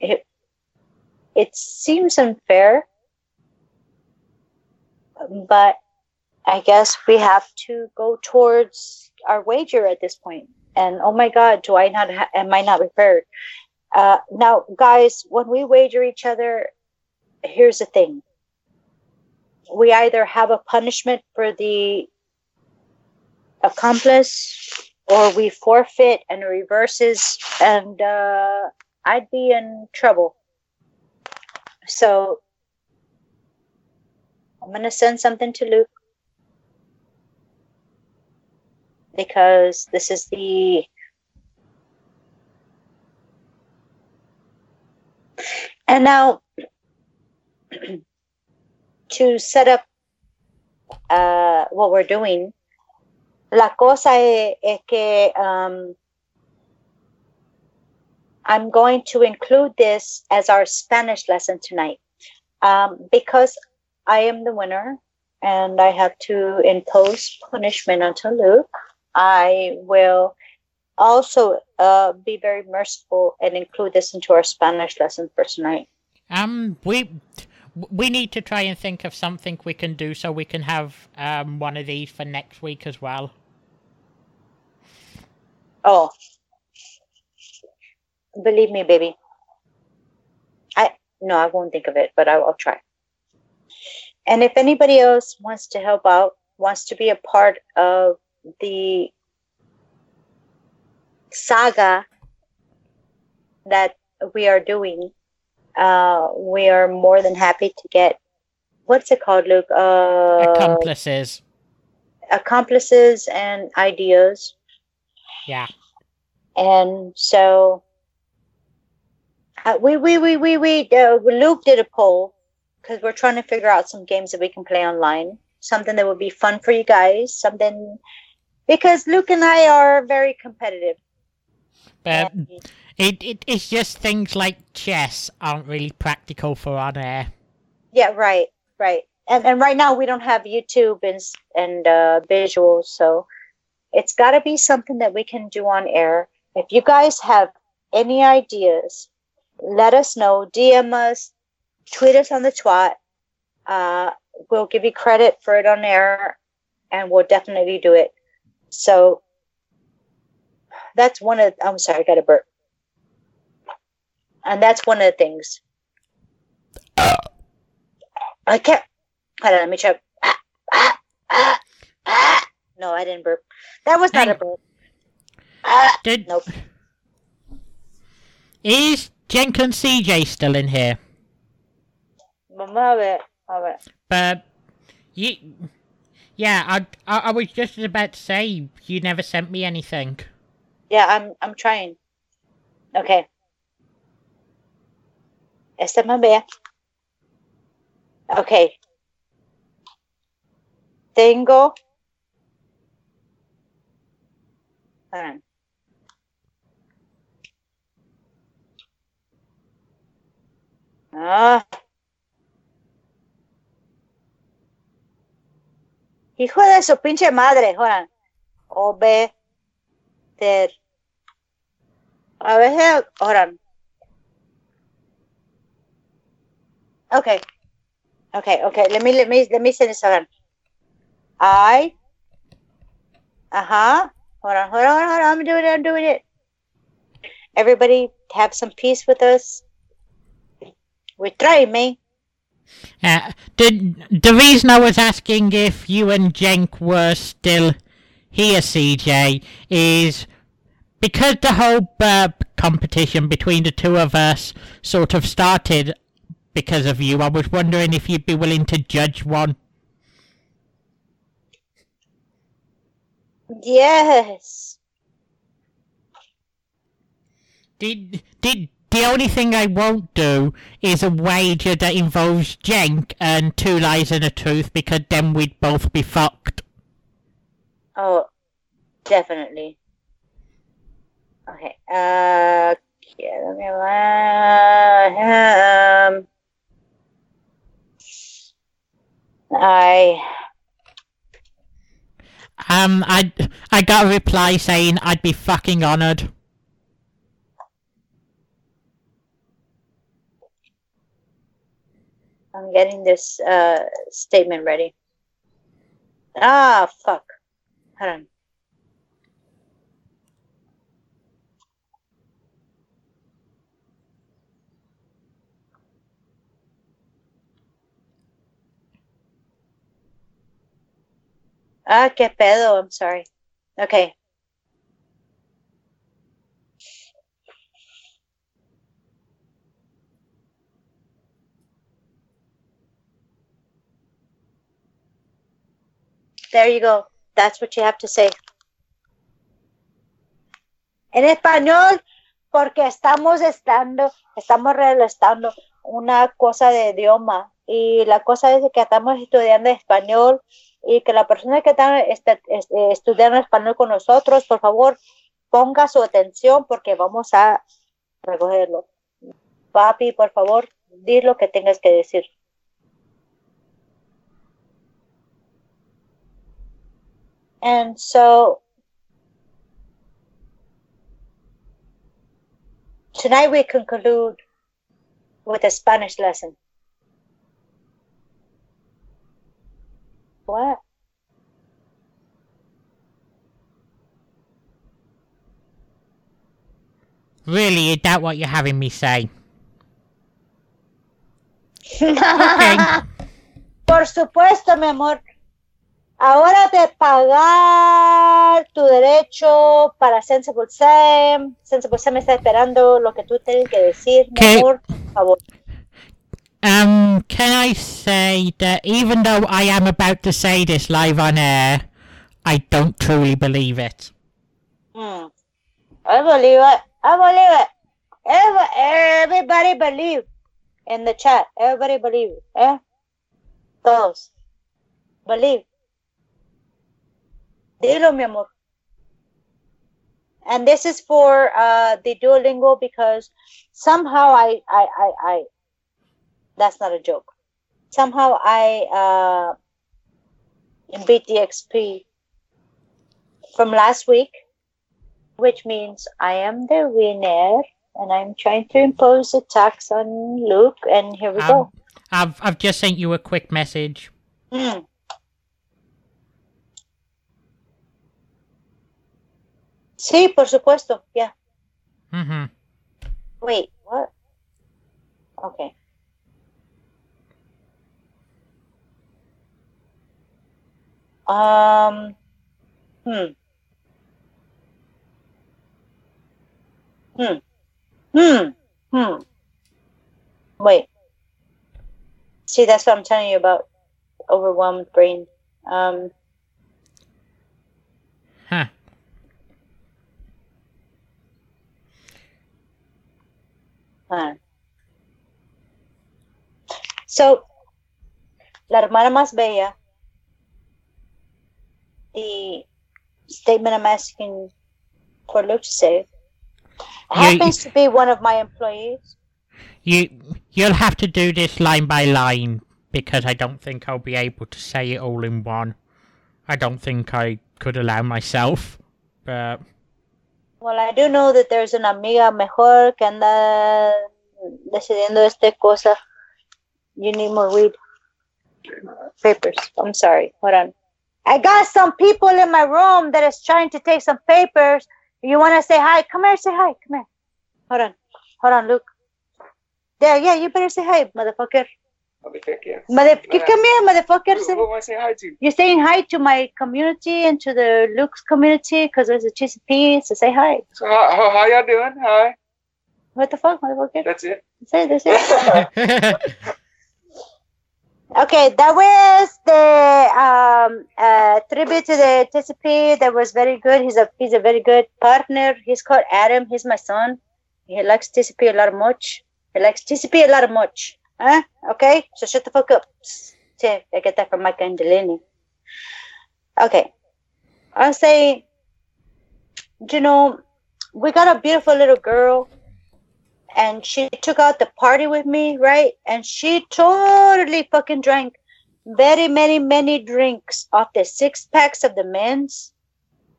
it it seems unfair, but I guess we have to go towards our wager at this point. And oh my God, do I not ha- am I not prepared? Uh, now, guys, when we wager each other, here's the thing we either have a punishment for the accomplice or we forfeit and reverses and uh, i'd be in trouble so i'm to send something to luke because this is the and now to set up uh, what we're doing, la cosa es, que um, I'm going to include this as our Spanish lesson tonight um, because I am the winner and I have to impose punishment onto Luke. I will also uh, be very merciful and include this into our Spanish lesson for tonight. Um, we we need to try and think of something we can do so we can have um one of these for next week as well. Oh, believe me, baby. I no, I won't think of it, but I will try. And if anybody else wants to help out, wants to be a part of the saga that we are doing, uh, we are more than happy to get what's it called, Luke? Uh, Accomplices. accomplices and ideas. Yeah. And so uh, we we we we we uh, Luke did a poll because we're trying to figure out some games that we can play online, something that would be fun for you guys, something because Luke and I are very competitive. But it, it it's just things like chess aren't really practical for on air. Yeah, right, right. And and right now we don't have YouTube and and uh, visuals, so it's got to be something that we can do on air. If you guys have any ideas, let us know. DM us, tweet us on the twat. Uh, we'll give you credit for it on air, and we'll definitely do it. So that's one of. I'm sorry, I got a burp. And that's one of the things. I can't. Hold on, let me try. Ah, ah, ah, ah. No, I didn't burp. That was not a burp. Ah, Did nope. is Jenkins CJ still in here? Vamos a ver. A. But you, yeah, I, I I was just about to say you never sent me anything. Yeah, I'm I'm trying. Okay. Esta ve. Okay. Tengo. Ah. Hijo de su pinche madre, hold on. Obe. A veces, on. Okay. Okay, okay. Let me let me let me say this again. I uh-huh. Hold on, hold on, hold on. I'm doing it, I'm doing it. Everybody have some peace with us. We try, me. Uh, the the reason I was asking if you and Jenk were still here, CJ, is because the whole burp competition between the two of us sort of started because of you. I was wondering if you'd be willing to judge one. Yes. Did did the only thing I won't do is a wager that involves Jenk and two lies and a truth because then we'd both be fucked. Oh, definitely. Okay. Uh, yeah, let me, um, I Um, I I got a reply saying I'd be fucking honored. I'm getting this uh statement ready. Ah, fuck. Hold on. Ah, qué pedo. I'm sorry. Okay. There you go. That's what you have to say. En español, porque estamos estando, estamos realizando una cosa de idioma y la cosa es que estamos estudiando español y que la persona que está estudiando español con nosotros, por favor, ponga su atención porque vamos a recogerlo. Papi, por favor, di lo que tengas que decir. And so tonight we conclude with a Spanish lesson. What? Really, is that what you're having me say? Okay. Por supuesto, mi amor. Ahora de pagar tu derecho para Sensible Sam. Sensible Sam está esperando lo que tú tienes que decir, mi ¿Qué? amor. Por favor. Um, can I say that even though I am about to say this live on air, I don't truly believe it. Mm. I believe it. I believe it. Every- Everybody believe in the chat. Everybody believe. Eh? Todos. Believe. Dilo, mi amor. And this is for uh, the Duolingo because somehow I, I, I, I, that's not a joke. Somehow I uh, beat the XP from last week which means I am the winner, and I'm trying to impose a tax on Luke. And here we Um, go. I've I've just sent you a quick message. Mm. Sí, por supuesto. Yeah. Mm-hmm. Wait, what? Okay. Um. Hmm. Hmm. Hmm. Hmm. Wait. See, that's what I'm telling you about overwhelmed brain. Um. Huh. Ah. So, la hermana más bella, the statement I'm asking for Luke to say, Yeah, happens to be one of my employees. You you'll have to do this line by line because I don't think I'll be able to say it all in one. I don't think I could allow myself. But Well, I do know that there's an amiga mejor que anda decidiendo esta cosa. You need more weed. Papers. I'm sorry. Hold on. I got some people in my room that is trying to take some papers. You want to say hi? Come here, say hi. Come here. Hold on. Hold on, Luke. There, yeah, you better say hi, motherfucker. Mother, come here, motherfucker. Say- Who am I saying hi to? You're saying hi to my community and to the Luke's community because there's a TCP. So say hi. So how, how, how y'all doing? Hi. What the fuck, motherfucker? That's it. That's it. That's it. Okay, that was the um, uh, tribute to the TCP. That was very good. He's a he's a very good partner. He's called Adam. He's my son. He likes TCP a lot of much. He likes TCP a lot of much. Huh? Okay, so shut the fuck up. I get that from Mike Delaney. Okay, I'll say, you know, we got a beautiful little girl and she took out the party with me, right? And she totally fucking drank very many, many drinks off the six packs of the men's.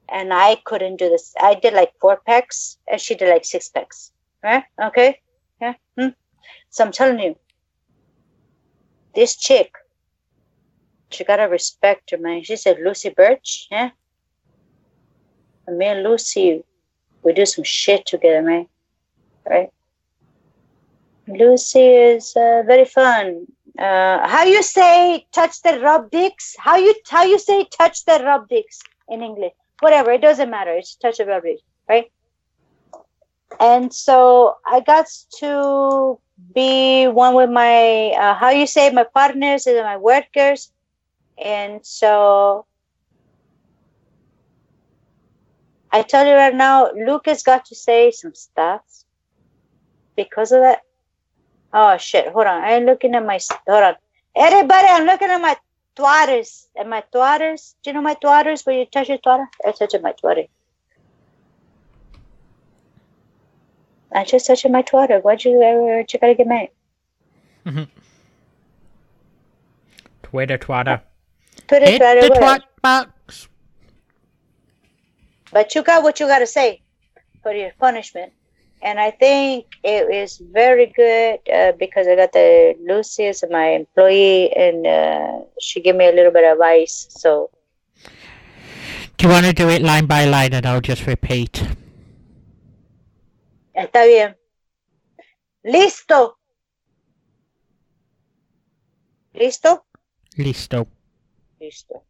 And I couldn't do this. I did like four packs and she did like six packs. Right? Okay? Yeah. Hmm? So I'm telling you, this chick, she gotta respect her, man. She said Lucy Birch, yeah? And me and Lucy, we do some shit together, man. Right? Lucy is uh, very fun. Uh, how you say touch the rub dicks? How you how you say touch the rub dicks in English? Whatever, it doesn't matter. It's touch the rub dicks, right? And so I got to be one with my uh, how you say my partners and my workers, and so I tell you right now, Lucas got to say some stuff because of that. Oh shit! Hold on, I'm looking at my hold on. Everybody, I'm looking at my twatters and my twatters. Do you know my twatters? Where you touch your twatter? I touch my twatter. I just touched my twatter. Why'd you ever? You gotta get mad. Twitter twatter. Twitter, Hit twatter, the twat box. But you got what you got to say for your punishment. And I think it is very good uh, because I got the Lucy as my employee and uh, she gave me a little bit of advice. So, Do you want to do it line by line and I'll just repeat? Está bien. Listo. Listo. Listo. Listo.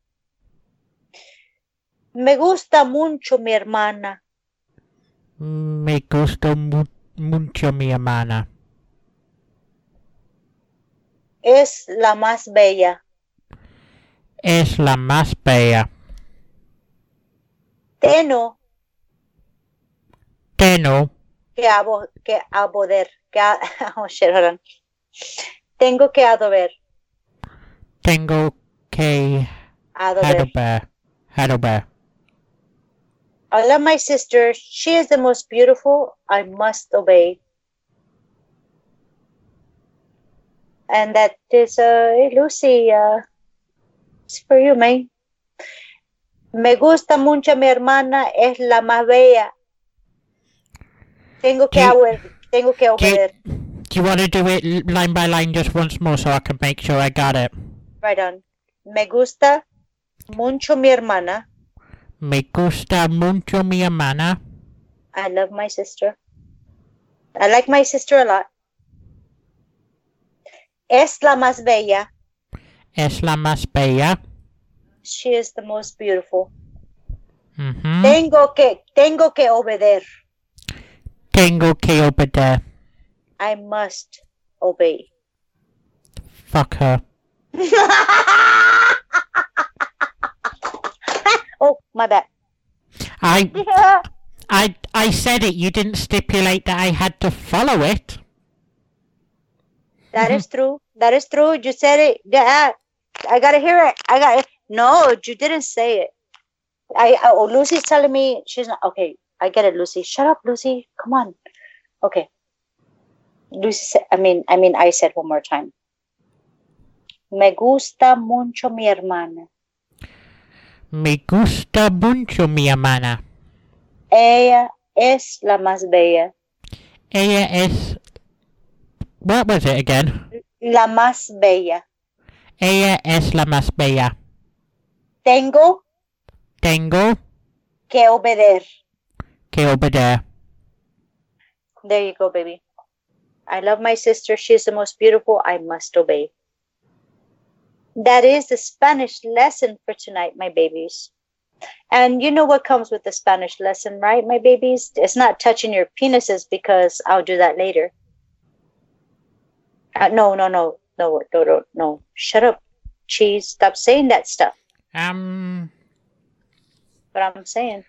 Me gusta mucho mi hermana. Me gusta mu- mucho mi hermana. Es la más bella. Es la más bella. Tengo Tengo que, abo que aboder. Que a- oh, shit. Tengo que adober. tengo que Adober. adobar. Adobar. I love my sister. She is the most beautiful. I must obey. And that is uh, Lucy. Uh, it's for you, man. Me gusta mucho mi hermana. Es la más bella. Tengo que Do you- tengo que obedecer. Do you want to do it line by line just once more so I can make sure I got it? Right on. Me gusta mucho mi hermana. Me gusta mucho mi hermana. I love my sister. I like my sister a lot. Es la más bella. Es la más bella. She is the most beautiful. Ujú. Tengo que, tengo que obedecer. Tengo que obedecer. I must obey. Fuck her. oh, my bad. I, I, I said it. You didn't stipulate that I had to follow it. That mm-hmm. is true. That is true. You said it. Yeah, I gotta hear it. I got. No, you didn't say it. I oh Lucy's telling me she's not okay. I get it, Lucy. Shut up, Lucy. Come on. Okay. Lucy said I mean I mean I said one more time. Me gusta mucho mi hermana. Me gusta mucho mi hermana. Ella es la más bella. Ella es. What was it again? La más bella. Ella es la más bella. Tengo Tengo que obedecer. Que obedecer. There you go, baby. I love my sister. She's the most beautiful. I must obey. That is the Spanish lesson for tonight, my babies. And you know what comes with the Spanish lesson, right, my babies? It's not touching your penises because I'll do that later. Uh, no, no, no, no, no, no, no. Shut up, cheese. Stop saying that stuff. Um. But I'm saying.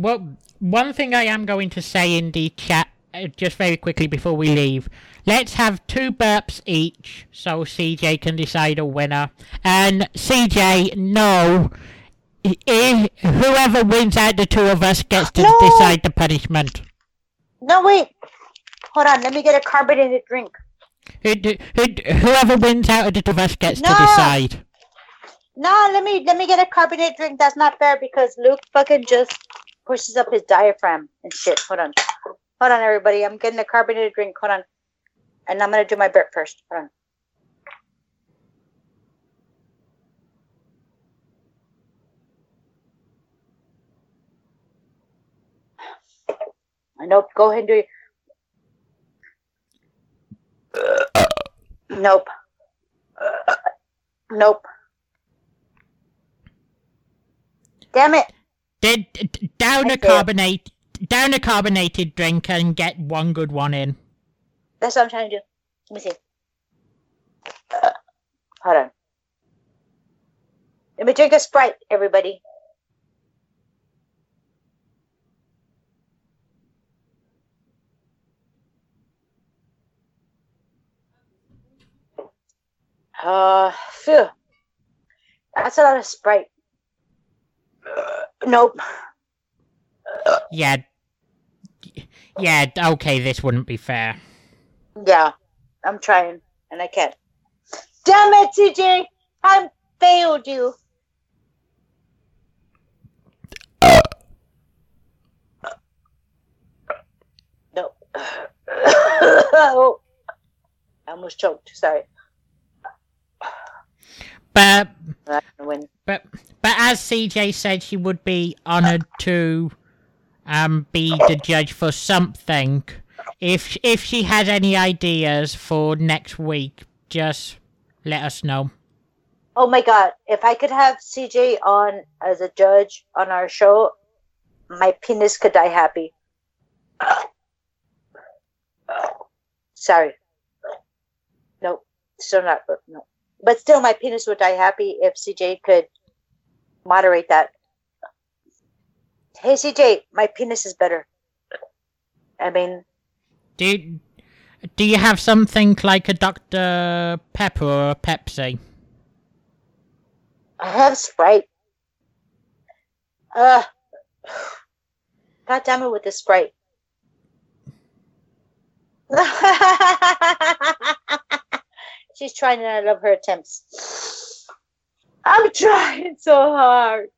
Well, one thing I am going to say in the chat, uh, just very quickly before we leave, let's have two burps each so CJ can decide a winner. And CJ, no, i- i- whoever wins out the two of us gets to No. decide the punishment. No, wait. Hold on. Let me get a carbonated drink. Who- who- Whoever wins out of the two of us gets to decide. No, let me let me get a carbonated drink. That's not fair because Luke fucking just pushes up his diaphragm and shit. Hold on. Hold on, everybody. I'm getting a carbonated drink. Hold on. And I'm gonna do my burp first. Hold on. Nope. Go ahead and do your. Nope. Nope. Damn it. D- d- down a carbonate, down a carbonated drink and get one good one in. That's what I'm trying to do. Let me see. Uh, hold on. Let me drink a Sprite, everybody. Uh, phew. That's a lot of Sprite. Uh, nope. Yeah. Yeah, okay, this wouldn't be fair. Yeah, I'm trying, and I can't. Damn it, CJ! I failed you. No. oh, I almost choked. Sorry. But I'm gonna win. but but as CJ said, she would be honoured to um be the judge for something. If if she has any ideas for next week, just let us know. Oh my god! If I could have CJ on as a judge on our show, my penis could die happy. Sorry. No, still not. No, but still, my penis would die happy if CJ could moderate that. Hey CJ, my penis is better. I mean, Do you, do you have something like a Dr. Pepper or a Pepsi? I have Sprite. Uh, God damn it with the Sprite. She's trying and I love her attempts. I'm trying so hard.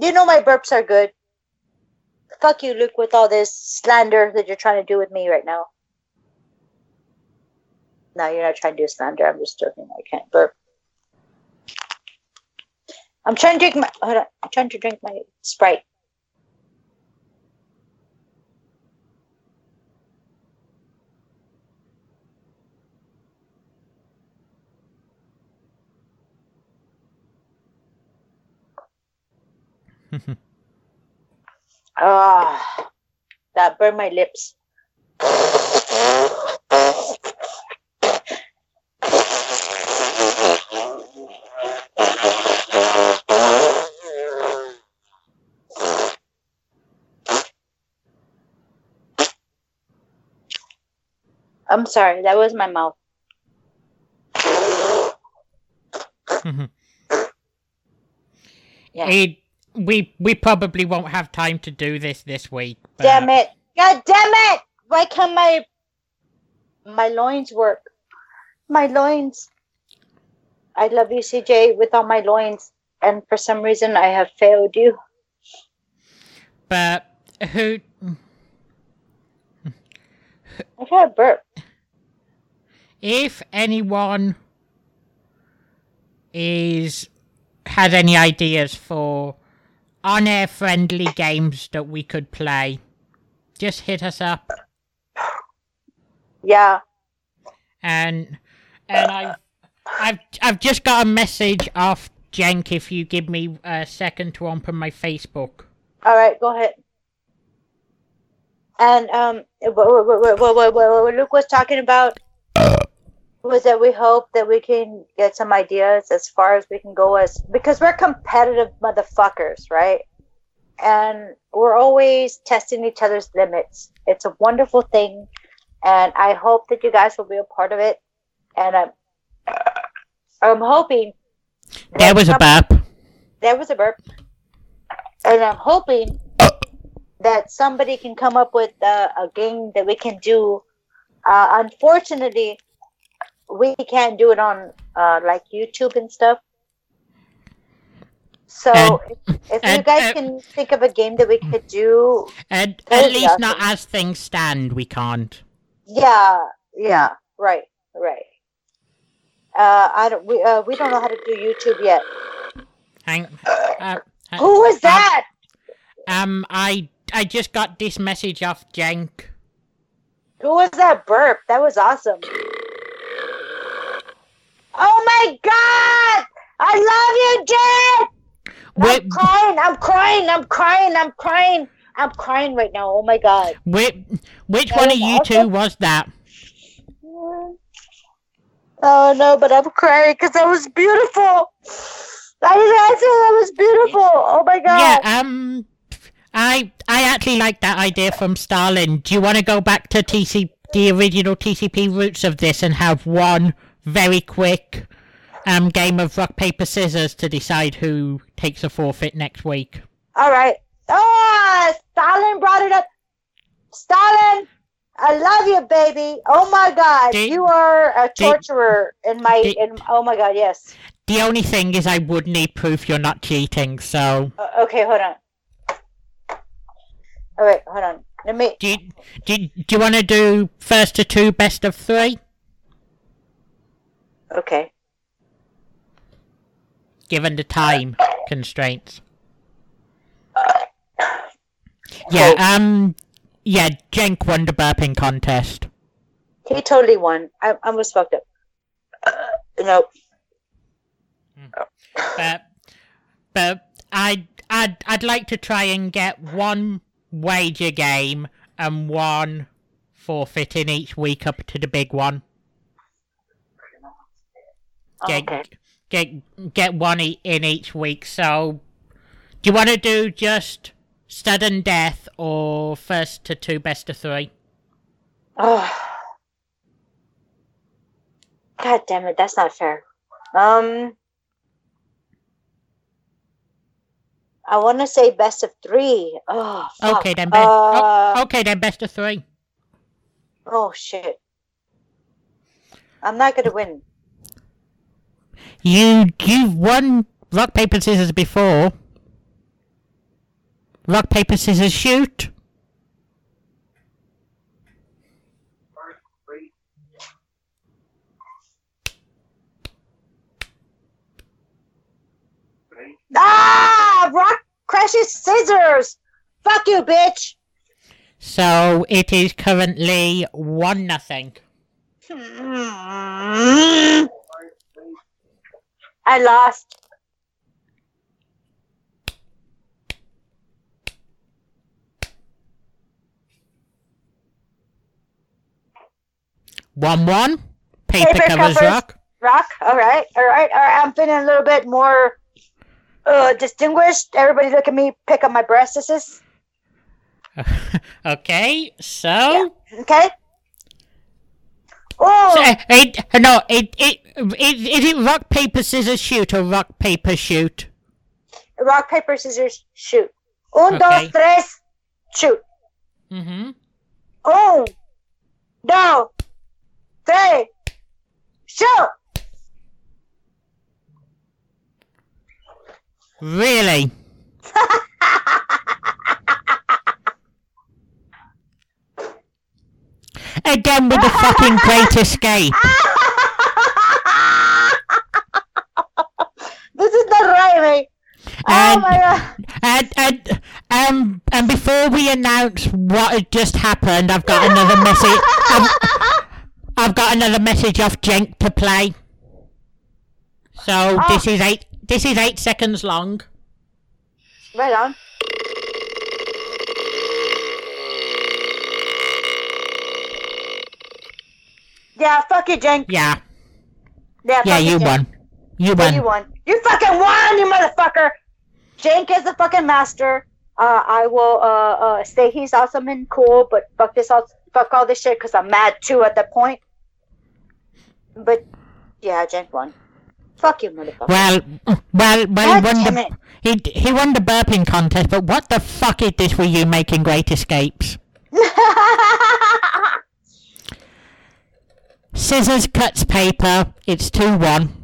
You know my burps are good. Fuck you, Luke, with all this slander that you're trying to do with me right now. No, you're not trying to do slander. I'm just joking. I can't burp. I'm trying to drink my. Hold on. I'm trying to drink my Sprite. Ah, that burned my lips. I'm sorry, that was my mouth. Yeah. We we probably won't have time to do this this week. But Damn it! God damn it! Why can't my my loins work? My loins. I love you, CJ, with all my loins, and for some reason I have failed you. But who? I've had a burp. If anyone is has any ideas for on-air friendly games that we could play, just hit us up. Yeah. And and I I've I've just got a message off Jenk. If you give me a second to open my Facebook. All right, go ahead. And um, what, what, what, what, what, what Luke was talking about was that we hope that we can get some ideas as far as we can go as because we're competitive motherfuckers, right? And we're always testing each other's limits. It's a wonderful thing, and I hope that you guys will be a part of it. And I'm, I'm hoping that was a burp. That was a burp. And I'm hoping that somebody can come up with uh, a game that we can do. Uh, unfortunately, we can't do it on uh, like YouTube and stuff. So if, if you guys and- can think of a game that we could do, And at would be least not awesome. as things stand, we can't. yeah, yeah, right, right. Uh, I don't. We uh, we don't know how to do YouTube yet. Hang. Uh, Who was that? Um, I I just got this message off Jenk. Who was that burp? That was awesome. Oh my god! I love you, Jen! I'm crying, I'm crying, I'm crying, I'm crying. I'm crying right now. Oh my god. Which which That one of you two was that? Oh no, but I'm crying because that was beautiful. I didn't answer. That was beautiful. Oh my god. Yeah. Um, I I actually like that idea from Stalin. Do you want to go back to TC the original TCP roots of this and have one very quick um game of rock paper scissors to decide who takes a forfeit next week? All right. Oh, Stalin brought it up. Stalin, I love you, baby. Oh my God, you are a torturer in my. in oh my God, yes. The only thing is, I would need proof you're not cheating. So, Uh, okay, hold on. All right, hold on. Let me. do you, do, you- do you want to do first to two, best of three? Okay. given the time constraints. Yeah, um, yeah, Jenk won the burping contest. He totally won. I, I almost fucked up. Uh, nope. but but I I'd I'd like to try and get one wager game and one forfeit in each week up to the big one. Get Okay. get get one in each week. So, do you want to do just sudden death or first to two, best of three? Oh. God damn it, that's not fair. Um I want to say best of three. Oh, fuck. Okay then, be- Uh, oh, okay then, best of three. oh shit. I'm not gonna win. You you've won rock paper scissors before. Rock paper scissors shoot. Ah! Rock crashes scissors! Fuck you, bitch! So it is currently one nothing. I lost. One one. Paper, Paper covers, covers. rock. Rock. All right. All right. All right. I'm feeling a little bit more uh, distinguished. Everybody look at me. Pick up my breasts. This is okay, so, okay. Oh, so it no it it, it is it rock paper scissors shoot or rock paper shoot? rock paper scissors shoot. Un, Okay. dos, tres, shoot. Mm-hmm. Un, dos, tres, shoot. Really? Again with the fucking great escape. this is not right, mate. Oh And- my god. And, and um and before we announce what had just happened, I've got another message. I've, I've got another message off Jenk to play. So this is eight. This is eight seconds long. Right on. Yeah, fuck you, Jenk. Yeah, Yeah, yeah, you Jenk. won. You Yeah, won. you won. You fucking won, you motherfucker. Jenk is the fucking master. Uh, I will uh, uh, say he's awesome and cool, but fuck this all, fuck all this shit because I'm mad too at that point. But yeah, Jenk won. Fuck you, motherfucker. Well, well, well, he won the it. he he won the burping contest. But what the fuck is this with you making great escapes? Scissors cuts paper. It's two one.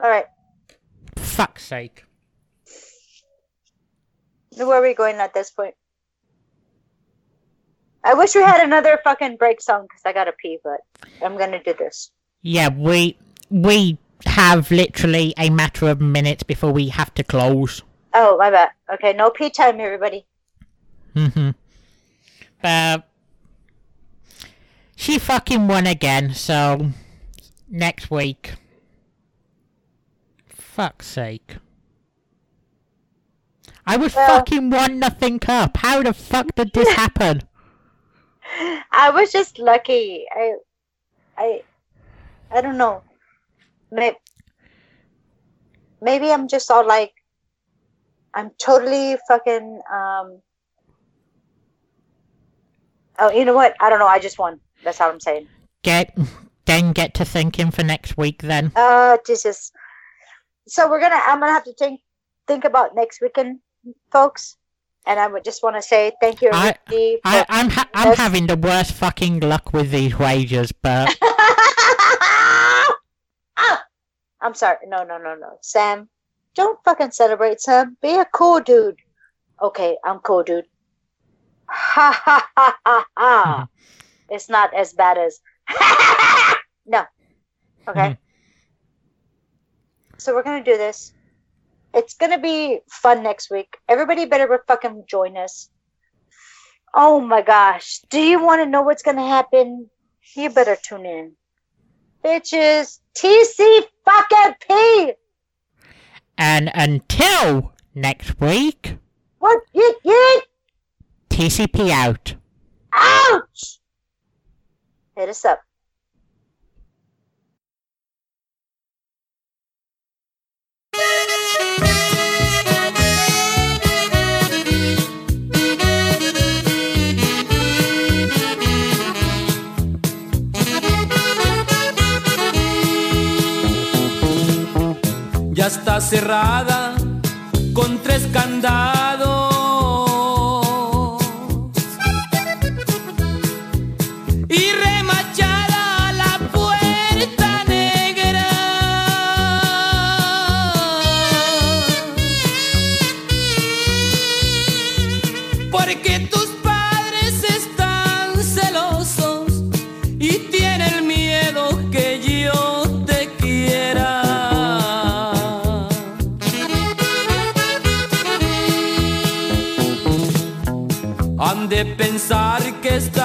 all right, Fuck's sake. where are we going at this point? I wish we had another fucking break song because I gotta pee, but I'm gonna do this. Yeah, we we have literally a matter of minutes before we have to close. Oh, my bad. Okay, no pee time, everybody. Mm-hmm. But she fucking won again, so next week. Fuck's sake. I was Well- fucking one nothing up. How the fuck did this happen? I was just lucky. I, I, I don't know. Maybe, maybe I'm just all like, I'm totally fucking. Um. Oh, you know what? I don't know. I just won. That's all I'm saying. Get then get to thinking for next week then. Uh, Jesus. So we're gonna. I'm gonna have to think think about next weekend, folks. And I would just want to say thank you, I- everybody. I, for- I'm ha- I'm having the worst fucking luck with these wagers, but Ah! I'm sorry. No, no, no, no. Sam, don't fucking celebrate, Sam. Be a cool dude. Okay, I'm cool, dude. Ha ha ha ha ha. It's not as bad as no. Okay. Mm-hmm. So we're gonna do this. It's gonna be fun next week. Everybody better fucking join us. Oh my gosh. Do you want to know what's gonna happen? You better tune in. Bitches, TC fucking P. And until next week. What? Yeet, yeet. TCP out. Ouch! Ya está cerrada con tres candados pensar que está